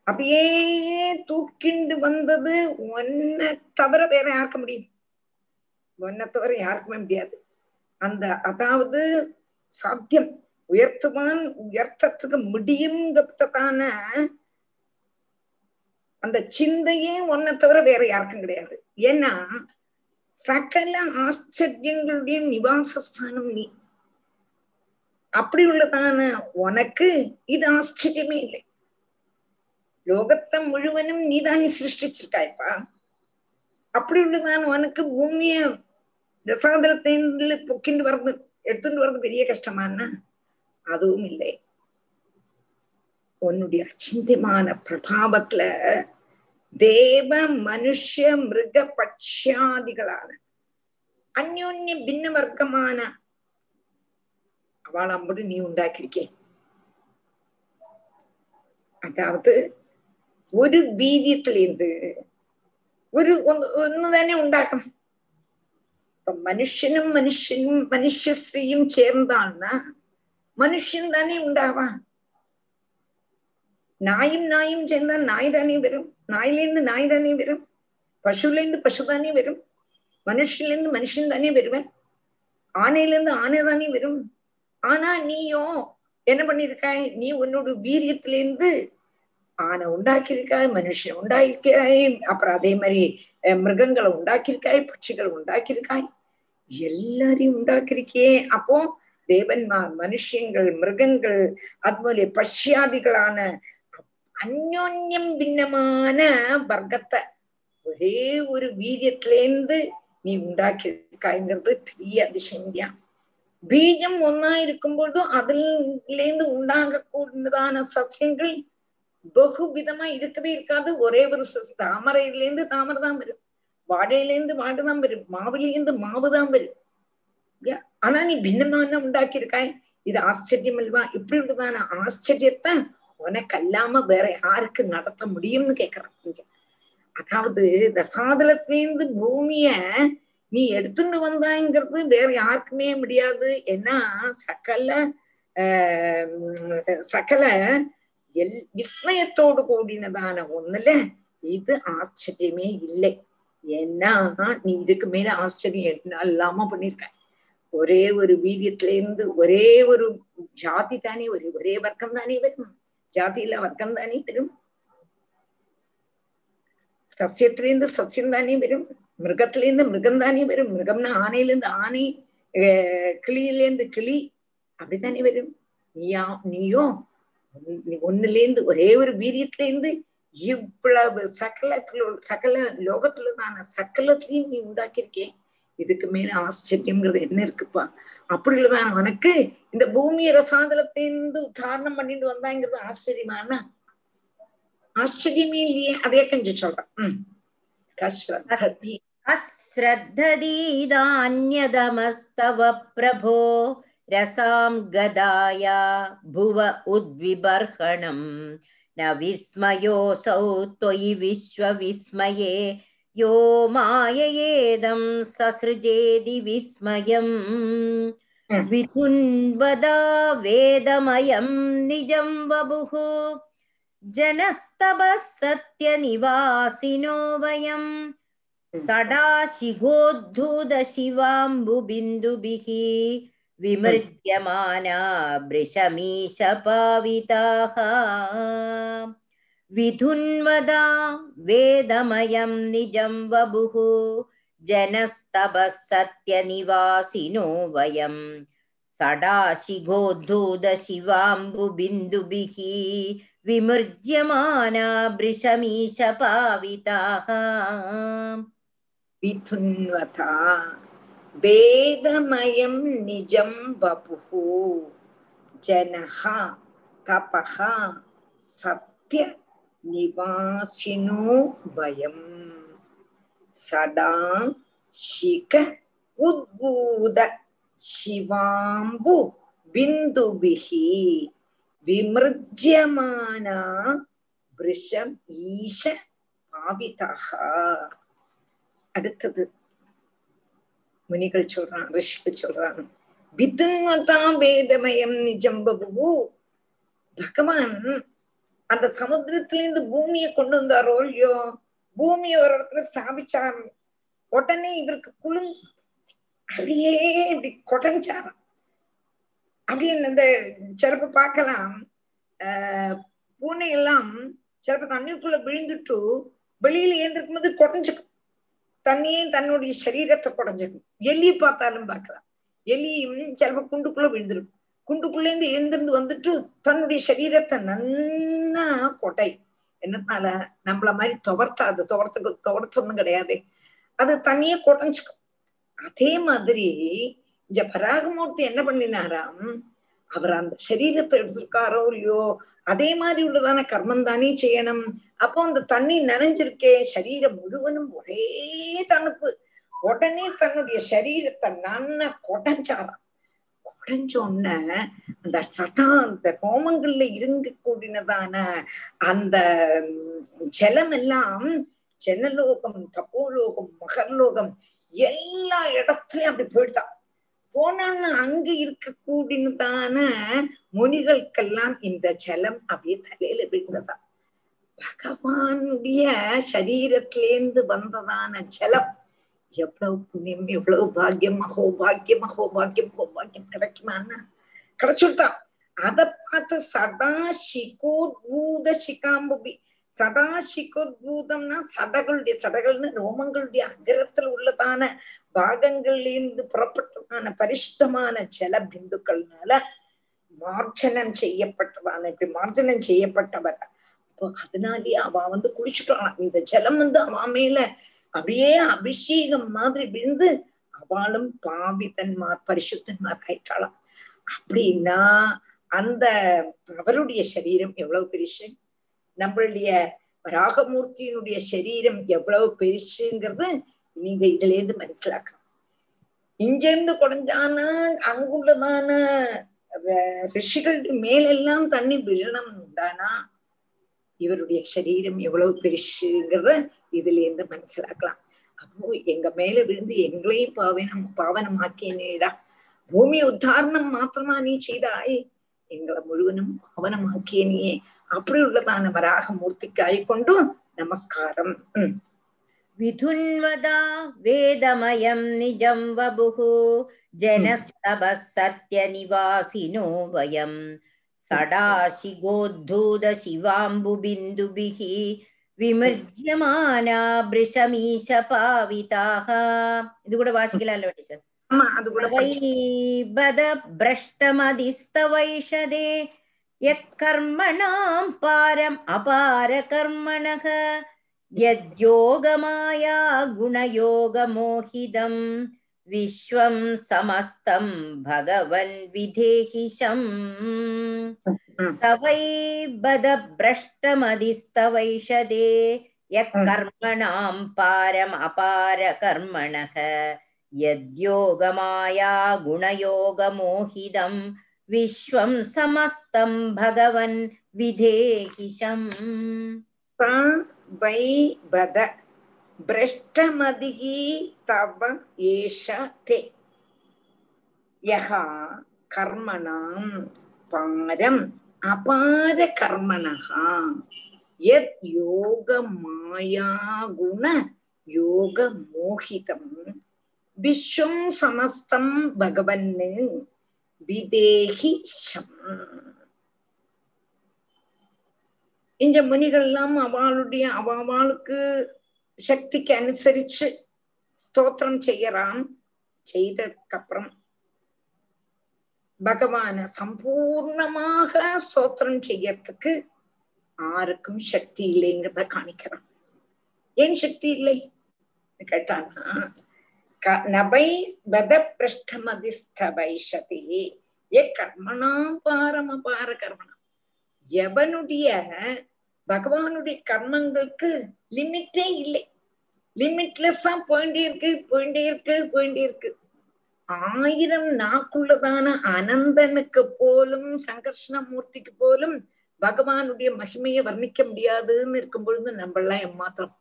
அப்படியே தூக்கிண்டு வந்தது ஒன்ன தவிர வேற யாருக்க முடியும்? ஒன்ன தவிர யாருக்குமே முடியாது. அந்த அதாவது சாத்தியம். உயர்த்துவான் உயர்த்தத்துக்கு முடியுங்கப்பட்டதான அந்த சிந்தையே ஒன்ன தவிர வேற யாருக்கும் கிடையாது. ஏன்னா சகல ஆச்சரியங்களுடைய நிவாசஸ்தானம் நீ. அப்படி உள்ளதான உனக்கு இது ஆச்சரியமே இல்லை. லோகத்தை முழுவனும் நீதானே சிருஷ்டிச்சிருக்காய்ப்பா. அப்படி உள்ளதான உனக்கு பூமிய ரசாதலத்தில பொக்கிண்டு வர்றது எடுத்துட்டு வர்றது பெரிய கஷ்டமானா அதுவும் இல்லை. உன்னுடைய அச்சிந்தியமான பிரபாவத்துல தேவ மனுஷ மிருக பட்சியாதிகளான அந்யோன்ய பின்ன வர்க்கமான அவள் அம்பது நீ ഉണ്ടാക്കിയിരിക്കേ அதாவது ഒരു വീര്യത്തിലേന്ത് ഒരു ഒന്ന് ഒന്ന് തന്നെ ഉണ്ടാക്കണം ഇപ്പൊ മനുഷ്യനും മനുഷ്യനും മനുഷ്യ സ്ത്രീയും ചേർന്നാണ് മനുഷ്യൻ തന്നെ ഉണ്ടാവാം நாயும் நாயும் சேர்ந்தா நாய் தானே வரும் நாயிலேருந்து நாய் தானே வரும் பசுலேருந்து பசு தானே வரும் மனுஷன்லேருந்து மனுஷன் தானே வருவன் ஆனையிலேருந்து ஆனை தானே வரும் ஆனா நீயும் என்ன பண்ணிருக்காய் நீ உன்னோட வீரியத்திலேருந்து ஆனை உண்டாக்கியிருக்காய் மனுஷன் உண்டாக்கியிருக்காய் அப்புறம் அதே மாதிரி மிருகங்களை உண்டாக்கியிருக்காய் பட்சிகள் உண்டாக்கியிருக்காய். எல்லாரையும் உண்டாக்கியிருக்கியே. அப்போ தேவன்மார் மனுஷங்கள் மிருகங்கள் அதுபோல பஷ்யாதிகளான அந்யோன்யம் பின்னமான வர்க்கத்தை ஒரே ஒரு வீரியத்திலேருந்து நீ உண்டாக்கியிருக்காய்ங்கிறது பெரிய அதிசயம் பீஜம் ஒன்னா இருக்கும் இருக்கும்போதும் அதிலேருந்து உண்டாகக்கூடியதான சசியங்கள் பகு விதமா இருக்கவே இருக்காது ஒரே ஒரு சசி தாமரையிலேருந்து தாமரை தான் வரும் வாழையிலேருந்து வாடு தான் வரும் மாவுலேருந்து மாவு தான் வரும் ஆனா நீ பின்னமான உண்டாக்கி இருக்காய் இது ஆச்சரியம் அல்வா இப்படி உள்ளதான ஆச்சரியத்தை உனக்கு அல்லாம வேற யாருக்கு நடத்த முடியும்னு கேக்குறான் அதாவது ரசாதலத்திலேருந்து பூமிய நீ எடுத்துட்டு வந்தாங்கிறது வேற யாருக்குமே முடியாது. ஏன்னா சகல ஆஹ் சகல எல் விஸ்மயத்தோடு கூடினதான ஒண்ணுல இது ஆச்சரியமே இல்லை. ஏன்னா நீ இதுக்கு மேல ஆச்சரியம் இல்லாம பண்ணிருக்க. ஒரே ஒரு வீரியத்துல இருந்து ஒரே ஒரு ஜாதி தானே ஒரு ஒரே வர்க்கம் தானே வரும். ஜாதியில வர்க்கம் தானே வரும். சசியத்திலேருந்து சசியம் தானே வரும். மிருகத்திலேருந்து மிருகம் தானே வரும் மிருகம்னா ஆனையிலேருந்து ஆனை அஹ் கிளியிலேருந்து கிளி அப்படித்தானே வரும் நீயா நீயோ ஒன்னுலேருந்து ஒரே ஒரு வீரியத்திலேருந்து இவ்வளவு சகலத்துல சகல லோகத்துலதான சகலத்தையும் நீ உண்டாக்கியிருக்கேன் இதுக்கு மேல ஆச்சரியம்ங்கிறது என்ன இருக்குப்பா அப்படி உனக்கு இந்த பூமியை ரசாதலத்திலிருந்து உத்தாரணம் பண்ணிட்டு வந்தாங்கிறது ஆச்சரியமானா ஆச்சரியமே இல்லையே அதே கொஞ்சம் சொல்றேன் உம் கஷ்டி अश्रद्धदीदान्यदमस्तव प्रभो रसां गदाया भुव उद्विबर्हणम् न विस्मयोऽसौ त्वयि विश्वविस्मये यो माययेदं ससृजेदि विस्मयम् विधुन्वदा वेदमयं निजं वपुः जनस्तवः सत्यनिवासिनो वयम् सदाशिघोद्धूतशिवाम्बुबिन्दुभिः विमृज्यमाना वृषमीशपाविताः विधुन्वदा वेदमयं निजं वपुः जनस्तपः सत्यनिवासिनो वयम् सदाशिघोद्धूतशिवाम्बुबिन्दुभिः विमृज्यमाना वृषमीशपाविताः विधुन्वथा वेदमयं निजं वपुः जनः तपः सत्यनिवासिनो वयम् सदा शिक उद्भूत शिवाम्बु बिन्दुभिः विमृज्यमाना वृषम् ईश पावितः அடுத்தது. முனிகள் சொல்றான் ரிஷிகள் சொல்றான் விதுன்வதா வேதமயம் நிஜம் பபு பகவான் அந்த சமுத்திரத்திலிருந்து பூமியை கொண்டு வந்தாரோ இல்லையோ? பூமியை ஒரு இடத்துல ஸ்தாபிச்சார்? உடனே இவருக்கு குளுங் அப்படியே இப்படி கொடைஞ்சாராம். அப்படின்னு இந்த சிறப்பு பார்க்கலாம். ஆஹ் பூனை எல்லாம் சிறப்பு தண்ணிக்குள்ள விழுந்துட்டு வெளியில ஏந்திருக்கும் போது கொடைஞ்சுக்கும். தண்ணியே தன்னுடைய சரீரத்தை குடைஞ்சிருக்கும் எலியை பார்த்தாலும் பார்க்கலாம். எலியும் சிலப்போ குண்டுக்குள்ள விழுந்திருக்கும் குண்டுக்குள்ள இருந்து எழுந்திருந்து வந்துட்டு தன்னுடைய சரீரத்தை நன்னா கொட்டை. என்னனால நம்மள மாதிரி துவர்த்தாது. துவர்த்து துவர்த்தொன்னும் கிடையாது. அது தனியே குடஞ்சுக்கும். அதே மாதிரி இந்த பராகமூர்த்தி என்ன பண்ணினாராம்? அவர் அந்த சரீரத்தை எடுத்திருக்காரோ இல்லையோ அதே மாதிரி உள்ளதான கர்மம் தானே செய்யணும். அப்போ அந்த தண்ணி நனைஞ்சிருக்கே சரீரம் முழுவதும் ஒரே தணுப்பு. உடனே தன்னுடைய சரீரத்தை நன்ன கொடைஞ்சாராம். உடஞ்சோன்ன உடனே அந்த சட்டா அந்த ரோமங்கள்ல இருங்க கூடினதான அந்த ஜலம் எல்லாம் ஜனலோகம் தப்போலோகம் மகர்லோகம் எல்லா இடத்துலயும் அப்படி போயிட்டான் போனான்னு அங்க இருக்கக்கூடியதான முனிகளுக்கெல்லாம் இந்த ஜலம் அப்படியே தலையில விழுந்ததா. பகவானுடைய சரீரத்திலேந்து வந்ததான ஜலம். எவ்வளவு புண்ணியம் எவ்வளவு பாக்கியம் அஹோ பாக்கியம் அஹோ பாக்கியம் அஹோ பாக்கியம் கிடைக்குமான்னா கிடைச்சுட்டான் அதை பார்த்து சதா சிகோத்பூத சிகாம்புபி. சதா சிகோத்பூதம்னா சடகளுடைய சடகள்னு ரோமங்களுடைய அகரத்தில் உள்ளதான பாகங்களிலிருந்து புறப்பட்டதான பரிசுத்தமான ஜல பிந்துக்கள்னால மார்ஜனம் செய்யப்பட்டதான இப்படி மார்ஜனம் செய்யப்பட்டவர். அப்போ அதனாலேயே அவ வந்து குளிச்சுட்டான் இந்த ஜலம் வந்து அவ மேல அப்படியே அபிஷேகம் மாதிரி விழுந்து அவளும் பாவிதன்மார் பரிசுத்தன்மார் ஆயிட்டாளாம். அப்படின்னா அந்த அவருடைய சரீரம் எவ்வளவு பெரிய நம்மளுடைய ராகமூர்த்தியினுடைய சரீரம் எவ்வளவு பெருசுங்கிறது நீங்க இதுல இருந்து மனசிலாக்கணும். இங்க இருந்து குறைஞ்சானா அங்குள்ளதான அஹ், மேலெல்லாம் தண்ணி விழணும் உண்டானா இவருடைய சரீரம் எவ்வளவு பெருசுங்கிறத இதுல இருந்து மனசிலாக்கலாம். அப்போ எங்க மேல விழுந்து எங்களையும் பாவனம் பாவனமாக்கினேடா. பூமி உத்தாரணம் மாத்திரமா நீ செய்தாய். எங்களை முழுவதும் பாவனமாக்கியனியே அப்படியுள்ளதான வராகமூர்த்திக்கு ஆய்கொண்டு நமஸ்காரம் विधुन्वदा वेदमयं निजं वपुः जनस्तवः सत्यनिवासिनो वयं सडाशिगोद्धूतशिवाम्बुबिन्दुभिः விமர்ஜியமானா பிரிஷமீஷ பாவிதாக. இது கூட வாசிக்கலாம் இல்ல டீச்சர் வைபத பிரஷ்டமதிஸ்தவைஷதே यत्कर्मणां पारम् अपारकर्मणः यद्योगमाया गुणयोगमोहितं विश्वं समस्तं भगवन् विधेहिशम् तवै बद भ्रष्टमदिस्तवैषदे यत्कर्मणां पारम् अपारकर्मणः यद्योगमाया गुणयोगमोहितं विश्वं समस्तं भगवन् विधेहिशम् सा वै वद भ्रष्टमदिः तव एष ते यः कर्मणां पारम् अपारकर्मणः यत् योगमायागुणयोगमोहितं विश्वं समस्तं भगवन् விதேகி இந்த முனிகள்லாம் அவளுடைய அவளுக்கு சக்திக்கு அனுசரிச்சு ஸ்தோத்திரம் செய்யறான். செய்ததுக்கப்புறம் பகவான சம்பூர்ணமாக ஸ்தோத்திரம் செய்யறதுக்கு ஆருக்கும் சக்தி இல்லைங்கிறத காணிக்கிறான். ஏன் சக்தி இல்லை? கேட்டானா நபை பத பிரஷ்டமதிஸ்தபைஷதி ஏ கர்மணாம் பாரமபார கர்மணம் எவனுடைய பகவானுடைய கர்மங்களுக்கு லிமிட்டே இல்லை. லிமிட்லெஸ்ஸா போயிட்டே இருக்கு போயிட்டே இருக்கு போயிட்டே இருக்கு ஆயிரம் நாக்குள்ளதான அனந்தனுக்கு போலும் சங்கர்ஷ்ணமூர்த்திக்கு போலும் பகவானுடைய மகிமையை வர்ணிக்க முடியாதுன்னு இருக்கும் பொழுது நம்மளாம் எம்மாத்திரம்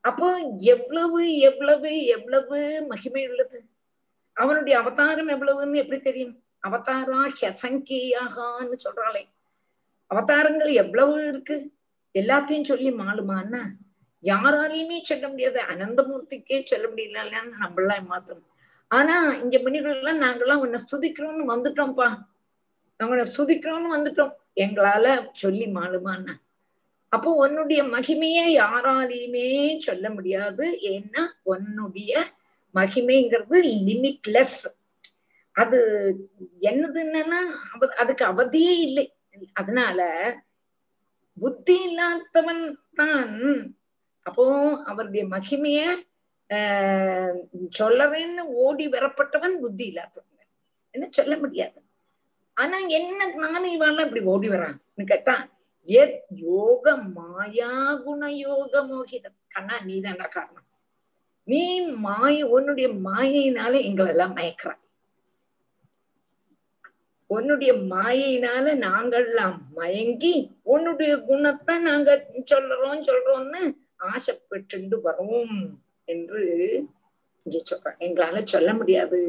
அப்போ எவ்வளவு எவ்வளவு எவ்வளவு மகிமை உள்ளது? அவனுடைய அவதாரம் எவ்வளவுன்னு எப்படி தெரியும்? அவதாரா ஹசங்கேயாகான்னு சொல்றாளே. அவதாரங்கள் எவ்வளவு இருக்கு? எல்லாத்தையும் சொல்லி மாளுமான்னா யாராலையுமே சொல்ல முடியாது. அனந்தமூர்த்திக்கே சொல்ல முடியலன்னு நம்மளாம் மாத்திரம் ஆனா இங்க முனிகள் எல்லாம் நாங்கெல்லாம் உன்னை சுதிக்கிறோம்னு வந்துட்டோம்ப்பா. உன்னை சுதிக்கிறோம்னு வந்துட்டோம். எங்களால சொல்லி மாளுமான்னா அப்போ உன்னுடைய மகிமையை யாராலையுமே சொல்ல முடியாது. ஏன்னா உன்னுடைய மகிமைங்கிறது லிமிட்லெஸ் அது என்னது அவ- அதுக்கு அவதியே இல்லை. அதனால புத்தி இல்லாதவன் தான். அப்போ அவருடைய மகிமைய ஆஹ் ஓடி வரப்பட்டவன் புத்தி இல்லாதவன். என்ன சொல்ல முடியாது. ஆனா என்ன நானும் இவாள் இப்படி ஓடி வரான்னு கேட்டா எத் யோக மாயா குண யோக மோகிதம் கண்ணா நீதான்டா காரணம் நீ மாய உன்னுடைய மாயையினால எங்களை எல்லாம் மயக்கிற உன்னுடைய மாயையினால நாங்கள்லாம் மயங்கி உன்னுடைய குணத்தை நாங்க சொல்றோம் சொல்றோம்னு ஆசைப்பட்டு வரோம் என்று இங்க சொல்றேன் எங்களால சொல்ல முடியாது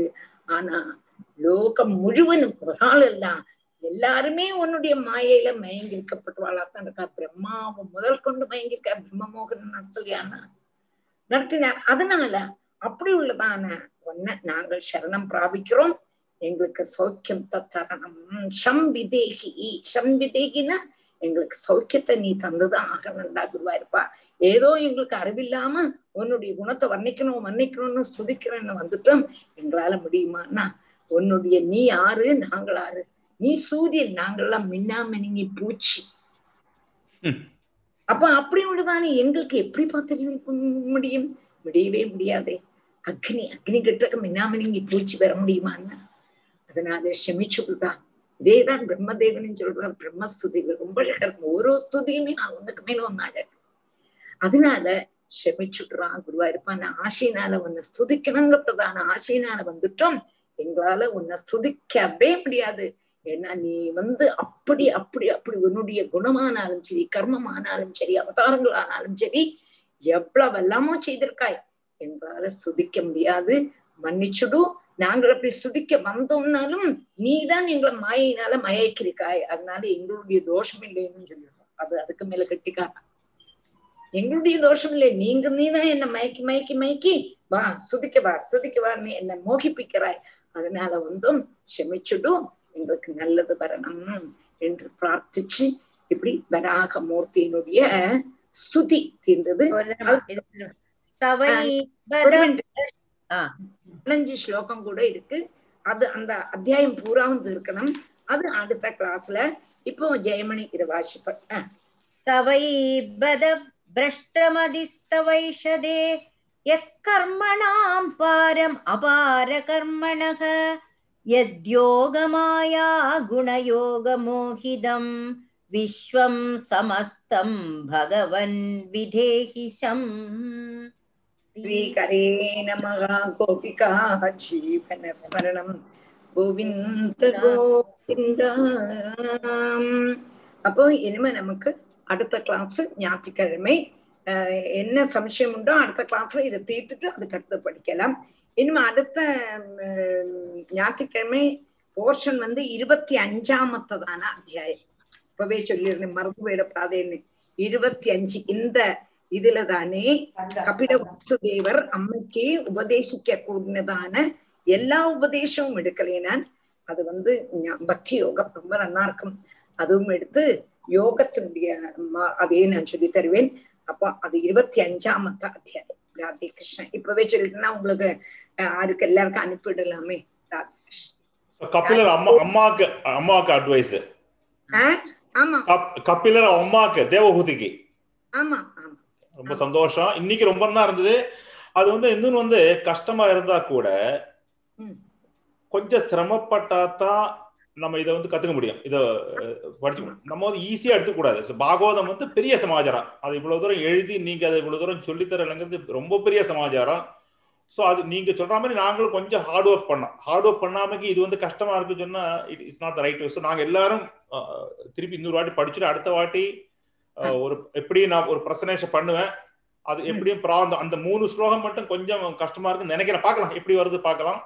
ஆனா லோகம் முழுவதும் ஒரு ஆள் எல்லாம் எல்லாருமே உன்னுடைய மாயையில மயங்கி இருக்கப்பட்டவாளாத்தான் இருக்கா. பிரம்மாவும் முதல் கொண்டு மயங்கி இருக்கா பிரம்ம நடத்தலையானா நடத்தினார். அதனால அப்படி உள்ளதான ஒன்ன நாங்கள் சரணம் பிராபிக்கிறோம். எங்களுக்கு சௌக்கியம் தரணும் சம்பிதேகி சம்பிதேகினா எங்களுக்கு சௌக்கியத்தை நீ தந்துதான் ஆகணும்டா குருவா இருப்பா ஏதோ எங்களுக்கு அறிவில்லாம உன்னுடைய குணத்தை வர்ணிக்கணும் வர்ணிக்கணும்னு சுதிக்கிறேன்னு வந்துட்டோம். எங்களால முடியுமான்னா உன்னுடைய நீ ஆறு நாங்கள் ஆறு நீ சூரியன் நாங்கள்லாம் மின்னாமினிங்கி பூச்சி. ம். அப்ப அப்படி உள்ளதானே எங்களுக்கு எப்படி பார்த்து முடியும்? முடியவே முடியாதே. அக்னி அக்னி கிட்ட மின்னாமினிங்கி பூச்சி பெற முடியுமான்னா அதனால ஷமிச்சுடுதான் இதேதான் பிரம்மதேவன் சொல்றார் பிரம்மஸ்துதிகள். ரொம்ப அழகா இருக்கும். ஓரோ ஸ்துதியுமே ஒன்றுக்கு மேல ஒன்னு அழகு. அதனால ஷமிச்சுடுறான் குருவா இருப்பான் ஆசையினால உன்னை ஸ்துதிக்கணுங்கிறதான ஆசையினால வந்துட்டோம். எங்களால உன்னை ஸ்துதிக்கவே முடியாது. ஏன்னா நீ வந்து அப்படி அப்படி அப்படி உன்னுடைய குணமானாலும் சரி கர்மமானாலும் சரி அவதாரங்கள் ஆனாலும் சரி எவ்வளவு எல்லாமோ செய்திருக்காய். எங்களால ஸ்துதிக்க முடியாது. மன்னிச்சுடு. நாங்கள் அப்படி ஸ்துதிக்க வந்தோம்னாலும் நீதான் எங்களை மாயினால மயக்கிருக்காய் அதனால எங்களுடைய தோஷம் இல்லைன்னு சொல்லிடுறோம். அது அதுக்கு மேல கட்டிக்கா. எங்களுடைய தோஷம் இல்லை. நீங்க நீதான் என்ன மயக்கி மயக்கி மயக்கி வா சுதிக்க வா சுதிக்க வா நீ என்ன மோகிப்பிக்கிறாய். அதனால வந்தும் ஷமிச்சுடும் எங்களுக்கு நல்லது வரணும் என்று பிரார்த்திச்சு இப்படி வராக மூர்த்தியினுடைய ஸ்துதி தீர்ந்தது. பதினஞ்சு ஸ்லோகம் கூட இருக்கு. அது அந்த அத்தியாயம் பூராவும் இருக்கணும். அது அடுத்த கிளாஸ்ல இப்போ ஜெயமணி இது வாசிப்ப சவை பத பிரஷ்டமதிஸ்தவைஷதே. யக்கர்மணாம் பாரம் அபார கர்மணக यद्योगमाया गुणयोगमोहिदं विश्वं समस्तं भगवन् विधेहि शम् ஸ்ரீகரே நமக கோபிகா ஜீவன ஸ்மரணம் கோவிந்த கோவிந்த அப்போ இனிமே நமக்கு அடுத்த கிளாஸ் ஞாயிற்றுக்கிழமை அஹ், என்ன சம்சயம் உண்டோ அடுத்த கிளாஸ்ல இதை தீர்த்துட்டு அதுக்கு அடுத்து படிக்கலாம் இனிமே அடுத்த ஞாயிற்றுக்கிழமை போர்ஷன் வந்து இருபத்தி அஞ்சாமத்ததான அத்தியாயம். இப்பவே சொல்லியிருந்தேன் மறந்து போயிடப்படாதேன்னு. இருபத்தி அஞ்சு இந்த இதுல தானே கபில வாசுதேவர் அம்மைக்கு உபதேசிக்க கூடினதான எல்லா உபதேசமும் எடுக்கலே நான். அது வந்து பக்தி யோகம் ரொம்ப நல்லா இருக்கும் அதுவும் எடுத்து யோகத்தினுடைய அதையே நான் சொல்லி தருவேன். அப்போ அது இருபத்தி அஞ்சாமத்த அத்தியாயம். ராதே கிருஷ்ணன் இப்பவே சொல்லிட்டுனா உங்களுக்கு யாருக்கு எல்லாருக்கும் அனுப்பிடலாமே கபிலர் அம்மா அம்மாக்கு அம்மாவுக்கு அட்வைஸ் ஆமா. கபிலர் அம்மாக்கு தேவஹூதிக்கு ஆமா ஆமா. ரொம்ப சந்தோஷம். இன்னைக்கு ரொம்ப நல்லா இருந்தது. அது வந்து இன்னொன்னு வந்து கஷ்டமா இருந்தா கூட. கொஞ்சம் சிரமப்பட்டா தான் நம்ம இதை வந்து கத்துக்க முடியும். இத அஹ், படிச்சு நம்ம வந்து ஈஸியா எடுத்துக்கூடாது பாகவதம் வந்து பெரிய சமாச்சாரம். அது இவ்வளவு தூரம் எழுதி நீங்க அதை இவ்வளவு தூரம் சொல்லித்தரலைங்கிறது ரொம்ப பெரிய சமாச்சாரம். ஸோ அது நீங்க சொல்ற மாதிரி நாங்களும் கொஞ்சம் ஹார்ட் ஒர்க் பண்ணோம் ஹார்ட் ஒர்க் பண்ணாமக்கு இது வந்து கஷ்டமா இருக்குன்னு சொன்னா it is not right so நாங்க எல்லாரும் அஹ், திருப்பி இன்னொரு வாட்டி படிச்சுட்டு அடுத்த வாட்டி அஹ், ஒரு எப்படி நான் ஒரு பிரசனேஷன் பண்ணுவேன் அது எப்படியும் ப்ரா- அந்த- அந்த மூணு ஸ்லோகம் மட்டும் கொஞ்சம் கஷ்டமா இருக்குன்னு நினைக்கிறேன் பார்க்கலாம் எப்படி வருது பார்க்கலாம்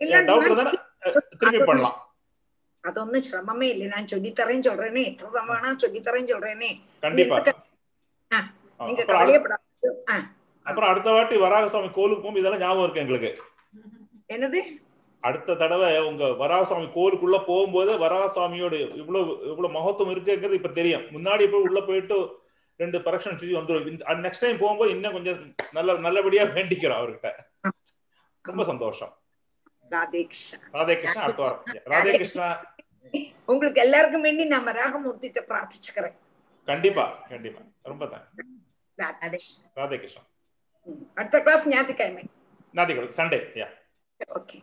இல்ல டவுட் இருந்தா அஹ், திருப்பி பண்ணலாம் അതൊന്നും ശ്രമമേ ഇല്ല ഞാൻ ചൊല്ലിത്തറയും ചൊല്ലേനെ എത്ര തവണ ചൊല്ലിത്തറയും ചൊല്ലേനെ கண்டிப்பா ஆ, அஹ், நீங்க அப்புறம் அடு- கவலையப்படாது ஆ, அப்புறம் அடுத்த வாட்டி வராகசாமி கோலுக்கு போகும் இதெல்லாம் ஞாபகம் இருக்கு எங்களுக்கு. என்னது? அடுத்த தடவை உங்க வராகசாமி கோலுக்குள்ள போகும்போது வராகசாமியோட இவ்வளவு இவ்வளவு மகத்துவம் இருக்குங்கிறது இப்ப தெரியும். முன்னாடி போய் உள்ள போயிட்டு ரெண்டு பரக்ஷன் சுற்றி வந்துடும் நெக்ஸ்ட் டைம் போகும்போது இன்னும் கொஞ்சம் நல்ல நல்லபடியா வேண்டிக்கிறோம் அவர்கிட்ட. ரொம்ப சந்தோஷம். ராதே கிருஷ்ணா ராதே கிருஷ்ணா அடுத்த வாரம். ராதே கிருஷ்ணா உங்களுக்கு எல்லாருக்கும் வேண்டி நான் ராகமூர்த்திட்ட பிரார்த்திச்சுக்கிறேன். கண்டிப்பா கண்டிப்பா. ரொம்ப தேங்க்ஸ் ராதே கிருஷ்ணா. அடுத்த கிளாஸ் ஞாயிற்றுக்கிழமை நாத்திகள் சண்டே யா ஓகே